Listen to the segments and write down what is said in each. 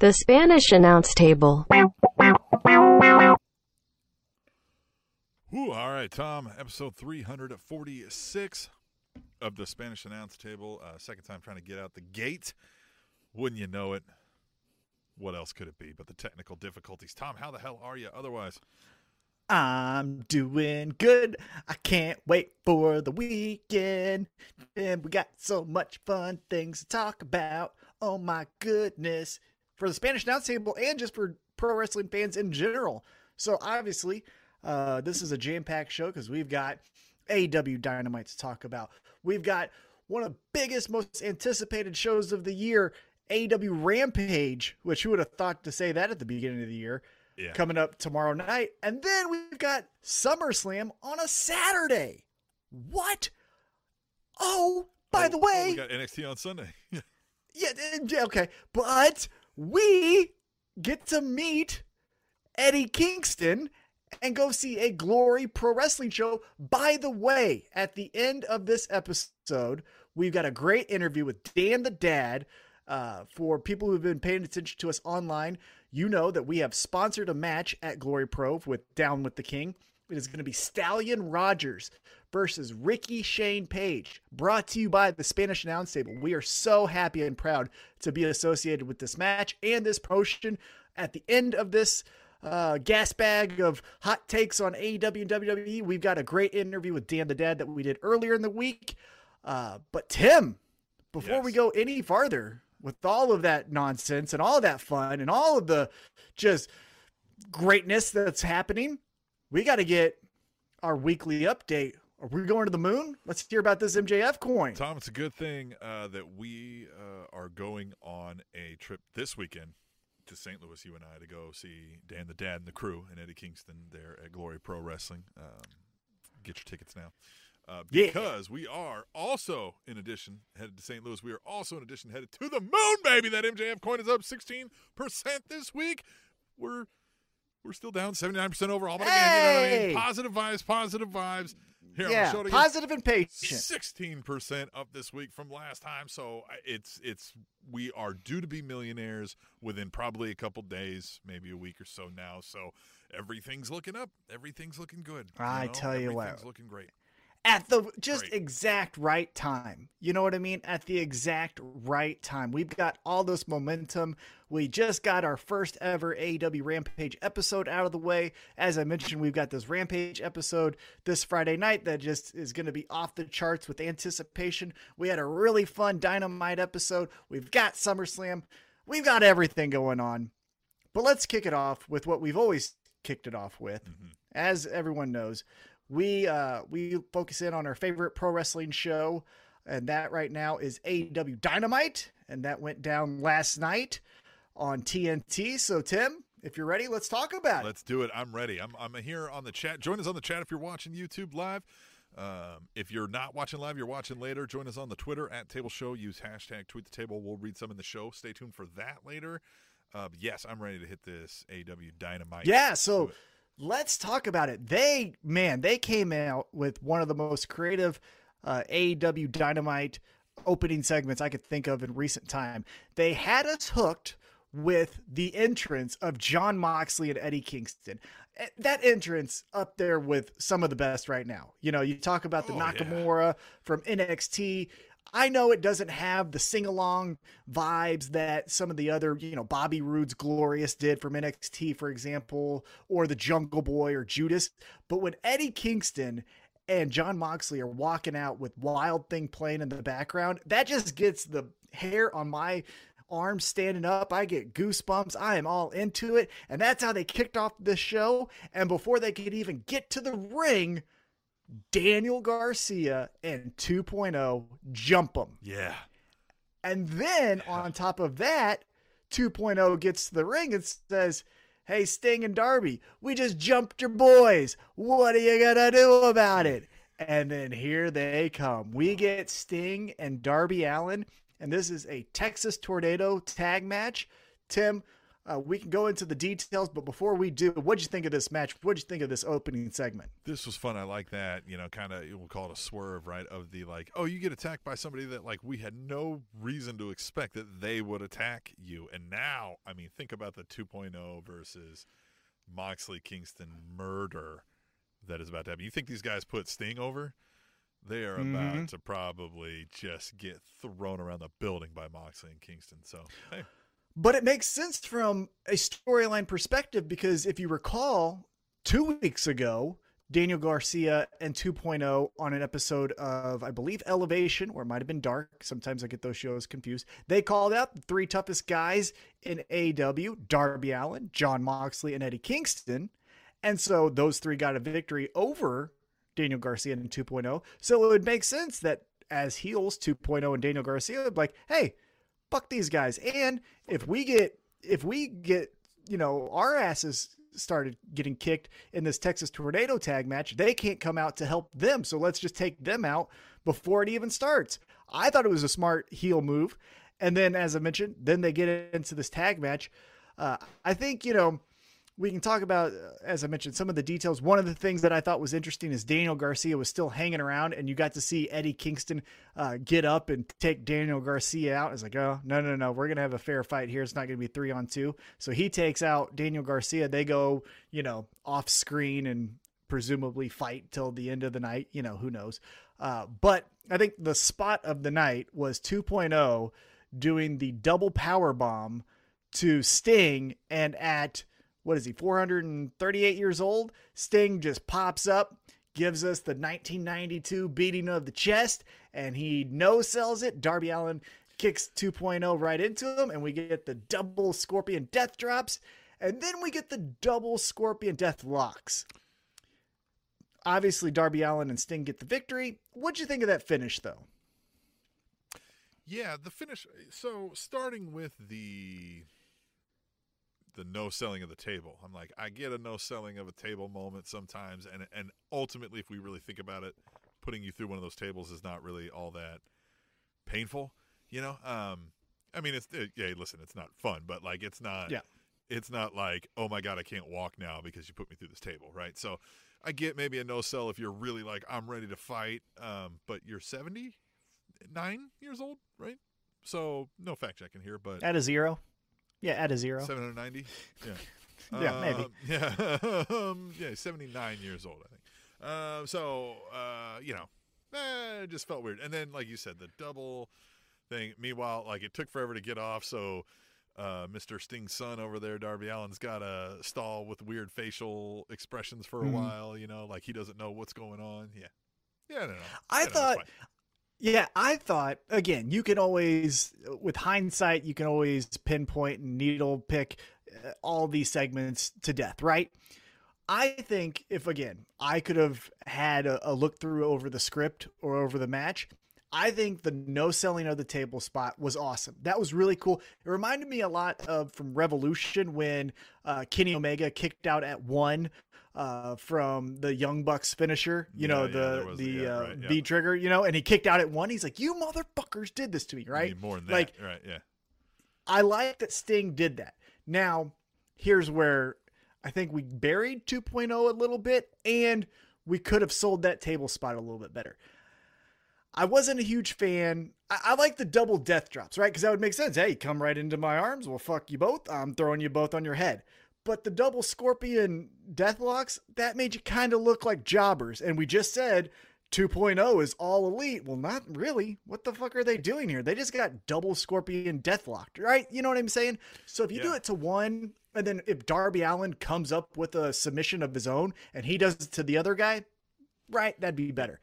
The Spanish announce table. Ooh, all right, Tom. Episode 346 of the Spanish announce table. Uh, second time trying to get out the gate. Wouldn't you know it? What else could it be but the technical difficulties? Tom, how the hell are you otherwise? I'm doing good. I can't wait for the weekend. And we got so much fun things to talk about. Oh my goodness. For the Spanish announce table and just for pro wrestling fans in general. So obviously, uh, this is a jam-packed show because we've got AEW Dynamite to talk about. We've got one of the biggest, most anticipated shows of the year, AEW Rampage, which who would have thought to say that at the beginning of the year? Yeah. coming up tomorrow night. And then we've got SummerSlam on a Saturday. What? Oh, by Oh, the oh, way, we got NXT on Sunday. yeah, yeah, okay. But we get to meet Eddie Kingston and go see a Glory Pro Wrestling show. By the way, at the end of this episode, we've got a great interview with Dan the Dad. Uh, for people who've been paying attention to us online, you know that we have sponsored a match at Glory Pro with Down with the King. It is going to be Stallion Rogers versus Ricky Shane Page, brought to you by the Spanish Announce Table. We are so happy and proud to be associated with this match and this promotion. At the end of this uh, gas bag of hot takes on AEW and WWE, we've got a great interview with Dan the Dad that we did earlier in the week. Uh, but Tim, before we go any farther with all of that nonsense and all that fun and all of the just greatness that's happening, we got to get our weekly update. Are we going to the moon? Let's hear about this MJF coin. Tom, it's a good thing uh, that we uh, are going on a trip this weekend to St. Louis, you and I, to go see Dan the Dad and the crew and Eddie Kingston there at Glory Pro Wrestling. Um, get your tickets now. Uh, Yeah. because we are also, in addition, headed to St. Louis. We are also, in addition, headed to the moon, baby. That MJF coin is up 16% this week. We're we're still down 79% overall. But again, you know what I mean? Positive vibes, positive vibes. Here, yeah, positive and patient. sixteen percent up this week from last time. So uh, it's it's we are due to be millionaires within probably a couple days, maybe a week or so now. So everything's looking up. Everything's looking good. I know? tell you what. everything's looking great. at the just Great. exact right time. You know what I mean? At the exact right time. We've got all this momentum. We just got our first ever AEW Rampage episode out of the way. As I mentioned, we've got this Rampage episode this Friday night that just is going to be off the charts with anticipation. We had a really fun Dynamite episode. We've got SummerSlam. We've got everything going on. But let's kick it off with what we've always kicked it off with. As everyone knows, we uh we focus in on our favorite pro wrestling show and that right now is AEW Dynamite and that went down last night on TNT. So Tim, if you're ready, let's talk about it. Let's do it. I'm ready. I'm I'm here on the chat. Join us on the chat if you're watching YouTube live. Um, if you're not watching live, you're watching later. Join us on the Twitter at Table Show. Use hashtag Tweet the Table. We'll read some in the show. Stay tuned for that later. Uh, yes, I'm ready to hit this AEW Dynamite. Yeah, so let's talk about it. They, man, they came out with one of the most creative uh, AEW Dynamite opening segments I could think of in recent time. They had us hooked with the entrance of Jon Moxley and Eddie Kingston. Eh, That entrance up there with some of the best right now. You know, you talk about the Oh, yeah. Nakamura from NXT. I know it doesn't have the sing along vibes that some of the other, you know, Bobby Roode's Glorious did from NXT, for example, or the Jungle Boy or Judas. But when Eddie Kingston and Jon Moxley are walking out with Wild Thing playing in the background, that just gets the hair on my arm standing up. I get goosebumps. I am all into it. And that's how they kicked off the show. And before they could even get to the ring, Daniel Garcia and 2.0 jump them. Yeah. And then on top of that, 2.0 gets to the ring and says, Hey, Sting and Darby, we just jumped your boys. What are you going to do about it? And then here they come. We get Sting and Darby Allin, and this is a Texas Tornado tag match. Tim, uh, we can go into the details. But before we do, what'd you think of this match? What'd you think of this opening segment? This was fun. I like that. You know, kind of we'll call it a swerve, right? Of the like, oh, you get attacked by somebody that like we had no reason to expect that they would attack you, and now, I mean, think about the 2.0 versus Moxley Kingston murder that is about to happen. You think these guys put Sting over? They are Mhm. about to probably just get thrown around the building by Moxley and Kingston. So, hey, But it makes sense from a storyline perspective because if you recall, two weeks ago, Daniel Garcia and 2.0 on an episode of, I believe, Elevation, or it might have been Dark. Sometimes I get those shows confused. They called out the three toughest guys in AEW Darby Allin, Jon Moxley, and Eddie Kingston. And so those three got a victory over Daniel Garcia and 2.0. So it would make sense that as heels, 2.0 and Daniel Garcia like, hey, fuck these guys. And if we get if we get you know our asses started getting kicked in this Texas Tornado tag match, they can't come out to help them. So let's just take them out before it even starts. I thought it was a smart heel move. And then, as I mentioned, then they get into this tag match. Uh, I think you know we can talk about, uh, as I mentioned, some of the details. One of the things that I thought was interesting is Daniel Garcia was still hanging around, and you got to see Eddie Kingston uh, get up and take Daniel Garcia out. It's like, oh, no, no, no, we're going to have a fair fight here. It's not going to be three on two. So he takes out Daniel Garcia. They go, you know, off screen and presumably fight till the end of the night. You know, who knows? Uh, but I think the spot of the night was 2.0 doing the double power bomb to Sting, and at what is he 438 years old? Sting just pops up gives us the 1992 beating of the chest and he no sells it. Darby allin kicks 2.0 right into him and we get the double scorpion death drops and then we get the double scorpion death locks. Obviously darby allin and sting get the victory. What'd you think of that finish though? Yeah, the finish. So starting with the the no selling of the table, I'm like, I get a no selling of a table moment sometimes, and and ultimately, if we really think about it, putting you through one of those tables is not really all that painful, you know. Um, I mean, it's it, yeah, listen, it's not fun, but like, it's not. Yeah. It's not like, oh my god, I can't walk now because you put me through this table, right? So, I get maybe a no sell if you're really like, I'm ready to fight, um, but you're 79 years old, right? So no fact checking here, but at a zero yeah at a zero 790. Yeah. Yeah, maybe. Um, Yeah. um, yeah, 79 years old, I think. Um, so, uh, you know, eh, it just felt weird. And then, like you said, the double thing. Meanwhile, like it took forever to get off. So, uh, Mr. Sting's son over there, Darby Allin's got a stall with weird facial expressions for a Mhm. while, you know, like he doesn't know what's going on. Yeah. Yeah, I don't know. I know, it's thought fine. Yeah, I thought again, you can always, with hindsight, you can always pinpoint and needle pick uh, all these segments to death, right? I think if again, I could have had a, a look through over the script or over the match, I think the no selling of the table spot was awesome. That was really cool. It reminded me a lot of from Revolution when uh, Kenny Omega kicked out at one uh, from the Young Bucks finisher. You Yeah, know the was- the yeah, uh, right, yeah. V trigger. You know, and he kicked out at one. He's like, "You motherfuckers did this to me, right?" more than that. right. Yeah. I like that Sting did that. Now, here's where I think we buried 2.0 a little bit, and we could have sold that table spot a little bit better. I wasn't a huge fan. I, I like the double death drops, right? Because that would make sense. Hey, come right into my arms. Well, fuck you both. I'm throwing you both on your head. But the double scorpion death locks, that made you kind of look like jobbers. And we just said 2.0 is all elite. Well, not really. What the fuck are they doing here? They just got double scorpion death locked, right? You know what I'm saying? So if you do it to one, and then if Darby Allin comes up with a submission of his own and he does it to the other guy, right, that'd be better.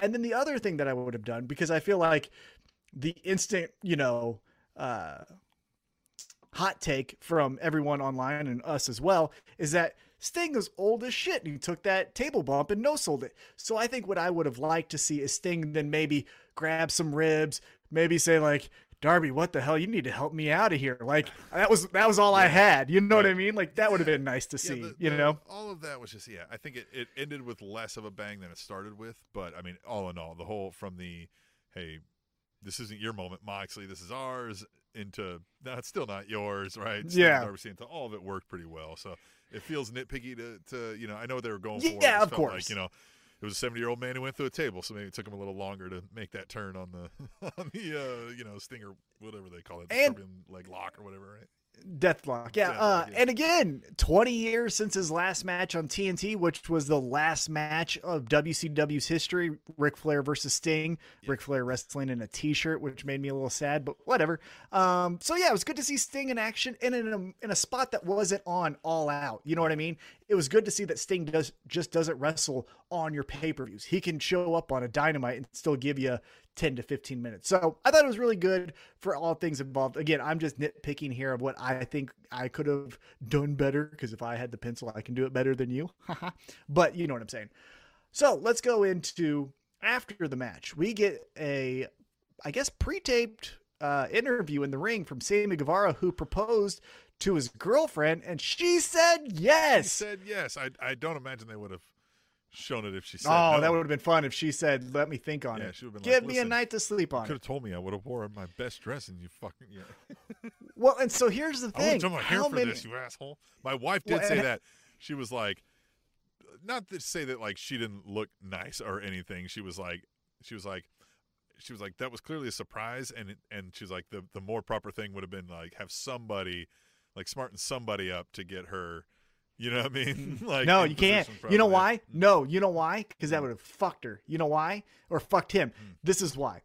And then the other thing that I would have done, because I feel like the instant, you know, uh, hot take from everyone online and us as well is that Sting is old as shit and he took that table bump and no sold it. So I think what I would have liked to see is Sting then maybe grab some ribs, maybe say like, Darby, what the hell? You need to help me out of here. Like that was that was all I had. You know what I mean? Like that would have been nice to see. the- you the- know? all of that was just yeah. I think it, it ended with less of a bang than it started with. But I mean, all in all, the whole from the hey, this isn't your moment, Moxley. This is ours. Into that's still not yours, right? Yeah. Darby Allin, all of it worked pretty well. So it feels nitpicky to, to you know. I know they were going for. Yeah, It of course. Like, you know, it was a seventy year old man who went through a table, so maybe it took him a little longer to make that turn on the on the uh, you know stinger, whatever they call it, the And- leg lock or whatever, right? Deathlock. Yeah. Deathlock, uh, yeah. And again, 20 years since his last match on TNT, which was the last match of WCW's history Ric Flair versus Sting. Ric Flair wrestling in a t shirt, which made me a little sad, but whatever. Um, so, yeah, it was good to see Sting in action and in a, in a spot that wasn't on all out. You know what I mean? It was good to see that Sting does just doesn't wrestle on your pay per views. He can show up on a dynamite and still give you 10 to 15 minutes. So I thought it was really good for all things involved. Again, I'm just nitpicking here of what I think I could have done better because if I had the pencil, I can do it better than you. but you know what I'm saying. So let's go into after the match. We get a, I guess, pre taped uh, interview in the ring from Sammy Guevara, who proposed to his girlfriend, and she said yes. said yes. I I don't imagine they would have shown it if she said oh, no. that would have been fun if she said, "Let me think on Yeah, it. she would've been Give like, me a night to sleep on." could have told me I would have worn my best dress and you fucking yeah. Well, and so here's the I would have thing: done my hair how for many? this, you asshole. My wife did Well, say and- that. She was like, not to say that like she didn't look nice or anything. She was like, she was like, she was like that was clearly a surprise, and it, and she's like the the more proper thing would have been like have somebody like smarten somebody up to get her. You know what I mean? like no, you can't. You know why? No, you know why? Because that would have fucked her. You know why? Or fucked him. Hmm. This is why.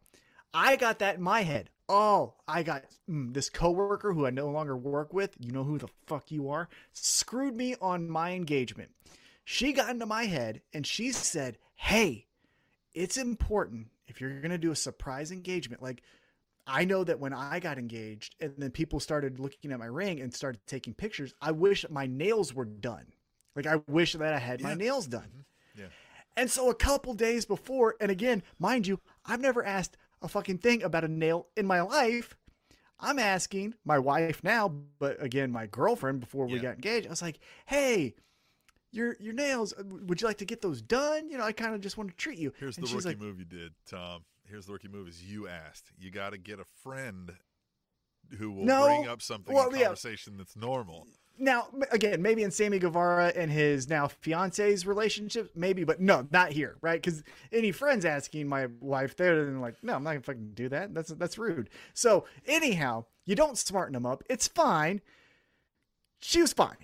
I got that in my head. Oh, I got mm, this coworker who I no longer work with. You know who the fuck you are? Screwed me on my engagement. She got into my head and she said, "Hey, it's important if you're going to do a surprise engagement like I know that when I got engaged and then people started looking at my ring and started taking pictures, I wish my nails were done. Like I wish that I had my nails done. Mm-hmm. Yeah. And so a couple days before, and again, mind you, I've never asked a fucking thing about a nail in my life. I'm asking my wife now, but again, my girlfriend before we Yeah. got engaged. I was like, "Hey, your your nails, would you like to get those done? You know, I kind of just want to treat you." Here's And the rookie like, move you did, Tom. Here's the rookie move is you asked. You got to get a friend who will No. bring up something Well, in yeah. conversation that's normal. Now, again, maybe in Sammy Guevara and his now fiance's relationship, maybe, but no, not here, right? Because any friends asking my wife there, then like, no, I'm not gonna fucking do that. That's that's rude. So anyhow, you don't smarten them up. It's fine. She was fine.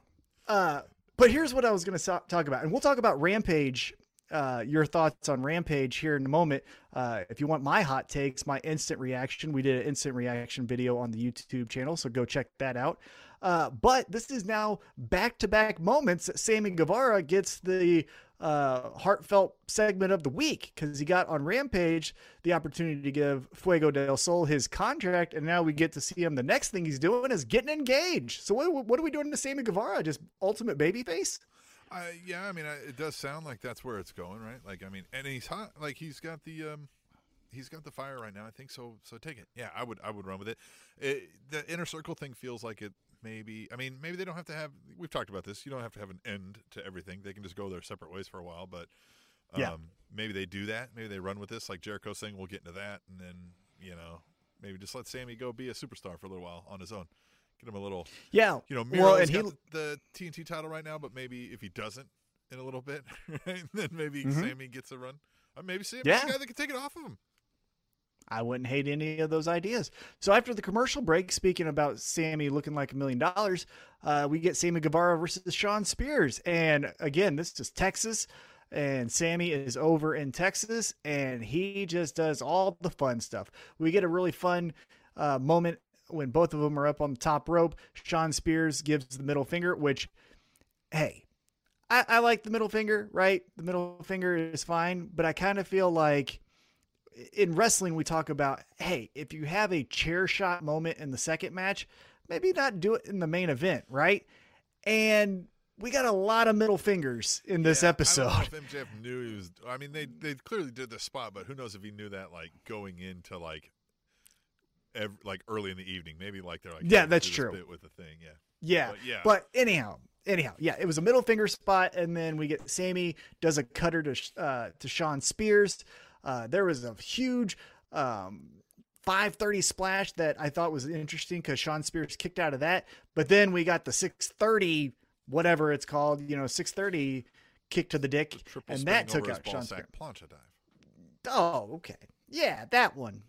Uh, but here's what I was gonna talk about, and we'll talk about Rampage. Uh, your thoughts on Rampage here in a moment. Uh, if you want my hot takes, my instant reaction, we did an instant reaction video on the YouTube channel, so go check that out. Uh, but this is now back to back moments that Sammy Guevara gets the uh, heartfelt segment of the week because he got on Rampage the opportunity to give Fuego del Sol his contract, and now we get to see him. The next thing he's doing is getting engaged. So what, what are we doing to Sammy Guevara? Just ultimate babyface? I, yeah, I mean, I, it does sound like that's where it's going, right? Like, I mean, and he's hot. Like, he's got the um, he's got the fire right now. I think so. So take it. Yeah, I would I would run with it. it the inner circle thing feels like it. Maybe I mean maybe they don't have to have. We've talked about this. You don't have to have an end to everything. They can just go their separate ways for a while. But um, Yeah. maybe they do that. Maybe they run with this. Like Jericho's saying, we'll get into that, and then you know maybe just let Sammy go be a superstar for a little while on his own. Get him a little Yeah. you know, Miro's well, and he the, the TNT title right now, but maybe if he doesn't in a little bit, right, then maybe Mhm. Sammy gets a run. Or maybe Sammy's Yeah. the guy that can take it off of him. I wouldn't hate any of those ideas. So after the commercial break, speaking about Sammy looking like a million dollars, uh, we get Sammy Guevara versus Shawn Spears. And again, this is Texas, and Sammy is over in Texas, and he just does all the fun stuff. We get a really fun uh, moment when both of them are up on the top rope. Shawn Spears gives the middle finger, which, hey, I, I like the middle finger, right? The middle finger is fine, but I kind of feel like in wrestling we talk about hey if you have a chair shot moment in the second match maybe not do it in the main event right and we got a lot of middle fingers in this Yeah, episode I don't know if MJF knew he was. I mean, they they clearly did the spot, but who knows if he knew that like going into like. Ev- like early in the evening, maybe like they're like, Yeah, "Hey, that's true. Bit with the thing, yeah. yeah But, yeah. but anyhow anyhow yeah it was a middle finger spot and then we get sammy does a cutter to uh to shawn spears uh there was a huge um 5:30 splash that I thought was interesting because Shawn Spears kicked out of that. But then we got the 6:30, whatever it's called, you know, 6:30 kick to the dick, Triple and that took out Shawn Spears. plancha dive. Oh, okay. Yeah, that one.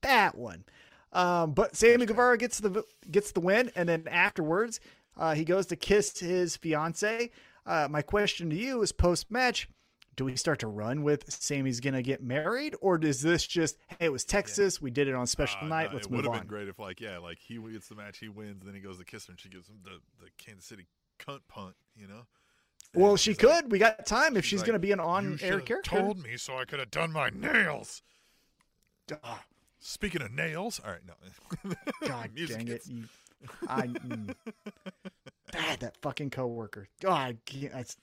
That one. Um, but Sammy Guevara gets the gets the win, and then afterwards, uh, he goes to kiss his fiance. Uh, my question to you is post match. Do we start to run with Sammy's gonna get married, or is this just hey, it was Texas, we did it on special Uh, night, no, let's it would move have on? been great if, like, yeah, like he gets the match, he wins, then he goes to kiss her, and she gives him the, the Kansas City cunt punt, you know? Well, she he's like- could. we got time if she's she's like, gonna be an on-air character. Told me so I could have done my nails. Ah, Speaking of nails, all right, no. God dang it! You, I mm. ah, that fucking coworker. God, I, can't- I, So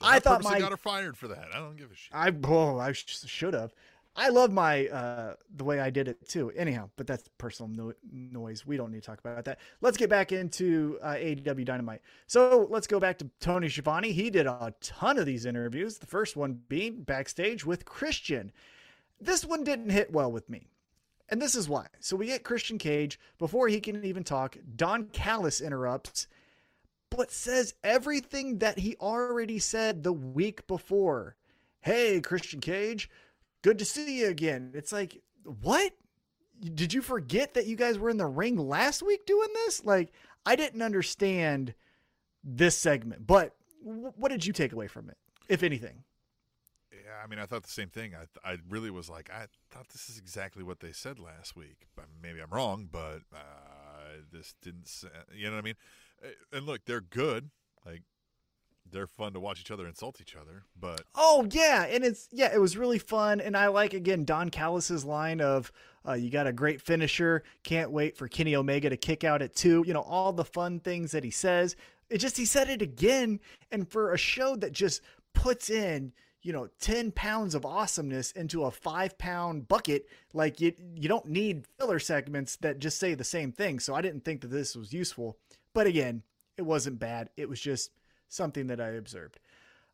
I thought my got her fired for that. I don't give a shit. I oh I sh- should have. I love my uh the way I did it too. Anyhow, but that's personal no- noise. We don't need to talk about that. Let's get back into uh, AEW Dynamite. So let's go back to Tony Schiavone. He did a ton of these interviews. The first one being backstage with Christian. This one didn't hit well with me. And this is why. So we get Christian Cage before he can even talk. Don Callis interrupts, but says everything that he already said the week before. Hey, Christian Cage, good to see you again. It's like, what? Did you forget that you guys were in the ring last week doing this? Like, I didn't understand this segment, but wh- what did you take away from it, if anything? I mean, I thought the same thing. I I really was like, I thought this is exactly what they said last week. Maybe I'm wrong, but uh, this didn't. You know what I mean? Uh, And look, they're good. Like they're fun to watch each other insult each other. But Oh yeah, and it's yeah, it was really fun, and I like again Don Callis's line of uh, "You got a great finisher, can't wait for Kenny Omega to kick out at two. You know all the fun things that he says. It just he said it again, and for a show that just puts in you know ten pounds of awesomeness into a five pound bucket, like you you don't need filler segments that just say the same thing. So I didn't think that this was useful, but again, it wasn't bad. It was just something that I observed.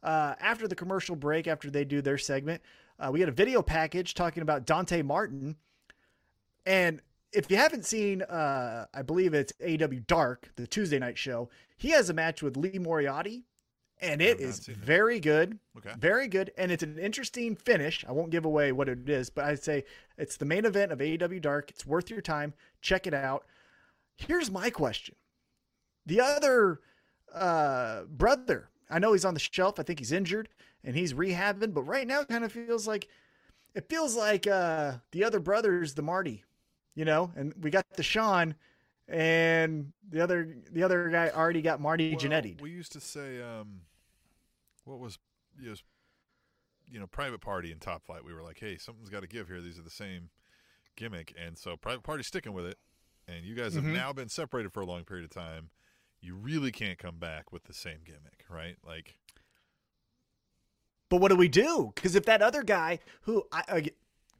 Uh, after the commercial break, after they do their segment, uh, we get a video package talking about Dante Martin. And if you haven't seen, uh, I believe it's AEW Dark, the Tuesday night show, he has a match with Lee Moriarty, and it is I've not is seen it. very good. Okay. Very good. And it's an interesting finish. I won't give away what it is, but I'd say it's the main event of AEW Dark. It's worth your time. Check it out. Here's my question. The other uh, brother, I know he's on the shelf. I think he's injured and he's rehabbing, but right now it kind of feels like it feels like uh, the other brother's the Marty, you know, and we got the Sean and the other the other guy already got Marty well, Jannetty. we used to say, um, what was you know, you know, private party and top flight. We were like, hey, something's got to give here. These are the same gimmick, and so private party's sticking with it. And you guys have Mhm. now been separated for a long period of time. You really can't come back with the same gimmick, right? Like, But what do we do? Because if that other guy, who I, I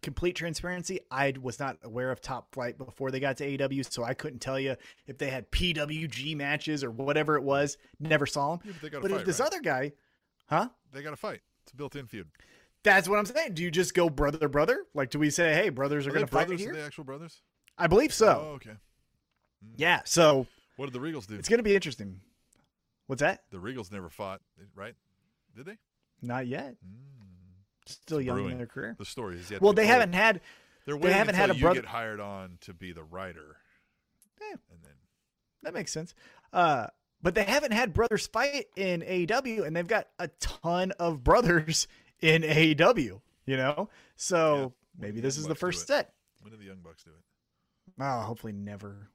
complete transparency, I was not aware of Top Flight before they got to AEW, so I couldn't tell you if they had PWG matches or whatever it was. Never saw them. yeah, but But fight. if this right? other guy, huh? they got to fight. It's a built-in feud. That's what I'm saying. Do you just go brother brother? Like, do we say, hey, brothers are, Are going to fight here? Are they actual brothers? I believe so. Oh, okay. Yeah. So What did the Regals do? it's going to be interesting. What's that? The Regals never fought, right? Did they? Not yet. Mm. Still It's young brewing. in their career. The story is yet. Well, they haven't had. They're they haven't until had a you brother- get hired on to be the writer. Yeah. And then That makes sense. Uh, but they haven't had brothers fight in AEW, and they've got a ton of brothers in AEW. You know, so Yeah. Maybe this Young is the Bucks first set. when did the Young Bucks do it? Oh, hopefully never.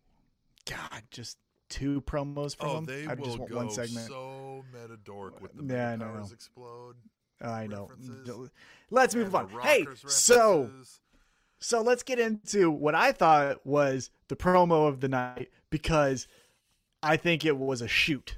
God, just two promos from Oh, them. they I will just want go one segment. so metadork with the Yeah, I know. explode. Oh, I know. Let's move on. Hey, so. So let's get into what I thought was the promo of the night because I think it was a shoot.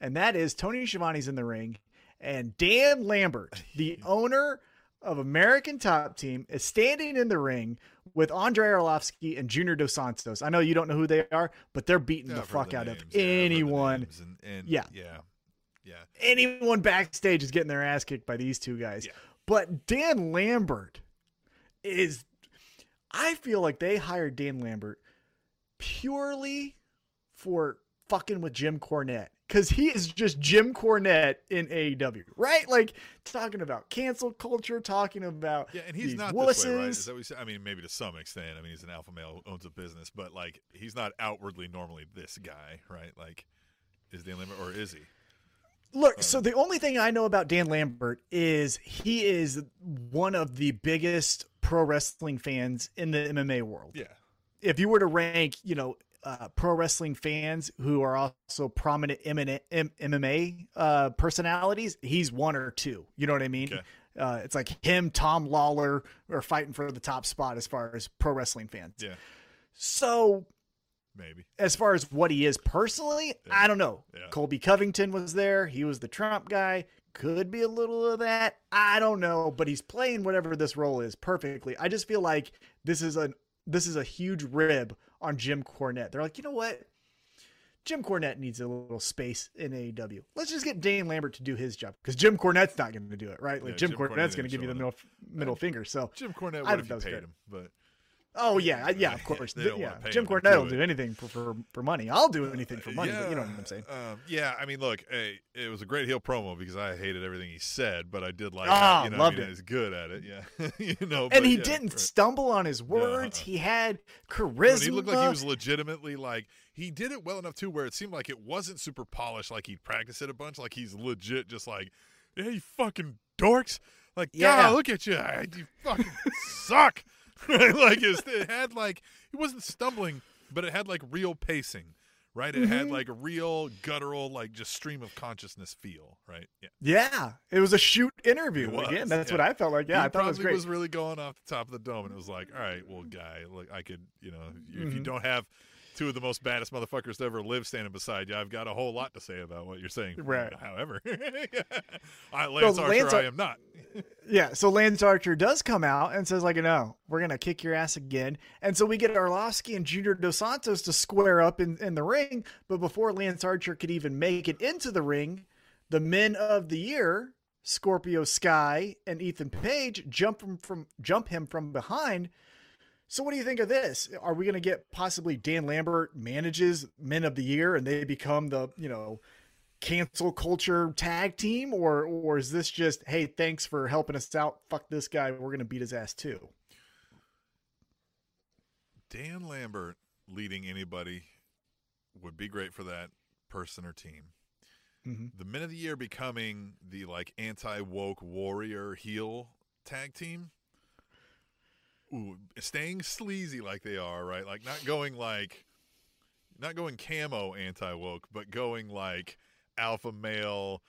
And that is Tony Schiavone's in the ring and Dan Lambert, the owner of American Top Team, is standing in the ring with Andrei Arlovski and Junior Dos Santos. I know you don't know who they are, but they're beating Yeah, the fuck out names. of Yeah, the anyone. and, and Yeah. yeah, yeah. Anyone backstage is getting their ass kicked by these two guys. Yeah. But Dan Lambert is I feel like they hired Dan Lambert purely for fucking with Jim Cornette because he is just Jim Cornette in AEW, right? Like talking about cancel culture, talking about Yeah, and he's not wusses. this way, right? Is that what say? I mean, maybe to some extent. I mean, he's an alpha male who owns a business, but like, he's not outwardly normally this guy, right? Like, is Dan Lambert or is he? Look, um, so the only thing I know about Dan Lambert is he is one of the biggest pro wrestling fans in the MMA world. Yeah, If you were to rank, you know, uh, pro wrestling fans who are also prominent MMA uh, personalities, he's one or two. You know what I mean? Okay. Uh, it's like him, Tom Lawlor are fighting for the top spot as far as pro wrestling fans. yeah, So maybe. as far as what he is personally, Yeah. I don't know. Yeah. Colby Covington was there. He was the Trump guy. Could be a little of that. I don't know, but he's playing whatever this role is perfectly. I just feel like this is a this is a huge rib on Jim Cornette. They're like, you know what? Jim Cornette needs a little space in AEW. Let's just get Dan Lambert to do his job because Jim Cornette's not going to do it, right? Like Yeah, Jim, Jim Cornette's going to give you the middle, middle finger. So, Jim Cornette would if you paid good. him, but oh yeah, yeah, of course, yeah. Jim Cornette will do anything for, for for money. I'll do anything for money, but you know what I'm saying. Um, yeah, I mean, look, hey, it was a great heel promo because I hated everything he said, but I did like, Ah, how, you know, loved I mean, it. he's good at it. Yeah, you know, and but he yeah, didn't right. stumble on his words. He had charisma. When he looked like he was legitimately like he did it well enough too, where it seemed like it wasn't super polished, like he'd practiced it a bunch, like he's legit, just like, hey, you fucking dorks, like, yeah, Yeah. look at you, you fucking suck. Right? like it had like he wasn't stumbling, but it had like real pacing, right? It Mm-hmm. had like a real guttural, like just stream of consciousness feel, right? Yeah. yeah, it was a shoot interview was, again. That's yeah. what I felt like. Yeah, he I thought it was great. really going off the top of the dome, and it was like, all right, well, guy, look, I could, you know, if you Mhm. don't have two of the most baddest motherfuckers to ever live standing beside you, I've got a whole lot to say about what you're saying. Right. However, I, Lance Archer, Lance Ar- I am not. Yeah, so Lance Archer does come out and says like, "No, we're gonna kick your ass again." And so we get Arlovski and Junior Dos Santos to square up in, in the ring. But before Lance Archer could even make it into the ring, the men of the year, Scorpio Sky and Ethan Page, jump from, from jump him from behind. So what do you think of this? Are we gonna get possibly Dan Lambert manages Men of the Year and they become the you know cancel culture tag team or or is this just hey thanks for helping us out fuck this guy we're gonna beat his ass too Dan Lambert leading anybody would be great for that person or team. Mhm. The men of the year becoming the like anti woke warrior heel tag team. Ooh, staying sleazy like they are, right? Like not going like, not going camo anti woke, but going like alpha male.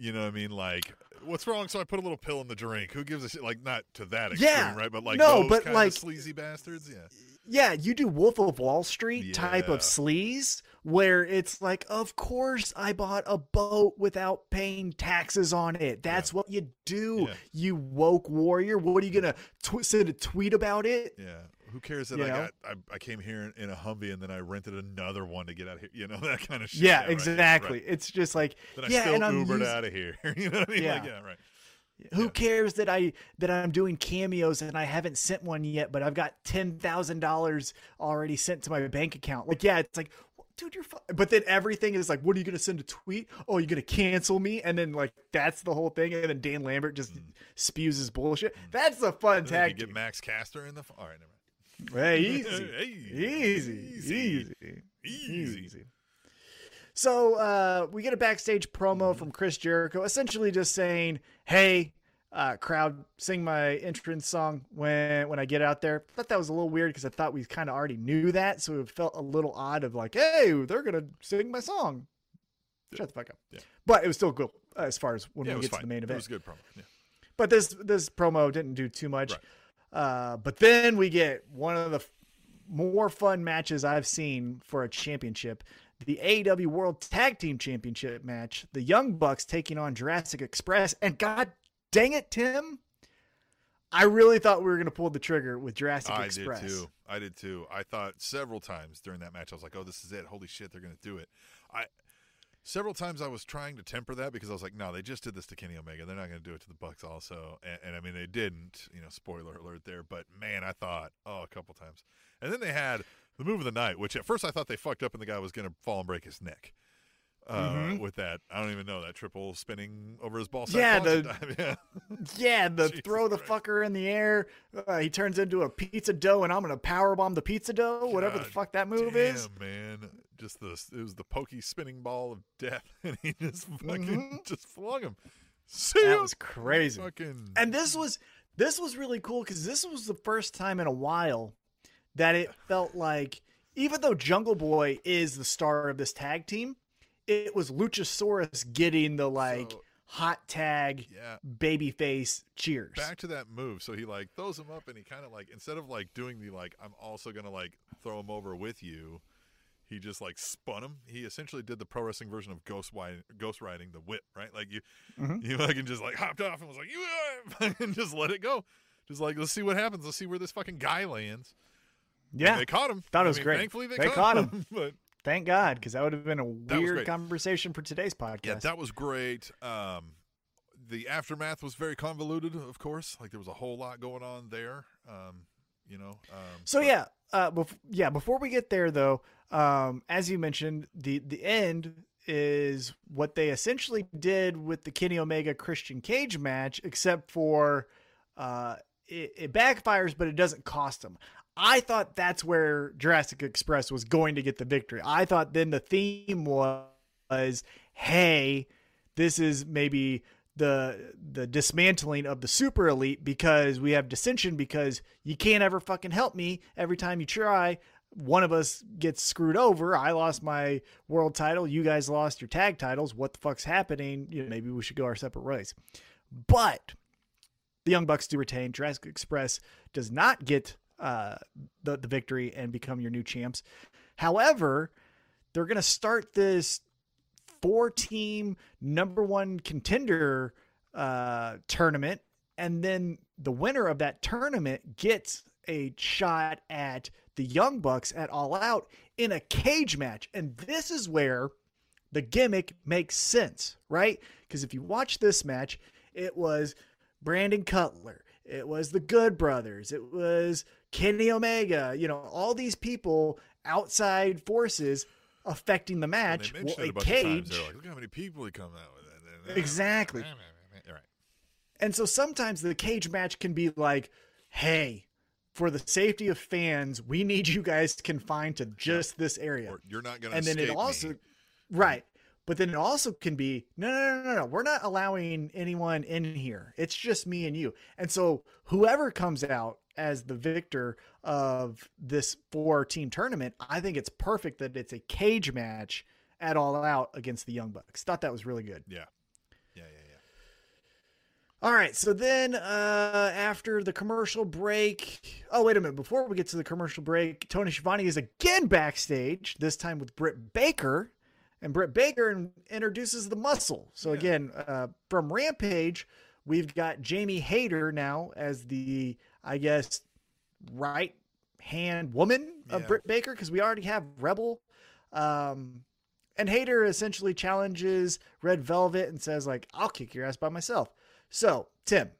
You know what I mean? Like, what's wrong? So I put a little pill in the drink. Who gives a shit? Like, not to that extreme, Yeah. right? But like, No, those but like- sleazy bastards. Yeah. yeah you do wolf of wall street type of sleaze where it's like of course i bought a boat without paying taxes on it that's what you do Yeah. you woke warrior what are you gonna tw- send a tweet about it Yeah. Who cares that You I know? got I, I came here in, in a Humvee and then I rented another one to get out of here. You know that kind of shit. yeah, right, exactly right. it's just like Then I yeah still and i'm Ubered out of here. you know what I mean? Like, Yeah. yeah, right. Who Yeah. cares that I that I'm doing cameos and I haven't sent one yet, but I've got ten thousand dollars already sent to my bank account. Like, yeah, it's like, dude, you're. Fu-. But then everything is like, what are you gonna send a tweet? Oh, you're gonna cancel me, and then like that's the whole thing, and then Dan Lambert just spews his bullshit. That's a fun And tag you get. Max Caster in the. All right, never mind. Hey, easy, Hey, easy, easy, easy, Easy. So uh, we get a backstage promo Mm-hmm. from Chris Jericho, essentially just saying, "Hey, uh, crowd, sing my entrance song when when I get out there." thought that was a little weird because I thought we kind of already knew that, so it felt a little odd of like, "Hey, they're gonna sing my song." Shut the fuck up. Yeah. But it was still good uh, as far as when Yeah, we get fine. to the main event. It was a good promo. Yeah. But this this promo didn't do too much. Right. Uh, but then we get one of the f- more fun matches I've seen for a championship. The AEW World Tag Team Championship match. The Young Bucks taking on Jurassic Express. And god dang it, Tim. I really thought we were going to pull the trigger with Jurassic I Express. I did too. I did too. I thought several times during that match, I was like, "Oh, this is it! Holy shit, they're gonna do it!" I several times I was trying to temper that because I was like, no, they just did this to Kenny Omega. They're not going to do it to the Bucks also. And, and I mean, they didn't. You know, spoiler alert there. But man, I thought, oh, a couple times. And then they had the move of the night, which at first I thought they fucked up and the guy was going to fall and break his neck. Uh, Mhm. With that, I don't even know that triple spinning over his ball. Yeah, the- yeah. Yeah, the Jesus throw the Christ. fucker in the air. Uh, he turns into a pizza dough, and I'm gonna power bomb the pizza dough. Whatever the fuck that move Damn, is. man. Just the it was the pokey spinning ball of death, and he just fucking Mhm. just flung him. See That was crazy. Fucking And this was this was really cool because this was the first time in a while that it felt like even though Jungle Boy is the star of this tag team, it was Luchasaurus getting the like So- hot tag yeah. baby face cheers. Back to that move. So he like throws him up, and he kind of like instead of like doing the like I'm also gonna like throw him over with you. He just like spun him. He essentially did the pro wrestling version of ghost riding, ghost riding the whip, right? Like you, Mhm. you fucking just like hopped off and was like, you and just let it go. Just like let's see what happens. Let's see where this fucking guy lands. And yeah, they caught him. Thought it I was mean, great. Thankfully, they, They caught, caught him. but thank God because that would have been a weird conversation for today's podcast. yeah, that was great. Um, the aftermath was very convoluted, of course. Like there was a whole lot going on there. Um, you know. Um, So but- yeah, uh, bef- yeah. Before we get there, though, um, as you mentioned, the the end is what they essentially did with the Kenny Omega Christian Cage match, except for uh, it, it backfires, but it doesn't cost them. I thought that's where Jurassic Express was going to get the victory. I thought then the theme was, hey, this is maybe the the dismantling of the super elite because we have dissension because you can't ever fucking help me every time you try. One of us gets screwed over. I lost my world title. You guys lost your tag titles. What the fuck's happening? You know, maybe we should go our separate ways. But the young bucks do retain. Jurassic express does not get uh, the, the victory and become your new champs however they're going to start this four team number one contender uh, tournament. And then the winner of that tournament gets a shot at the Young Bucks at All Out in a cage match. And this is where the gimmick makes sense, right? Because if you watch this match, it was Brandon Cutler, it was the Good Brothers, it was Kenny Omega, you know, all these people, outside forces affecting the match. Well, a a bunch of times. cage. They're like, look how many people he come out with. Exactly. Right. And so sometimes the cage match can be like, hey, for the safety of fans, we need you guys confined to just this area. Or you're not gonna. and then it also, me. right. But then it also can be, no, no, no, no, no. We're not allowing anyone in here. It's just me and you. And so whoever comes out as the victor of this four team tournament, I think it's perfect that it's a cage match at all out against the Young Bucks. Thought that was really good. Yeah. Yeah. Yeah. Yeah. All right, so then uh, after the commercial break, oh wait a minute! Before we get to the commercial break, Tony Schiavone is again backstage. This time with Britt Baker, and Britt Baker in- introduces the Muscle. So Yeah. again, uh, from Rampage, we've got Jamie Hayter now as the, I guess, right hand woman of Yeah. Britt Baker because we already have Rebel. Um, and Hayter essentially challenges Red Velvet and says, like, I'll kick your ass by myself. So, Tim,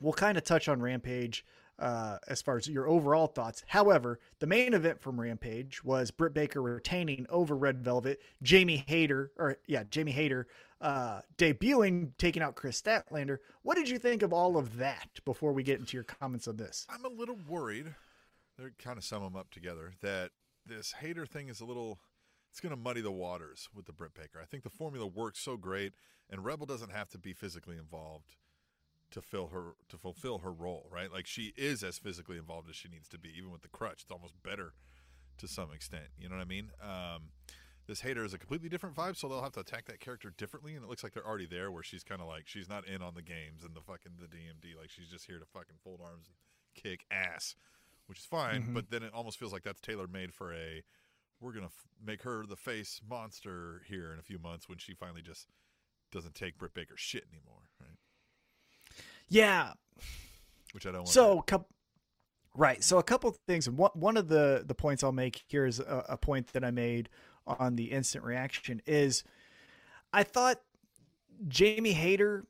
we'll kind of touch on Rampage uh, as far as your overall thoughts. However, the main event from Rampage was Britt Baker retaining over Red Velvet, Jamie Hayter, or yeah, Jamie Hayter uh, debuting, taking out Kris Statlander. What did you think of all of that before we get into your comments on this? I'm a little worried. They're kind of sum them up together. That this Hayter thing is a little. It's going to muddy the waters with the Britt Baker. I think the formula works so great, and Rebel doesn't have to be physically involved to fill her to fulfill her role, right? Like she is as physically involved as she needs to be, even with the crutch. It's almost better to some extent. You know what I mean? Um, this Hayter is a completely different vibe, so they'll have to attack that character differently. And it looks like they're already there, where she's kind of like she's not in on the games and the fucking the DMD. Like she's just here to fucking fold arms and kick ass, which is fine. Mhm. But then it almost feels like that's tailor made for a. We're gonna f- make her the face monster here in a few months when she finally just doesn't take Britt Baker shit anymore, right? Yeah, Which I don't want. So, coup- right. So, a couple of things. One one of the the points I'll make here is a, a point that I made on the instant reaction is I thought Jamie Hayter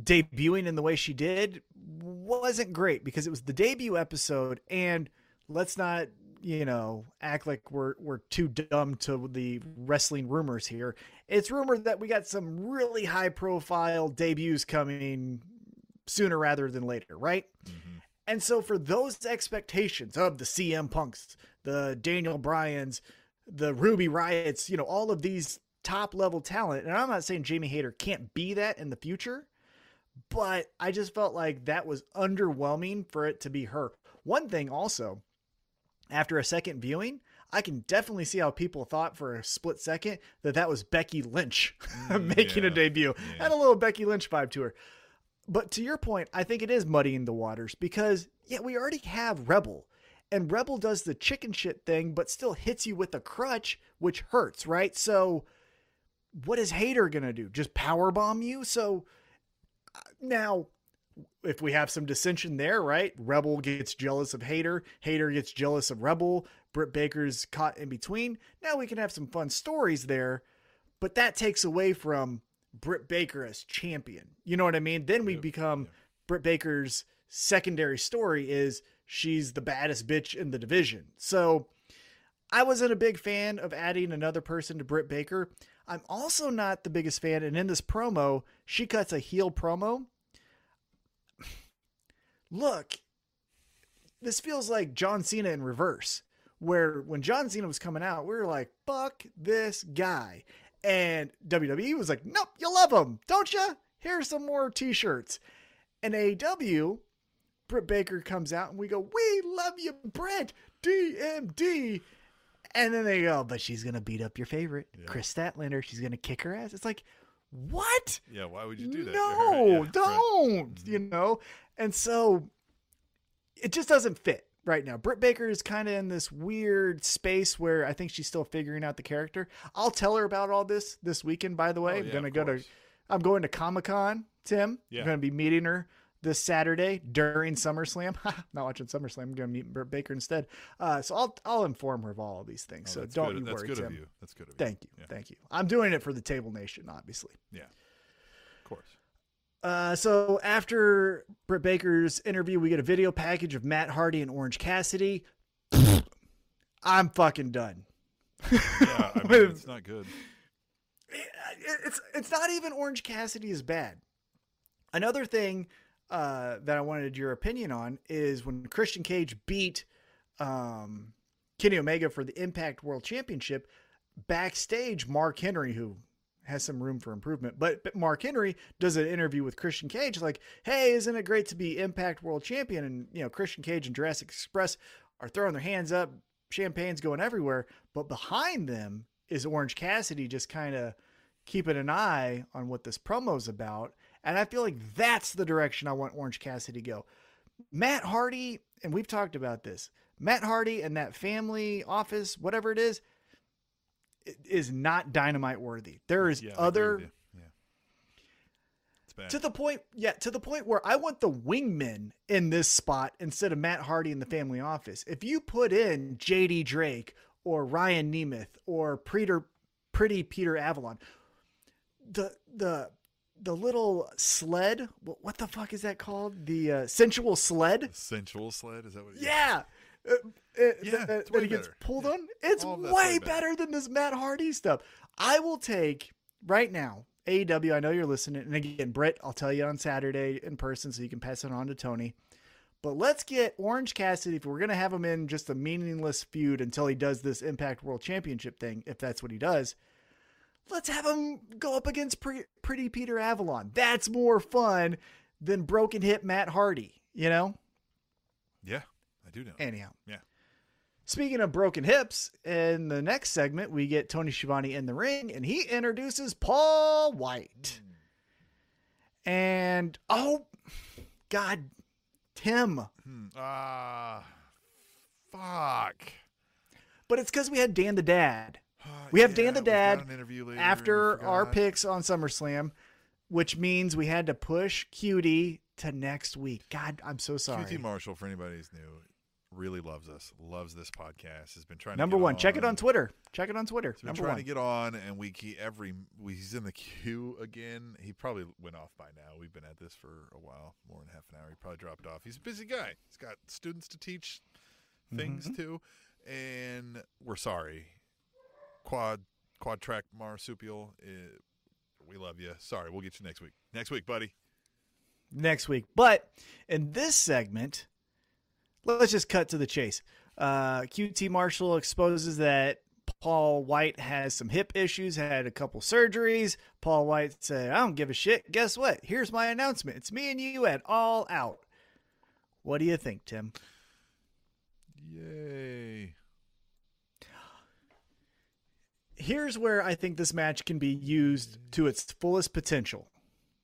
debuting in the way she did wasn't great because it was the debut episode and let's not you know act like we're we're too dumb to the wrestling rumors here it's rumored that we got some really high profile debuts coming sooner rather than later right Mhm. and so for those expectations of the CM Punks, the Daniel Bryans, the Ruby Riotts, you know, all of these top level talent, and I'm not saying Jamie Hayter can't be that in the future, but I just felt like that was underwhelming for it to be her. One thing also, after a second viewing, I can definitely see how people thought for a split second that that was Becky Lynch mm, making a debut. yeah. Had a little Becky Lynch vibe to her. But to your point, I think it is muddying the waters because yeah, we already have Rebel. And Rebel does the chicken shit thing, but still hits you with a crutch, which hurts, right? So what is Hayter gonna do? Just power bomb you? So uh, now if we have some dissension there, right? Rebel gets jealous of Hayter, Hayter gets jealous of Rebel, Britt Baker's caught in between. Now we can have some fun stories there, but that takes away from Britt Baker as champion. You know what I mean? Then we Yep, become yep. Britt Baker's secondary story is she's the baddest bitch in the division. So I wasn't a big fan of adding another person to Britt Baker. I'm also not the biggest fan, and in this promo, she cuts a heel promo. Look, this feels like John Cena in reverse, where when John Cena was coming out, we were like, fuck this guy. And WWE was like, nope, you love him, don't you? Here's some more t shirts. And AEW, Britt Baker comes out and we go, we love you, Brent, DMD. And then they go, but she's going to beat up your favorite, Yeah. Kris Statlander. She's going to kick her ass. It's like, what? Yeah, why would you do that? No, Yeah, don't. Mm-hmm. You know? And so it just doesn't fit right now. Britt Baker is kind of in this weird space where I think she's still figuring out the character. I'll tell her about all this this weekend, by the way. Oh, I'm going to of go to. I'm going to Comic Con, Tim. Yeah. I'm going to be meeting her this Saturday during SummerSlam. Not watching SummerSlam. I'm going to meet Britt Baker instead. Uh, so I'll, I'll inform her of all of these things. Oh, so don't good. you That's worry, good Tim. of you. That's good of you. Thank you. Yeah, Thank you. I'm doing it for the Table Nation, obviously. yeah. Of course. Uh, so after Britt Baker's interview, we get a video package of Matt Hardy and Orange Cassidy. I'm fucking done. Yeah, I mean, it's not good. It's it's not even Orange Cassidy is bad. Another thing uh, that I wanted your opinion on is when Christian Cage beat um, Kenny Omega for the Impact World Championship. Backstage, Mark Henry, who has some room for improvement, but, but Mark Henry does an interview with Christian Cage, like, "Hey, isn't it great to be Impact World Champion?" And you know, Christian Cage and Jurassic Express are throwing their hands up, champagne's going everywhere, but behind them is Orange Cassidy, just kind of keeping an eye on what this promo's about. And I feel like that's the direction I want Orange Cassidy to go. Matt Hardy, and we've talked about this, Matt Hardy and that family office, whatever it is, not dynamite worthy. There is Yeah, other. Yeah. To the point, yeah, to the point where I want the wingmen in this spot instead of Matt Hardy in the family office. If you put in JD Drake or Ryan Nemeth or Peter, pretty Peter Avalon, the the the little sled, what, what the fuck is that called? The uh, sensual sled. Sensual sled? Is that what it is? Yeah. Uh, uh, Yeah, that, that he gets better. pulled Yeah. on. It's way, way better. better. than this Matt Hardy stuff. I will take right now. AEW, I know you're listening, and again, Britt, I'll tell you on Saturday in person, so you can pass it on to Tony. But let's get Orange Cassidy if we're gonna have him in just a meaningless feud until he does this Impact World Championship thing, if that's what he does. Let's have him go up against Pre- Pretty Peter Avalon. That's more fun than Broken Hip Matt Hardy. You know. Yeah, I do know. Anyhow. Yeah. Speaking of broken hips, in the next segment, we get Tony Schiavone in the ring and he introduces Paul White. And oh, God, Tim. Hmm. Ah, fuck. But it's because we had Dan the Dad We have Dan the Dad an interview later, after our picks on SummerSlam, which means we had to push QT to next week. God, I'm so sorry. QT Marshall, for anybody who's new, really loves us, loves this podcast. Has been trying. Number one. Check it on Twitter. Check it on Twitter. He's been Number trying one. to get on, and we keep every we, he's in the queue again. He probably went off by now. We've been at this for a while, more than half an hour. He probably dropped off. He's a busy guy. He's got students to teach things Mm-hmm. to, and we're sorry. Quad quad track marsupial. Uh, we love you. Sorry, we'll get you next week. Next week, buddy. next week. But in this segment, let's just cut to the chase. Uh, QT Marshall exposes that Paul White has some hip issues, had a couple surgeries. Paul White said, I don't give a shit. Guess what? Here's my announcement. It's me and you at All Out. What do you think, Tim? Yay! Here's where I think this match can be used to its fullest potential.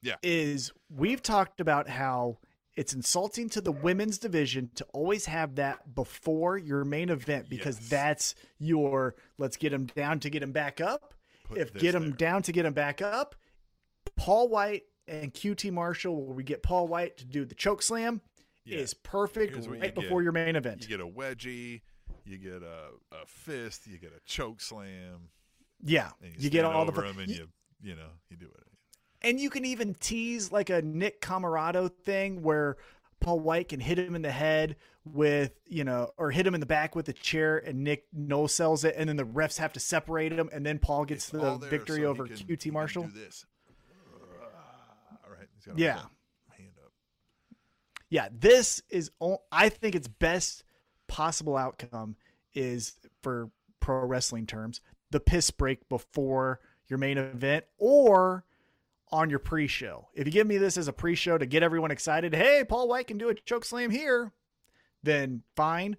Yeah. Is we've talked about how it's insulting to the women's division to always have that before your main event because Yes. that's your let's get him down to get him back up. Put if get there. down to get him back up, Paul White and QT Marshall, where we get Paul White to do the choke slam, Yeah. is perfect what you right get. before your main event. You get a wedgie, you get a, a fist, you get a choke slam, yeah, and you, you get all the per- him, and you you know you do it. And you can even tease like a Nick Comoroto thing where Paul White can hit him in the head with, you know, or hit him in the back with a chair and Nick no sells it and then the refs have to separate him and then Paul gets It's the victory so over can- QT Marshall. This. All right. He's got Yeah. hand up. Yeah, this is I think its best possible outcome is for pro wrestling terms, the piss break before your main event or on your pre-show. If you give me this as a pre-show to get everyone excited, hey, Paul White can do a choke slam here, then fine.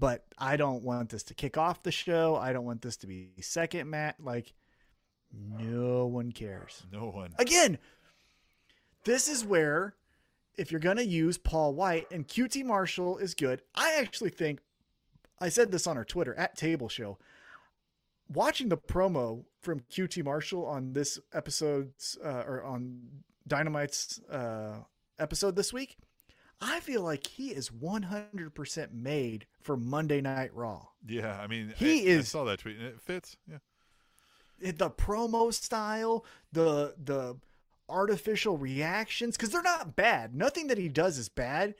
But I don't want this to kick off the show. I don't want this to be second match. Like, no one cares. No one. Again, this is where if you're going to use Paul White and QT Marshall is good. I actually think I said this on our Twitter at Table Show. Watching the promo from QT Marshall on this episode's uh, or on Dynamite's uh, episode this week, I feel like he is 100% made for Monday Night Raw. Yeah. I mean, He I, I saw that tweet, and it fits. Yeah. the promo style, the the artificial reactions because they're not bad. Nothing that he does is bad,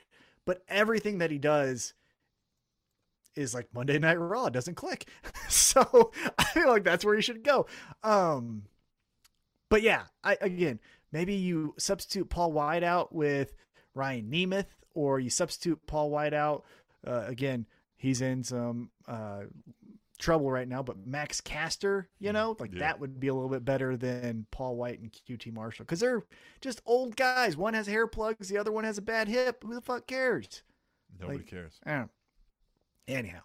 but everything that he does is like Monday Night Raw it doesn't click. so I feel like that's where you should go. Um, but yeah, I again maybe you substitute Paul White out with Ryan Nemeth, or you substitute Paul White out uh, again. He's in some uh, trouble right now, but Max Caster, you know, like Yeah. that would be a little bit better than Paul White and QT Marshall because they're just old guys. One has hair plugs, the other one has a bad hip. Who the fuck cares? Nobody Like- cares. I don't know. Anyhow,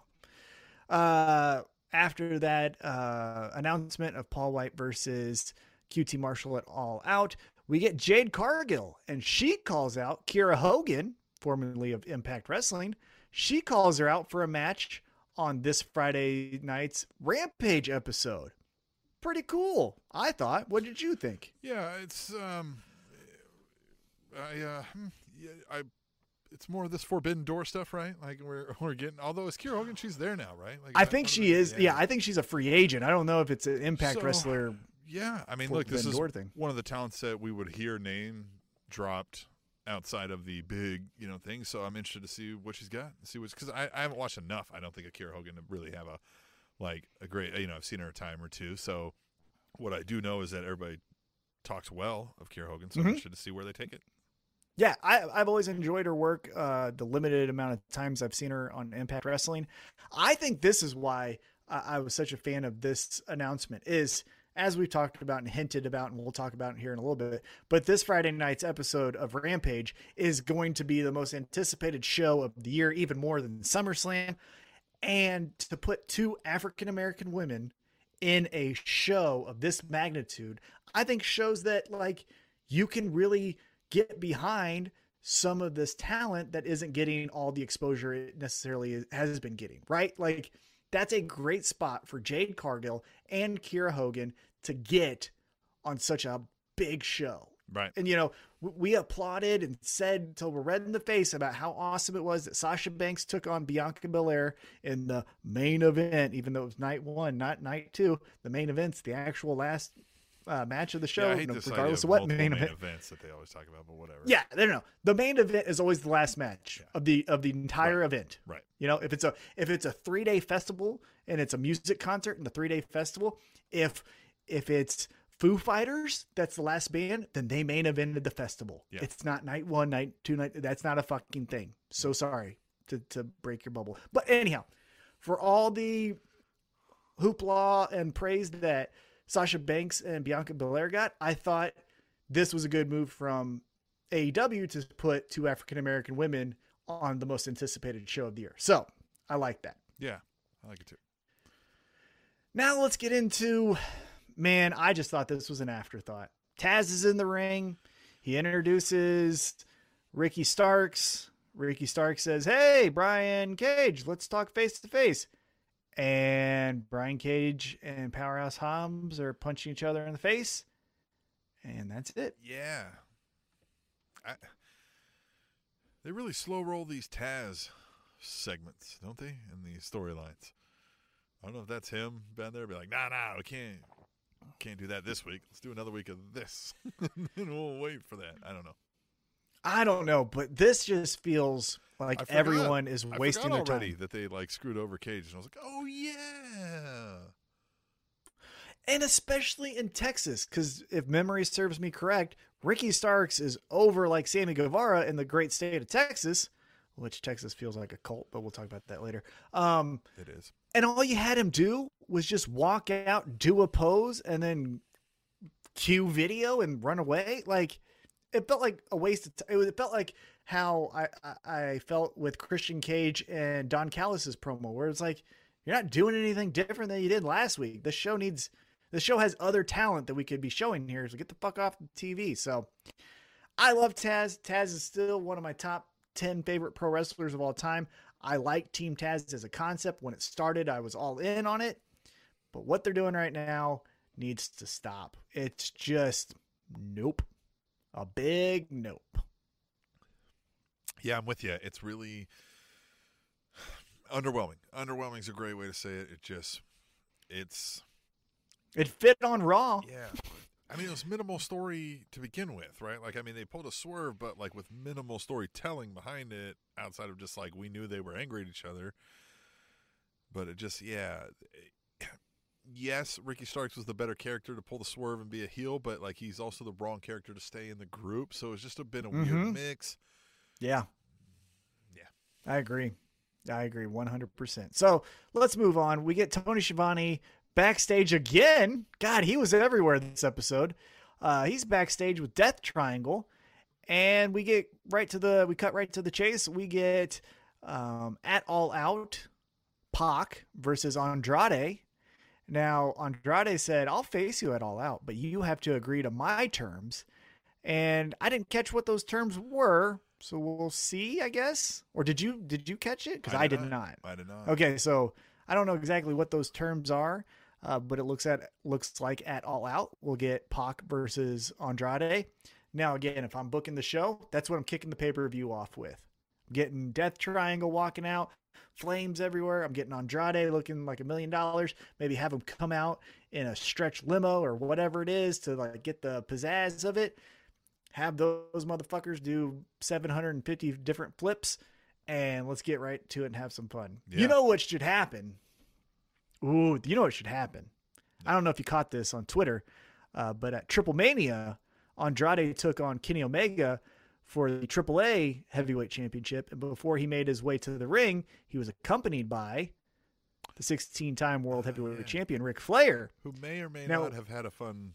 uh, after that uh, announcement of Paul White versus QT Marshall at All Out, we get Jade Cargill, and she calls out Kiera Hogan, formerly of Impact Wrestling. She calls her out for a match on this Friday night's Rampage episode. Pretty cool, I thought. What did you think? Yeah, it's um, I uh, hmm, I, it's more of this forbidden door stuff, right? Like we're we're getting. Although it's Kiera Hogan, she's there now, right? Like I that's think she is. Yeah, I think she's a free agent. I don't know if it's an Impact So- Wrestler. Yeah, I mean, look, this is thing. one of the talents that we would hear name dropped outside of the big, you know, thing. So I'm interested to see what she's got. See what's because I, I haven't watched enough. I don't think of Kiera Hogan to really have a like a great. You know, I've seen her a time or two. So what I do know is that everybody talks well of Kiera Hogan. So Mhm. I'm interested to see where they take it. Yeah, I, I've always enjoyed her work. Uh, the limited amount of times I've seen her on Impact Wrestling, I think this is why I, I was such a fan of this announcement. Is as we've talked about and hinted about, and we'll talk about here in a little bit. But this Friday night's episode of Rampage is going to be the most anticipated show of the year, even more than SummerSlam. And to put two African American women in a show of this magnitude, I think shows that like you can really get behind some of this talent that isn't getting all the exposure it necessarily has been getting, right? Like that's a great spot for Jade Cargill and Kiera Hogan to get on such a big show. Right. And you know, we applauded and said till we're red in the face about how awesome it was that Sasha Banks took on Bianca Belair in the main event, even though it was night one, not night two. The main event's the actual last uh, match of the show, yeah, no- regardless of what main main event. events that they always talk about, but whatever. Yeah, no, no, no. The main event is always the last match of the of the entire event. Right. You know, if it's a if it's a three day festival and it's a music concert in the three day festival, if if it's Foo Fighters, that's the last band, then they main evented the festival. Yeah. It's not night one, night two, night. That's not a fucking thing. So sorry to to break your bubble. But anyhow, for all the hoopla and praise that Sasha Banks and Bianca Belair got, I thought this was a good move from AEW to put two African American women on the most anticipated show of the year. So I like that. Yeah. I like it too. Now let's get into man, I just thought this was an afterthought. Taz is in the ring. He introduces Ricky Starks. Ricky Starks says, Hey, Brian Cage, let's talk face to face. And Brian Cage and Powerhouse Hobbs are punching each other in the face. And that's it. Yeah. I, they really slow roll these Taz segments, don't they? In these storylines. I don't know if that's him been there. Be like, nah, nah, we can't, can't do that this week. Let's do another week of this, and we'll wait for that. I don't know. I don't know, but this just feels like forgot- everyone is wasting their already time. that they like screwed over Cage, and I was like, oh yeah. and especially in Texas, because if memory serves me correct, Ricky Starks is over like Sammy Guevara in the great state of Texas, which Texas feels like a cult, but we'll talk about that later. Um, It is. and all you had him do was just walk out, do a pose, and then cue video and run away. Like it felt like a waste of time. It felt like how I, I I felt with Christian Cage and Don Callis's promo, where it's like you're not doing anything different than you did last week. The show needs the show has other talent that we could be showing here. So get the fuck off the TV. So I love Taz. Taz is still one of my top 10 favorite pro wrestlers of all time. I like Team Taz as a concept. When it started, I was all in on it. But what they're doing right now needs to stop. It's just nope. A big nope. Yeah, I'm with you. It's really underwhelming. Underwhelming is a great way to say it. It just, it's It fit on Raw. yeah. I mean, it was minimal story to begin with, right? Like, I mean, they pulled a swerve, but like with minimal storytelling behind it, outside of just like we knew they were angry at each other. But it just, yeah. Yes, Ricky Starks was the better character to pull the swerve and be a heel, but like he's also the wrong character to stay in the group. So it's just a been a weird Mhm. mix. Yeah. Yeah. I agree. I agree 100%. So let's move on. We get Tony Schiavone backstage again. God, he was everywhere this episode. Uh, he's backstage with Death Triangle. And we get right to the, we cut right to the chase. We get um, at All Out Pac versus Andrade. Now, Andrade said, I'll face you at All Out, but you have to agree to my terms. And I didn't catch what those terms were, so we'll see, I guess. Or did you did you catch it? Because I, did not. I did not. Okay, so I don't know exactly what those terms are, uh, but it looks at looks like at All Out we'll get Pac versus Andrade. Now again, if I'm booking the show, that's what I'm kicking the pay per view off with. I'm getting Death Triangle walking out, flames everywhere. I'm getting Andrade looking like a million dollars. Maybe have him come out in a stretch limo or whatever it is to like get the pizzazz of it. Have those motherfuckers do 750 different flips, and let's get right to it and have some fun. Yeah. You know what should happen? Ooh, you know what should happen? I don't know if you caught this on Twitter, uh, but at Triple Mania, Andrade took on Kenny Omega for the AAA Heavyweight Championship, and before he made his way to the ring, he was accompanied by the 16-time World Heavyweight yeah. Champion Ric Flair. Who may or may Now- not have had a fun.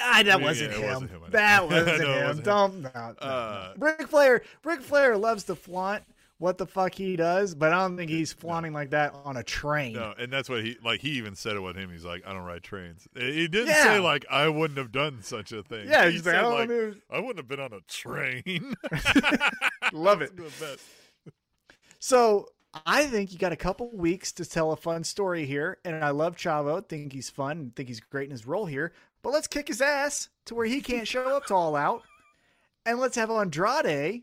Ah, that Yeah, wasn't, it him. wasn't him, That wasn't No, him. wasn't. Don't. No, no, Uh. Ric Flair. Ric Flair loves to flaunt what the fuck he does, but I don't think he's flaunting like that on a train. No, and that's what he like. He even said it with him. He's like, I don't ride trains. He didn't Yeah. say like I wouldn't have done such a thing. Yeah, he he's like, said I like. I wouldn't have been on a train. Love it. That's the best. So I think you got a couple weeks to tell a fun story here, and I love Chavo. Think he's fun. Think he's great in his role here. but let's kick his ass to where he can't show up to all out. And let's have Andrade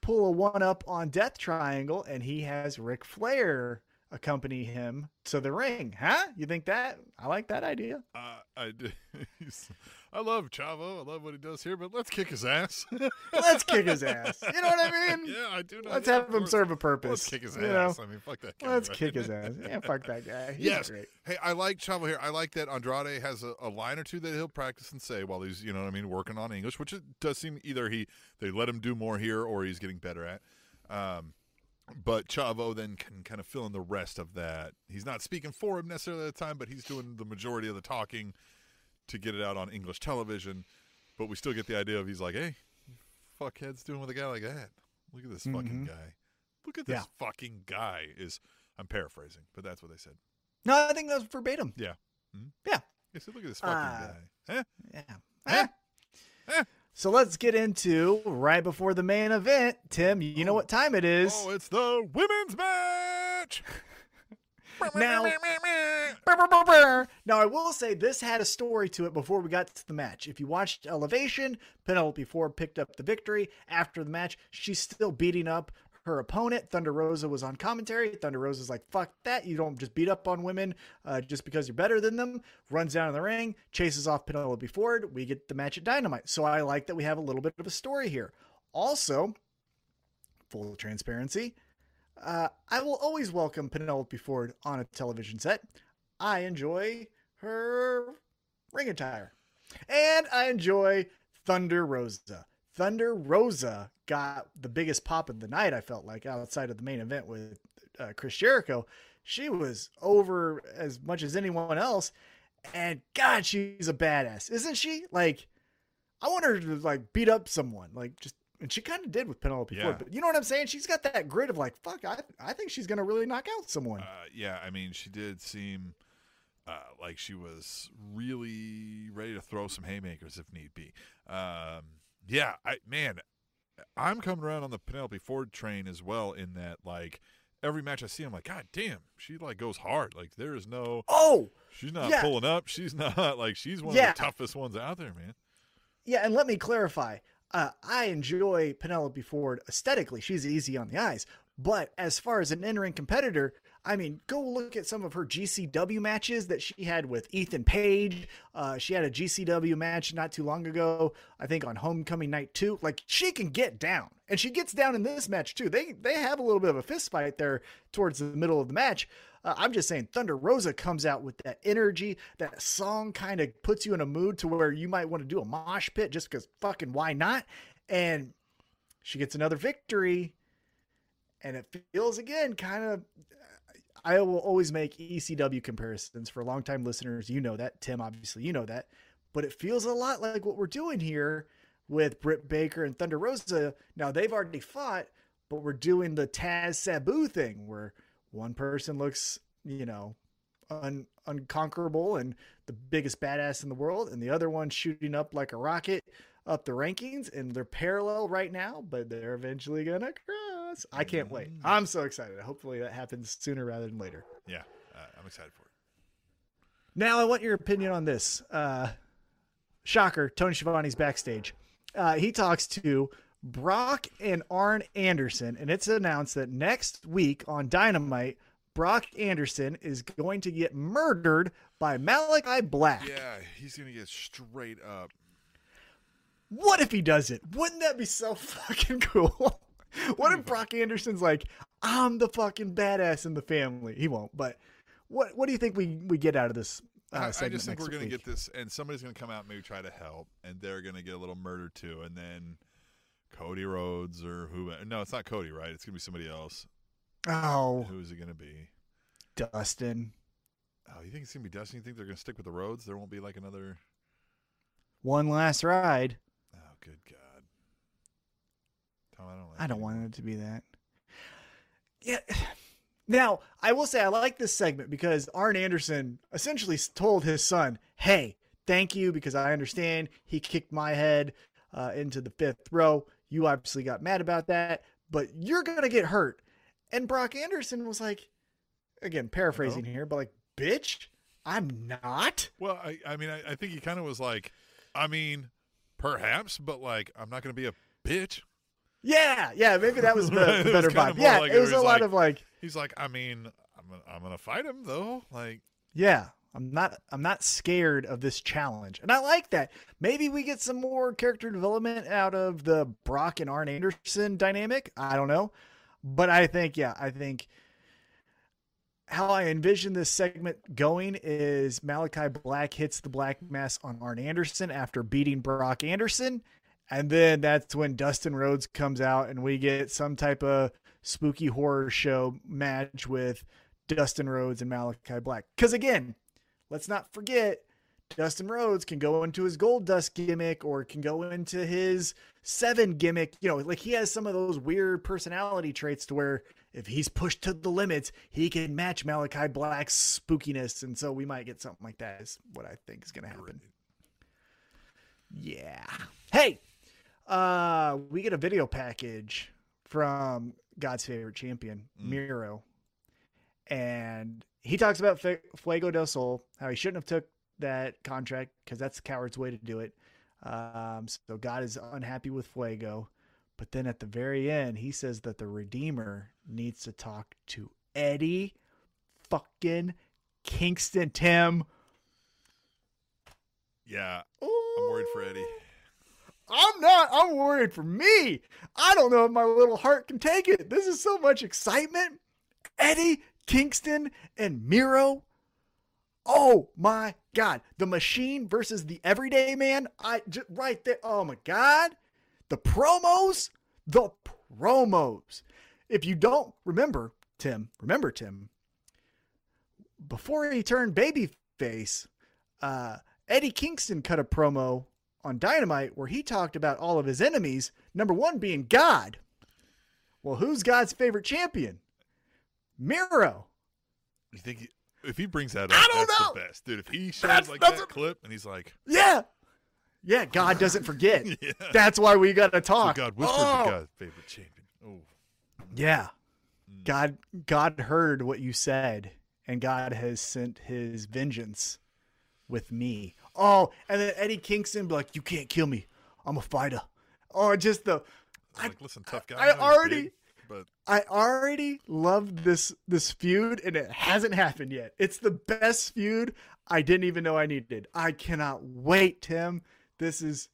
pull a one up on Death Triangle, and he has Ric Flair accompany him to the ring. Huh? You think that? I like that idea. Uh, I do. I love Chavo. I love what he does here, but let's kick his ass. Let's kick his ass. You know what I mean? yeah, I do. Know. Let's have him serve a purpose. Let's kick his you know? ass. I mean, fuck that guy. Let's right? kick his ass. Yeah, fuck that guy. He's Yes. great. Hey, I like Chavo here. I like that Andrade has a, a line or two that he'll practice and say while he's, you know what I mean, working on English, which it does seem either he they let him do more here or he's getting better at. Um, but Chavo then can kind of fill in the rest of that. He's not speaking for him necessarily at the time, but he's doing the majority of the talking to get it out on English television. But we still get the idea of he's like, hey, fuckhead's doing with a guy like that. Look at this fucking Mhm. guy. Look at this Yeah. fucking guy. Is I'm paraphrasing, but that's what they said. No, I think that was verbatim. Yeah. Mhm. Yeah. Yeah, so look at this fucking Uh, guy. Huh? Yeah. Eh? Eh? So let's get into right before the main event. Tim, you know what time it is. Oh, it's the women's match. Now- Now, I will say this had a story to it before we got to the match. If you watched Elevation, Penelope Ford picked up the victory. After the match, she's still beating up her opponent. Thunder Rosa was on commentary. Thunder Rosa's like, fuck that. You don't just beat up on women uh, just because you're better than them. Runs down in the ring, chases off Penelope Ford. We get the match at Dynamite. So I like that we have a little bit of a story here. Also, full transparency, uh, I will always welcome Penelope Ford on a television set. I enjoy her ring attire. And I enjoy Thunder Rosa. Thunder Rosa got the biggest pop of the night, I felt like, outside of the main event with uh, Chris Jericho. She was over as much as anyone else. And God, she's a badass, isn't she? Like, I want her to like beat up someone, like just, and she kind of did with Penelope Yeah. Ford. But you know what I'm saying? She's got that grit of like, fuck, I, I think she's gonna really knock out someone. Uh, yeah, I mean, she did seem uh, like she was really ready to throw some haymakers if need be. Um, yeah, I man, I'm coming around on the Penelope Ford train as well. In that, like, every match I see, I'm like, God damn, she like goes hard. Like, there is no, oh, she's not Yeah. pulling up. She's not like she's one Yeah. of the toughest ones out there, man. Yeah, and let me clarify. Uh, I enjoy Penelope Ford aesthetically. She's easy on the eyes. But as far as an in-ring competitor, I mean, go look at some of her GCW matches that she had with Ethan Page. Uh, she had a GCW match not too long ago, I think on Homecoming Night 2. Like, she can get down. And she gets down in this match, too. They, they have a little bit of a fist fight there towards the middle of the match. Uh, I'm just saying, Thunder Rosa comes out with that energy. That song kind of puts you in a mood to where you might want to do a mosh pit just because fucking why not? And she gets another victory. And it feels again kind of. I will always make ECW comparisons for longtime listeners. You know that. Tim, obviously, you know that. But it feels a lot like what we're doing here with Britt Baker and Thunder Rosa. Now, they've already fought, but we're doing the Taz Sabu thing where one person looks, you know, un- unconquerable and the biggest badass in the world, and the other one shooting up like a rocket up the rankings, and they're parallel right now, but they're eventually gonna cross. I can't wait. I'm so excited. Hopefully that happens sooner rather than later. Yeah, uh, I'm excited for it. Now I want your opinion on this. Uh, shocker, Tony Schiavone's backstage. Uh, he talks to Brock and Arn Anderson, and it's announced that next week on Dynamite, Brock Anderson is going to get murdered by Malakai Black. Yeah, he's gonna get straight up. What if he does it? Wouldn't that be so fucking cool? what if Brock Anderson's like, I'm the fucking badass in the family? He won't, but what what do you think we, we get out of this? Uh, I, I just think we're going to get this, and somebody's going to come out and maybe try to help, and they're going to get a little murder too, and then Cody Rhodes or who? No, it's not Cody, right? It's going to be somebody else. Oh, Who's it going to be? Dustin. Oh, you think it's going to be Dustin? You think they're going to stick with the Rhodes? There won't be like another. One last ride. Oh, good God, Tom, I don't. Like I don't want it to be that. Yeah. Now, I will say I like this segment because Arn Anderson essentially told his son, "Hey, thank you because I understand he kicked my head uh, into the fifth row. You obviously got mad about that, but you're gonna get hurt." And Brock Anderson was like, again paraphrasing here, but like, "Bitch, I'm not. Well, I, I mean, I, I think he kind of was like, I mean, perhaps, but like, I'm not going to be a bitch. Yeah, yeah, maybe that was the, Right, better vibe. Yeah, like it it was a was lot of like, He's like, I mean, I'm gonna, I'm going to fight him though. Like, yeah, I'm not I'm not scared of this challenge. And I like that. Maybe we get some more character development out of the Brock and Arn Anderson dynamic. I don't know. But I think yeah, I think how I envision this segment going is Malakai Black hits the black mass on Arn Anderson after beating Brock Anderson. And then that's when Dustin Rhodes comes out and we get some type of spooky horror show match with Dustin Rhodes and Malakai Black. Because again, let's not forget Dustin Rhodes can go into his gold dust gimmick or can go into his seven gimmick. You know, like he has some of those weird personality traits to where if he's pushed to the limits, he can match Malakai Black's spookiness. And so we might get something like that, is what I think is going to happen. Yeah. Hey, uh, we get a video package from God's favorite champion, Miro, and he talks about F- Fuego del Sol, how he shouldn't have took that contract because that's the coward's way to do it. Um, so God is unhappy with Fuego, but then at the very end, he says that the Redeemer needs to talk to Eddie fucking Kingston. Tim, yeah, I'm worried for Eddie. I'm not. I'm worried for me. I don't know if my little heart can take it. This is so much excitement. Eddie, Kingston, and Miro. Oh my God. The machine versus the everyday man. I just right there. Oh my God. The promos. The promos. If you don't remember, Tim, remember, Tim, before he turned babyface, uh, Eddie Kingston cut a promo on Dynamite where he talked about all of his enemies, number one being God. Well, who's God's favorite champion? Miro. You think he, if he brings that up, I don't that's know. the best, dude. If he shows That's- like that's that a- clip and he's like, Yeah. Yeah, God doesn't forget. yeah, That's why we got to so talk. God whispered Oh. to God's favorite champion. Oh, Yeah. Mm. God God heard what you said and God has sent his vengeance with me. Oh, and then Eddie Kingston be like, "You can't kill me. I'm a fighter." Or just the like, listen, tough guy. I he's already- but I already love this this feud and it hasn't happened yet. It's the best feud I didn't even know I needed. I cannot wait, Tim. This is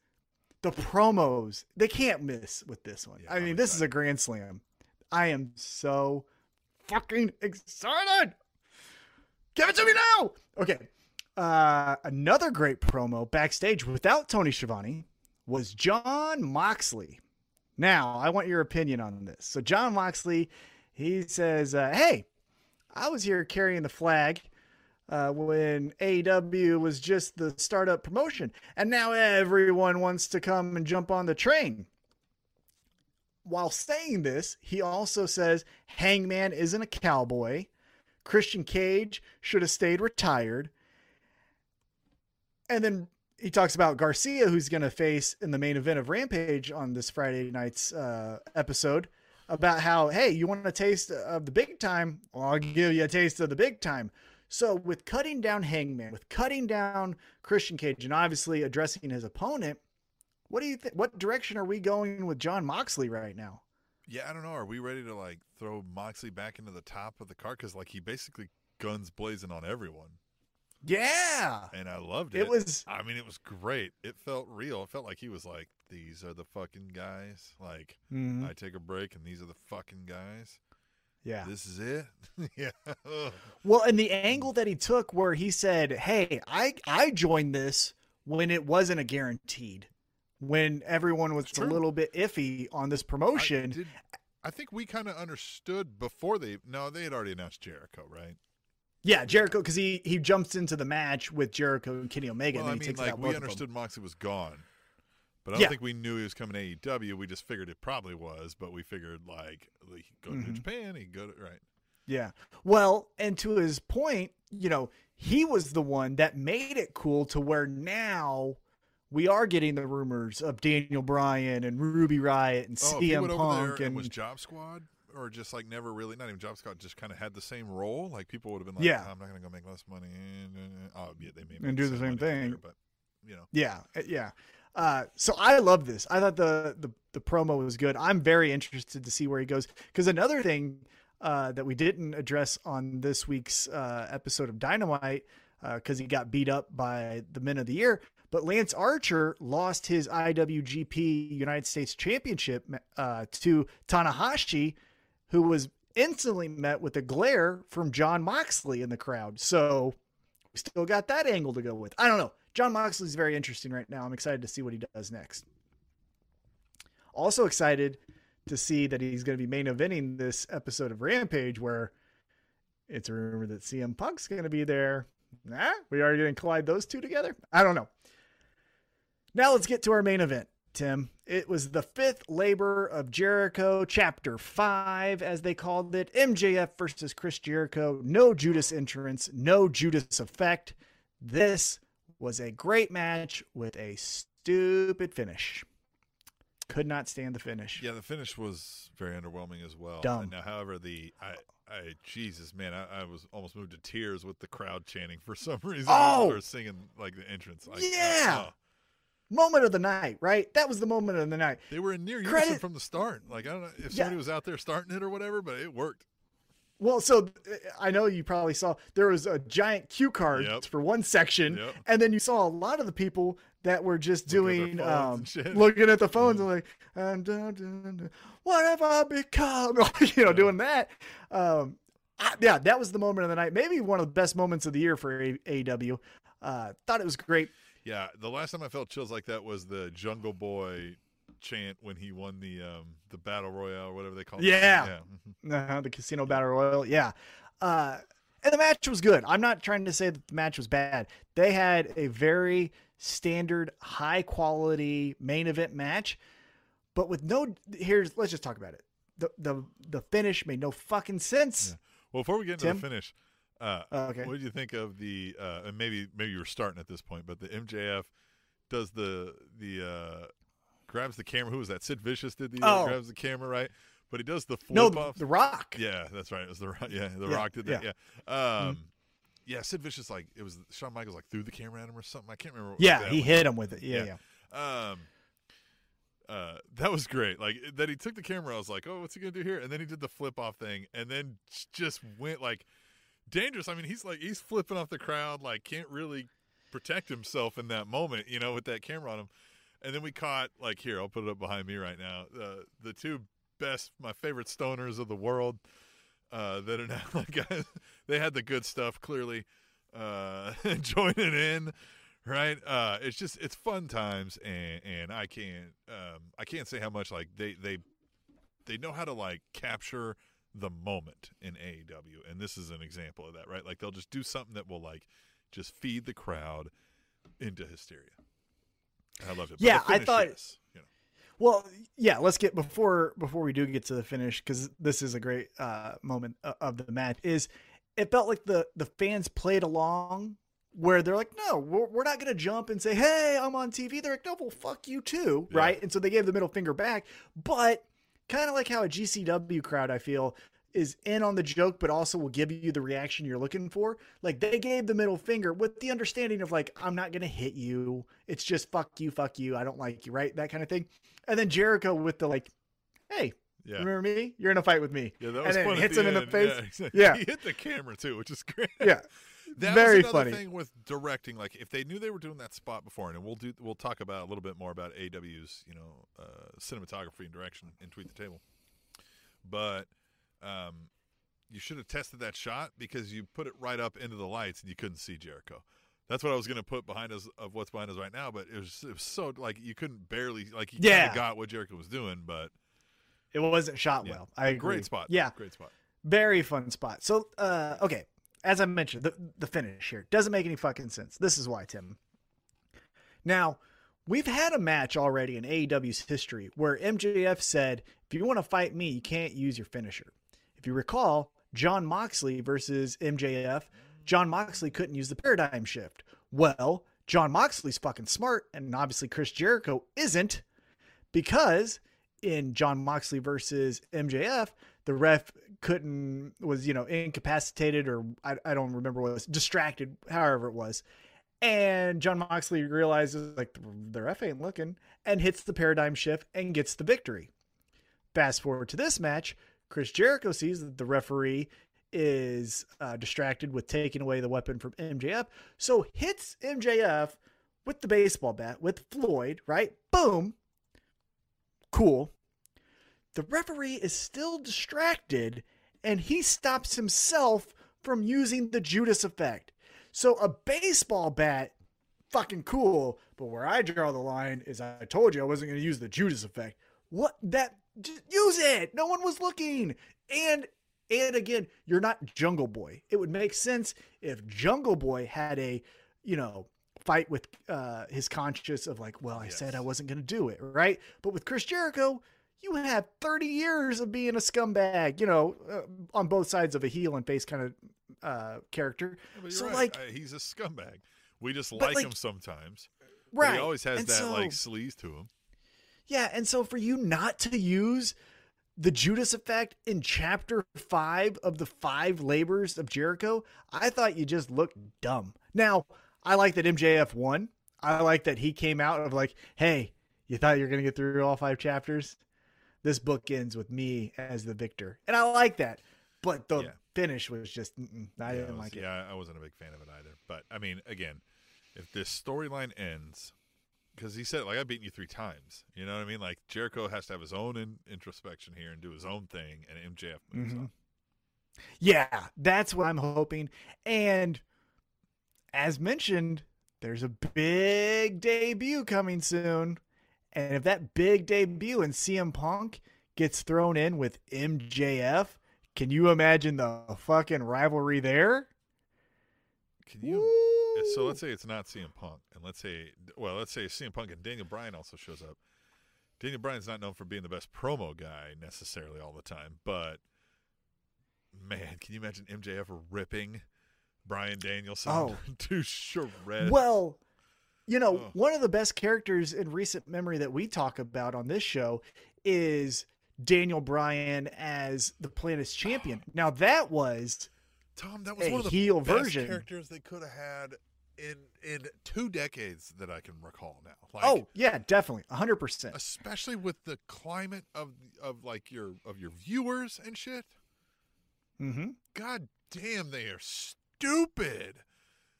the promos. They can't miss with this one. Yeah, I I'm mean, this is a grand slam. I am so fucking excited. Give it to me now. Okay. Uh, another great promo backstage without Tony Schiavone was Jon Moxley. Now, I want your opinion on this. So, Jon Moxley, he says, uh, Hey, I was here carrying the flag uh, when AEW was just the startup promotion, and now everyone wants to come and jump on the train. While saying this, he also says Hangman isn't a cowboy. Christian Cage should have stayed retired. And then he talks about Garcia, who's going to face in the main event of Rampage on this Friday night's uh, episode, about how, hey, you want a taste of the big time? Well, I'll give you a taste of the big time. So, with cutting down Hangman, with cutting down Christian Cage, and obviously addressing his opponent, what do you think? What direction are we going with Jon Moxley right now? yeah, I don't know. Are we ready to like throw Moxley back into the top of the card? Because like he basically guns blazing on everyone, Yeah. and I loved it. It was I mean, it was great. It felt real. It felt like he was like, "These are the fucking guys." Like, Mhm. I take a break, and these are the fucking guys. yeah. This is it. yeah. Well, and the angle that he took where he said, "Hey, I I joined this when it wasn't a guaranteed, when everyone was a little bit iffy on this I, promotion." did, I think we kind of understood before they. No, they had already announced Jericho, right? Yeah, Jericho because he he jumps into the match with Jericho and Kenny Omega, Well, and I mean, takes like we both of them. understood Moxley was gone, but I don't Yeah. think we knew he was coming to AEW. We just figured it probably was, but we figured like he could go to Mhm. Japan, he could go to right. Yeah. Well, and to his point, you know, he was the one that made it cool to where now we are getting the rumors of Daniel Bryan and Ruby Riott and Oh, CM Punk there and and was Job Squad. Or just like never really not even Job Scott just kind of had the same role. Like people would have been like, Yeah. I'm not going to go make less money. Oh, yeah, they may And do the same thing. later, but you know, Yeah, uh, yeah. Uh, so I love this. I thought the, the the promo was good. I'm very interested to see where he goes because another thing uh, that we didn't address on this week's uh, episode of Dynamite because he got beat up by the Men of the Year, but Lance Archer lost his IWGP United States Championship uh, to Tanahashi, who was instantly met with a glare from Jon Moxley in the crowd. So we still got that angle to go with. I don't know. Jon Moxley's very interesting right now. I'm excited to see what he does next. Also excited to see that he's going to be main eventing this episode of Rampage where it's a rumor that CM Punk's going to be there. Nah, we going to collide those two together. I don't know. Now let's get to our main event, Tim. It was the fifth labor of Jericho, chapter five, as they called it. MJF versus Chris Jericho. No Judas entrance, no Judas effect. This was a great match with a stupid finish. Could not stand the finish. yeah, the finish was very underwhelming as well. Dumb. Now, however, the I, I Jesus man, I, I was almost moved to tears with the crowd chanting for some reason Oh! or singing like the entrance. Like, uh, Yeah! oh. Moment of the night, right? That was the moment of the night. they were in near Credit- unison from the start. Like I don't know if Yeah. somebody was out there starting it or whatever, but it worked. Well, so uh, I know you probably saw there was a giant cue card Yep. for one section, Yep. and then you saw a lot of the people that were just doing um. Mm-hmm. looking at the phones and like, and dun, dun, dun, what have I become? you know, doing that. Um, I, yeah, that was the moment of the night. Maybe one of the best moments of the year for AEW. Uh, thought it was great. Yeah, the last time I felt chills like that was the Jungle Boy chant when he won the um the battle royale or whatever they call it. Yeah. mhm. uh, the Casino Battle Royal. Yeah. Uh, and the match was good. I'm not trying to say that the match was bad. They had a very standard, high quality main event match, but with no. Here's let's just talk about it. The the the finish made no fucking sense. Well, before we get into Tim? the finish, uh, Oh, okay. what did you think of the? Uh, and maybe maybe you were starting at this point, but the MJF does the the uh, grabs the camera. Who was that? Sid Vicious did the uh, Oh. grabs the camera, right? But he does the flip No, off. the Rock. yeah, that's right. It was the Rock. Yeah, the Yeah, Rock did that. yeah. Yeah. Um, yeah, Sid Vicious like it was Shawn Michaels like threw the camera at him or something. I can't remember. What Yeah, he hit him with it. Yeah, Yeah. yeah. Um, uh, that was great. Like that, he took the camera. I was like, "Oh, what's he gonna do here?" And then he did the flip off thing, and then just went like dangerous. I mean, he's like he's flipping off the crowd, like can't really protect himself in that moment, you know, with that camera on him. And then we caught like here, I'll put it up behind me right now. Uh, the two best, my favorite stoners of the world uh, that are now like they had the good stuff clearly uh, joining in right uh it's just it's fun times and and i can't um i can't say how much like they they they know how to like capture the moment in AEW and this is an example of that right like they'll just do something that will like just feed the crowd into hysteria i love it Yeah, I thought- yes, you know. Well, yeah. Let's get before before we do get to the finish because this is a great uh, moment of the match. Is it felt like the the fans played along where they're like, no, we're, we're not gonna jump and say, hey, I'm on TV. They're like, no, well, fuck you too, Yeah. right? And so they gave the middle finger back, but kind of like how a GCW crowd, I feel. Is in on the joke, but also will give you the reaction you're looking for. Like they gave the middle finger with the understanding of like, I'm not gonna hit you. It's just fuck you, fuck you. I don't like you, right? That kind of thing. And then Jericho with the like, hey, yeah remember me? You're in a fight with me. yeah that and was then fun hits him in the face. yeah, exactly. Yeah. he hit the camera too which is great Yeah. That Very was another funny. thing with directing. Like, if they knew they were doing that spot before, and we'll do, we'll talk about a little bit more about AEW's, you know, uh, cinematography and direction in Tweet the Table. But um, you should have tested that shot because you put it right up into the lights and you couldn't see Jericho. That's what I was going to put behind us of what's behind us right now. But it was, it was so like you couldn't barely like you Yeah. kind of got what Jericho was doing, but It wasn't shot yeah. well. I agree. great spot. Yeah. great spot. Very fun spot. So, uh, okay, as I mentioned, the the finish here doesn't make any fucking sense. This is why, Tim. Now, we've had a match already in AEW's history where MJF said, "If you want to fight me, you can't use your finisher." If you recall, Jon Moxley versus MJF, Jon Moxley couldn't use the paradigm shift. Well, Jon Moxley's fucking smart, and obviously Chris Jericho isn't, because in Jon Moxley versus MJF, the ref couldn't was you know incapacitated or I, I don't remember what was distracted however it was. And jon moxley realizes like the, the ref ain't looking and hits the paradigm shift and gets the victory. Fast forward to this match chris jericho sees that the referee is uh, distracted with taking away the weapon from mjf so hits mjf with the baseball bat with floyd right? Boom. Cool the referee is still distracted and he stops himself from using the Judas effect. So a baseball bat, fucking cool. But where I draw the line is I told you I wasn't going to use the Judas effect. What that? Just use it. No one was looking. And and again, you're not Jungle Boy. It would make sense if Jungle Boy had a, you know, fight with uh, his conscience of like, well, I Yes. said I wasn't going to do it, right? But with Chris Jericho, you have 30 years of being a scumbag, you know, uh, on both sides of a heel and face kind of uh, character. So, right. like- Uh, he's a scumbag. We just like, like- him sometimes. Right. he always has And that so- like sleaze to him. Yeah, and so for you not to use the Judas effect in chapter five of the five labors of Jericho, I thought you just looked dumb. Now, I like that MJF won. I like that he came out of like, hey, you thought you were gonna get through all five chapters? This book ends with me as the victor. And I like that. But the Yeah. finish was just I didn't was- like it. Yeah, I wasn't a big fan of it either. But I mean, again, if this storyline ends, because he said like I've beaten you three times, you know what I mean? Like Jericho has to have his own in, introspection here and do his own thing, and MJF moves Mhm. on. Yeah, that's what I'm hoping. And as mentioned, there's a big debut coming soon. And if that big debut and CM Punk gets thrown in with MJF, can you imagine the fucking rivalry there? Can you? Woo! So let's say it's not CM Punk, and let's say, well, let's say CM Punk and Daniel Bryan also shows up. Daniel Bryan's not known for being the best promo guy necessarily all the time, but man, can you imagine MJF ripping Bryan Danielson Oh. to shreds? Well, you know, Ugh. one of the best characters in recent memory that we talk about on this show is Daniel Bryan as the planet's champion. Now that was Tom, that was one of the heel best version. characters they could have had in in two decades that I can recall now. Like, oh yeah, definitely, hundred percent. especially with the climate of of like your of your viewers and shit. Mm-hmm. God damn, they are stupid.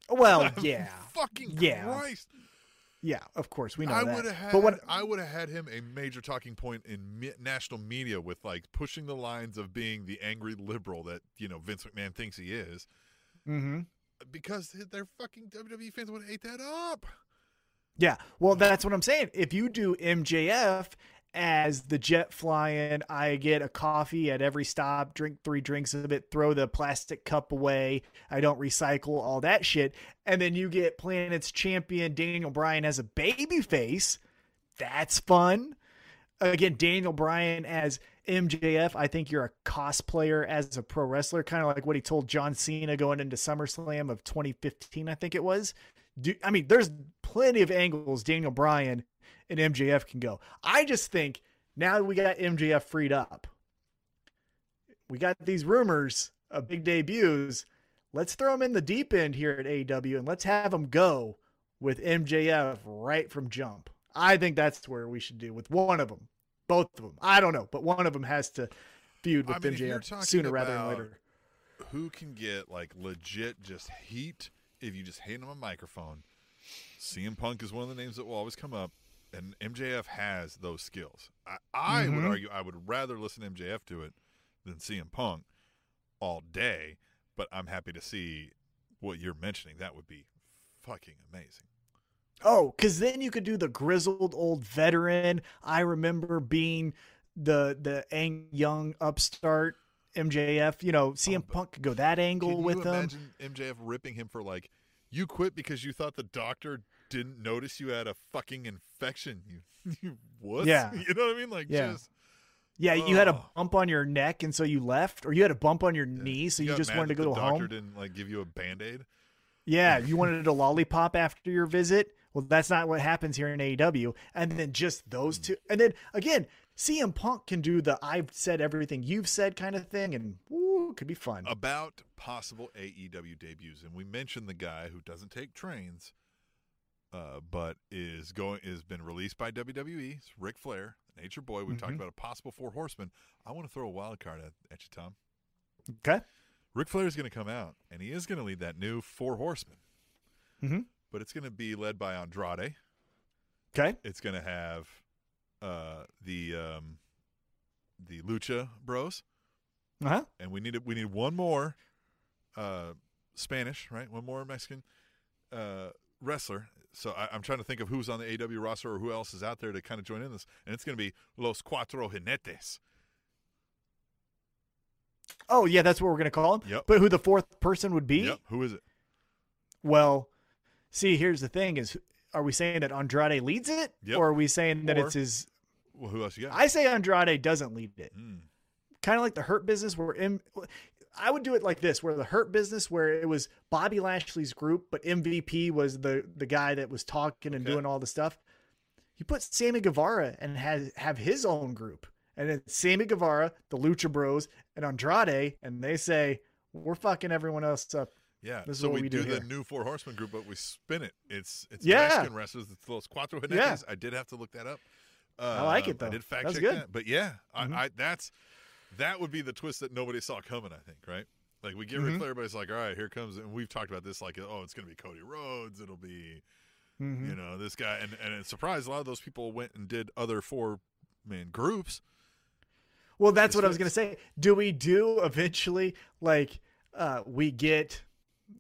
Well, yeah, Fucking Yeah. Christ. yeah. Of course, we know I that. would have had but what? I would have had him a major talking point in me- national media with like pushing the lines of being the angry liberal that, you know, Vince McMahon thinks he is hmm because their fucking WWE fans would have ate that up. Yeah. Well, that's what I'm saying. If you do MJF as the jet flying, I get a coffee at every stop, drink three drinks of it, throw the plastic cup away, I don't recycle all that shit, and then you get Planet's champion Daniel Bryan as a baby face. That's fun. Again, Daniel Bryan as MJF, I think you're a cosplayer as a pro wrestler, kind of like what he told John Cena going into SummerSlam of 2015, I think it was. Do, I mean, there's plenty of angles Daniel Bryan and MJF can go. I just think now that we got MJF freed up, we got these rumors of big debuts. Let's throw him in the deep end here at AEW and let's have him go with MJF right from jump. I think that's where we should do with one of them, both of them. I don't know, but one of them has to feud with I mean, MJF sooner rather than later. Who can get like legit just heat if you just hand him a microphone? CM Punk is one of the names that will always come up, and MJF has those skills. I, I would Mhm. argue I would rather listen to MJF do it than CM Punk all day, but I'm happy to see what you're mentioning. That would be fucking amazing. Oh, because then you could do the grizzled old veteran. I remember being the the ang- young upstart MJF. You know, CM but Punk could go that angle with you him. imagine MJF ripping him for like, you quit because you thought the doctor didn't notice you had a fucking infection. You, you wuss. Yeah. You know what I mean? Like, Yeah. just Yeah, you had a Oh. bump on your neck, and so you left, or you had a bump on your knee, so you, got just wanted to go the doctor home. Didn't like give you a band aid. Yeah, you wanted a lollipop after your visit. Well, that's not what happens here in AEW. And then just Hmm. those two, and then again, CM Punk can do the I've said everything you've said kind of thing, and woo, could be fun. About possible AEW debuts, and we mentioned the guy who doesn't take trains, uh, but is going is been released by WWE. It's Ric Flair, Nature Boy. We've talked Mhm. about a possible four horsemen. I want to throw a wild card at, at you, Tom. Okay. Ric Flair is going to come out, and he is going to lead that new four horsemen. Mm-hmm. But it's going to be led by Andrade. Okay. It's going to have uh, the um, the Lucha Bros, Uh huh. and we need we need one more uh, Spanish, right? One more Mexican uh, wrestler. So I, I'm trying to think of who's on the AEW roster or who else is out there to kind of join in this, and it's going to be Los Cuatro Jinetes. Oh yeah, that's what we're gonna call him. Yep. But who the fourth person would be? Yep. Who is it? Well, see, here's the thing: is are we saying that Andrade leads it, Yep. or are we saying that Or- it's his? Well, who else you got? I say Andrade doesn't lead it. Mm. Kind of like the Hurt Business, where M- I would do it like this: where the Hurt Business, where it was Bobby Lashley's group, but MVP was the the guy that was talking and Okay. doing all the stuff. You put Sammy Guevara and has have his own group, and it's Sammy Guevara, the Lucha Bros, and Andrade, and they say we're fucking everyone else up. Yeah. This is so what we, we do, do the new Four Horsemen group, but we spin it. It's it's Yeah. Mexican wrestlers. It's Los Cuatro Jinetes. Yeah. I did have to look that up. I like Uh, it, though. I did fact That's check good. that, but yeah, Mhm. I, I that's that would be the twist that nobody saw coming. I think, right? Like we get Ric Mhm. Flair, everybody's like, all right, here comes, and we've talked about this. Like, oh, it's going to be Cody Rhodes. It'll be Mhm. you know this guy, and and it's surprised a lot of those people went and did other four man groups. Well, that's what I was going to say. Do we do eventually like uh we get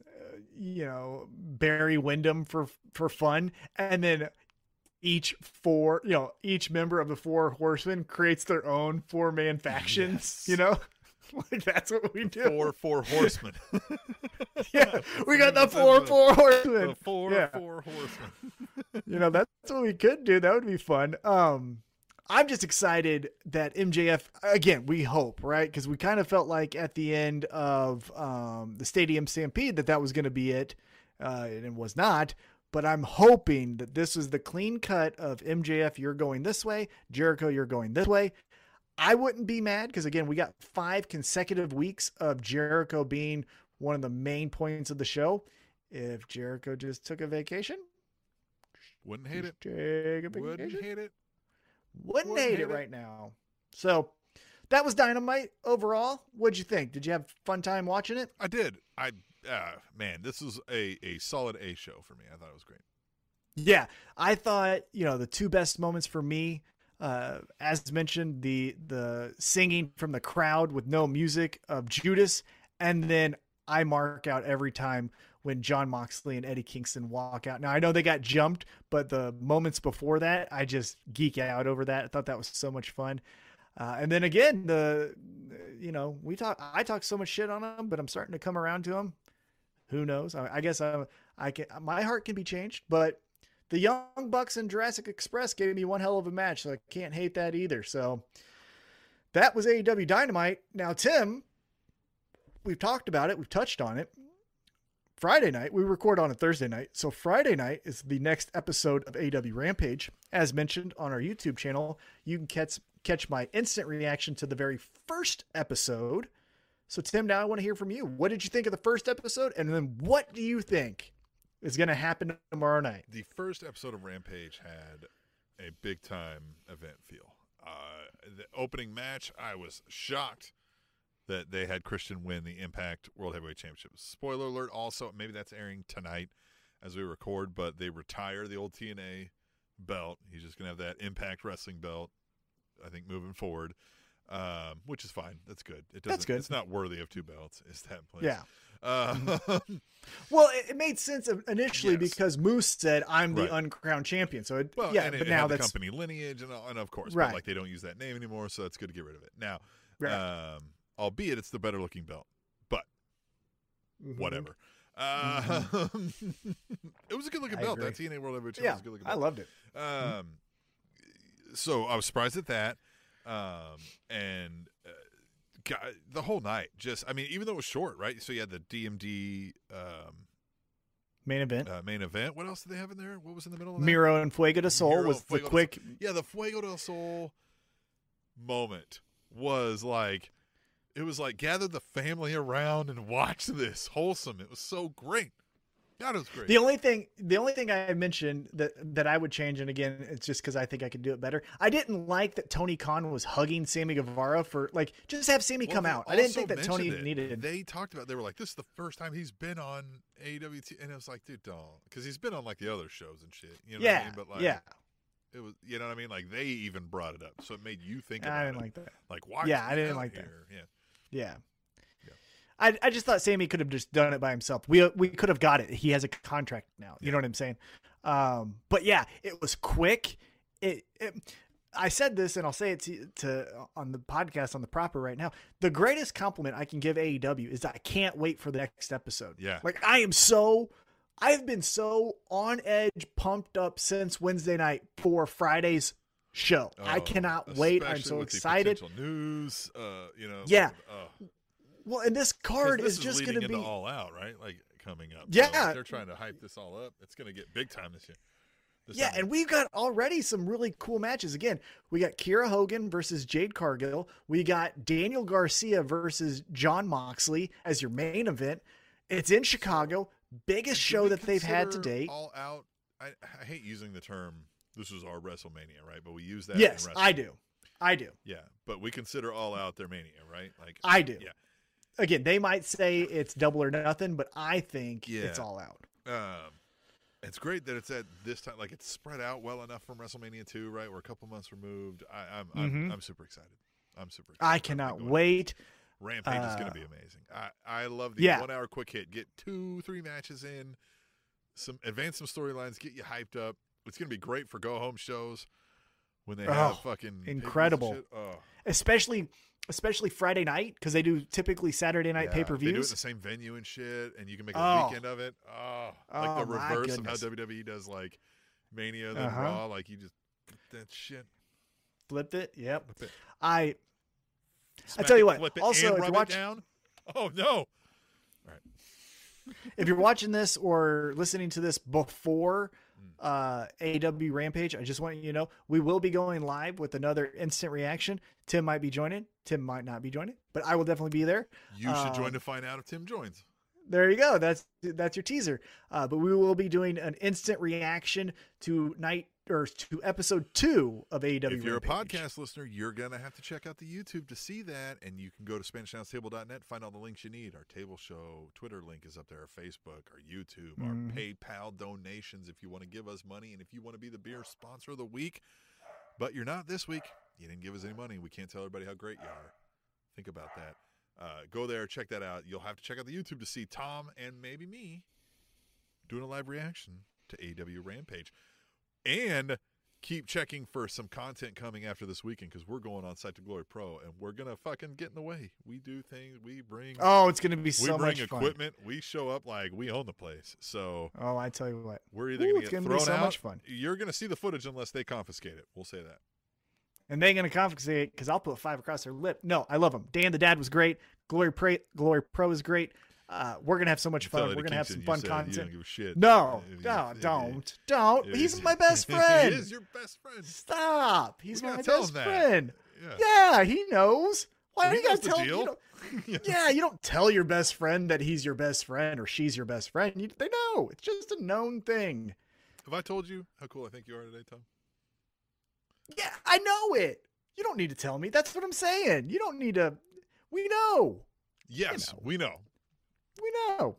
uh, you know Barry Windham for for fun and then each four, you know, each member of the four horsemen creates their own four man factions, Yes. you know? like that's what we do. Four four horsemen. yeah, we got the four four horsemen. the four Yeah. four horsemen. you know that's what we could do that would be fun um i'm just excited that mjf again we hope right because we kind of felt like at the end of um the stadium stampede that that was going to be it uh and it was not but i'm hoping that this is the clean cut of mjf you're going this way jericho you're going this way i wouldn't be mad because again we got five consecutive weeks of jericho being one of the main points of the show if jericho just took a vacation Wouldn't hate it. Take a Wouldn't vacation. hate it. Wouldn't, wouldn't hate hate it it. right now. So that was dynamite overall. What'd you think? Did you have fun time watching it? I did. I uh, man, this was a a solid A show for me. I thought it was great. Yeah, I thought you know the two best moments for me, uh, as mentioned, the the singing from the crowd with no music of Judas, and then I mark out every time when Jon Moxley and Eddie Kingston walk out. Now I know they got jumped, but the moments before that, I just geek out over that. I thought that was so much fun. Uh, and then again, the you know we talk. I talk so much shit on them, but I'm starting to come around to them. Who knows? I, I guess I, I can. My heart can be changed, but the Young Bucks and Jurassic Express gave me one hell of a match, so I can't hate that either. So that was AEW Dynamite. Now, Tim, we've talked about it, we've touched on it. Friday night, we record on a Thursday night. So Friday night is the next episode of AEW Rampage. As mentioned on our YouTube channel, you can catch catch my instant reaction to the very first episode. So Tim, now I want to hear from you. What did you think of the first episode? And then what do you think is going to happen tomorrow night? The first episode of Rampage had a big time event feel. Uh, the opening match, I was shocked that they had Christian win the Impact World Heavyweight Championship. Spoiler alert, also, maybe that's airing tonight as we record, but they retire the old TNA belt. He's just going to have that Impact Wrestling belt, I think, moving forward, um, which is fine. That's good. It doesn't, That's good. It's not worthy of two belts, is that place. Yeah. Uh, Well, it, it made sense initially Yes. because Moose said, "I'm the Right. uncrowned champion." So it, Well, yeah, and it, but now the company lineage, and, and of course, Right. but like they don't use that name anymore, so that's good to get rid of it now. Right. Um, albeit it's the better looking belt, but Mhm. whatever. Uh, it was a good looking I belt. agree. That TNA World Heavyweight Championship Yeah, was a good looking I loved it. Um, so I was surprised at that. Um, and uh, God, the whole night, just I mean, even though it was short, right? So you had the DMD um, Main event: uh, main event. What else did they have in there? What was in the middle of that? Miro and Fuego de Sol Miro was the Fuego de quick. Yeah, the Fuego de Sol moment was like it was like gather the family around and watch this wholesome. It was so great. It was great. The only thing, the only thing I mentioned that that I would change, and again, it's just because I think I could do it better. I didn't like that Tony Khan was hugging Sammy Guevara for like just have Sammy Well, come out. I didn't think that Tony it. needed. They talked about. They were like, "This is the first time he's been on AWT," and it was like, "Dude, don't," because he's been on like the other shows and shit. You know what I yeah, mean? But like, yeah. it was. You know what I mean? Like they even brought it up, so it made you think. About I didn't it. like that. Like, why? Yeah, I didn't like that. here? Yeah. Yeah. Yeah. I, I just thought Sammy could have just done it by himself. We we could have got it. He has a contract now. You know what I'm saying? Um, but yeah, it was quick. It, it I said this and I'll say it to, to on the podcast on the proper right now. The greatest compliment I can give AEW is that I can't wait for the next episode. Yeah. Like I am so I've been so on edge, pumped up since Wednesday night for Friday's show. I Oh, cannot wait. I'm so excited. news, uh, you know. Yeah. uh, Well, and this card this is just going to be all out, right? Like coming up. So, Yeah. like, they're trying to hype this all up. It's going to get big time this year. This Yeah, time. and we've got already some really cool matches. Again, we got Kiera Hogan versus Jade Cargill. We got Daniel Garcia versus Jon Moxley as your main event. It's in Chicago. Biggest show that they've had to date. All out. I, I hate using the term. This is our WrestleMania, right? But we use that. Yes, I do. I do. Yeah, but we consider all out their mania, right? Like I do. Yeah. Again, they might say it's double or nothing, but I think Yeah. it's all out. Um, it's great that it's at this time. Like it's spread out well enough from WrestleMania two, right? We're a couple months removed. I, I'm I'm, Mhm. I'm super excited. I'm super. excited I cannot wait. Rampage is going Uh, to be amazing. I I love the Yeah. one hour quick hit. Get two three matches in, some advance some storylines, get you hyped up. It's going to be great for go home shows when they have Oh, fucking incredible. Oh, Especially especially Friday night because they do typically Saturday night yeah. pay per views. They do it in the same venue and shit, and you can make a Oh. weekend of it. Oh, like Oh, the reverse of how WWE does like Mania then Uh-huh. Raw. Like you just that shit. Flipped it. Yep. Flip it. I Smack tell you it, what, flip it, also, if you it watch- down. Oh no! All right. if you're watching this or listening to this before Mm. uh AEW Rampage, I just want you to know we will be going live with another instant reaction. Tim might be joining, Tim might not be joining, but I will definitely be there. You should join Um, to find out if Tim joins. There you go. That's that's your teaser. Uh, but we will be doing an instant reaction to night or to episode two of AEW. If you're a podcast listener, you're gonna have to check out the YouTube to see that, and you can go to SpanishAnnounceTable.net, find all the links you need. Our table show Twitter link is up there, our Facebook, our YouTube, Mhm. our PayPal donations if you want to give us money, and if you want to be the beer sponsor of the week. But you're not this week. You didn't give us any money. We can't tell everybody how great you are. Think about that. Uh, go there, check that out. You'll have to check out the YouTube to see Tom and maybe me doing a live reaction to AEW Rampage. And keep checking for some content coming after this weekend because we're going on site to Glory Pro and we're gonna fucking get in the way. We do things. We bring. Oh, it's gonna be we so bring much fun. equipment. We show up like we own the place. So Oh, I tell you what. we're either Ooh, gonna get gonna thrown so out. much fun. You're gonna see the footage unless they confiscate it. We'll say that. And they ain't gonna confiscate because I'll put a five across their lip. No, I love them. Dan the Dad was great. Glory Pro, Glory Pro is great. Uh, we're gonna have so much fun. We're gonna have some fun said content. don't give a shit. No, If no, if don't, don't. He's my best friend. he is your best friend. Stop. He's my best friend. Yeah. Yeah, he knows. Why do you gotta tell deal. you Yeah, you don't tell your best friend that he's your best friend or she's your best friend. You, they know. It's just a known thing. Have I told you how cool I think you are today, Tom? Yeah, I know it. You don't need to tell me. That's what I'm saying. You don't need to. We know. Yes, know. we know. We know.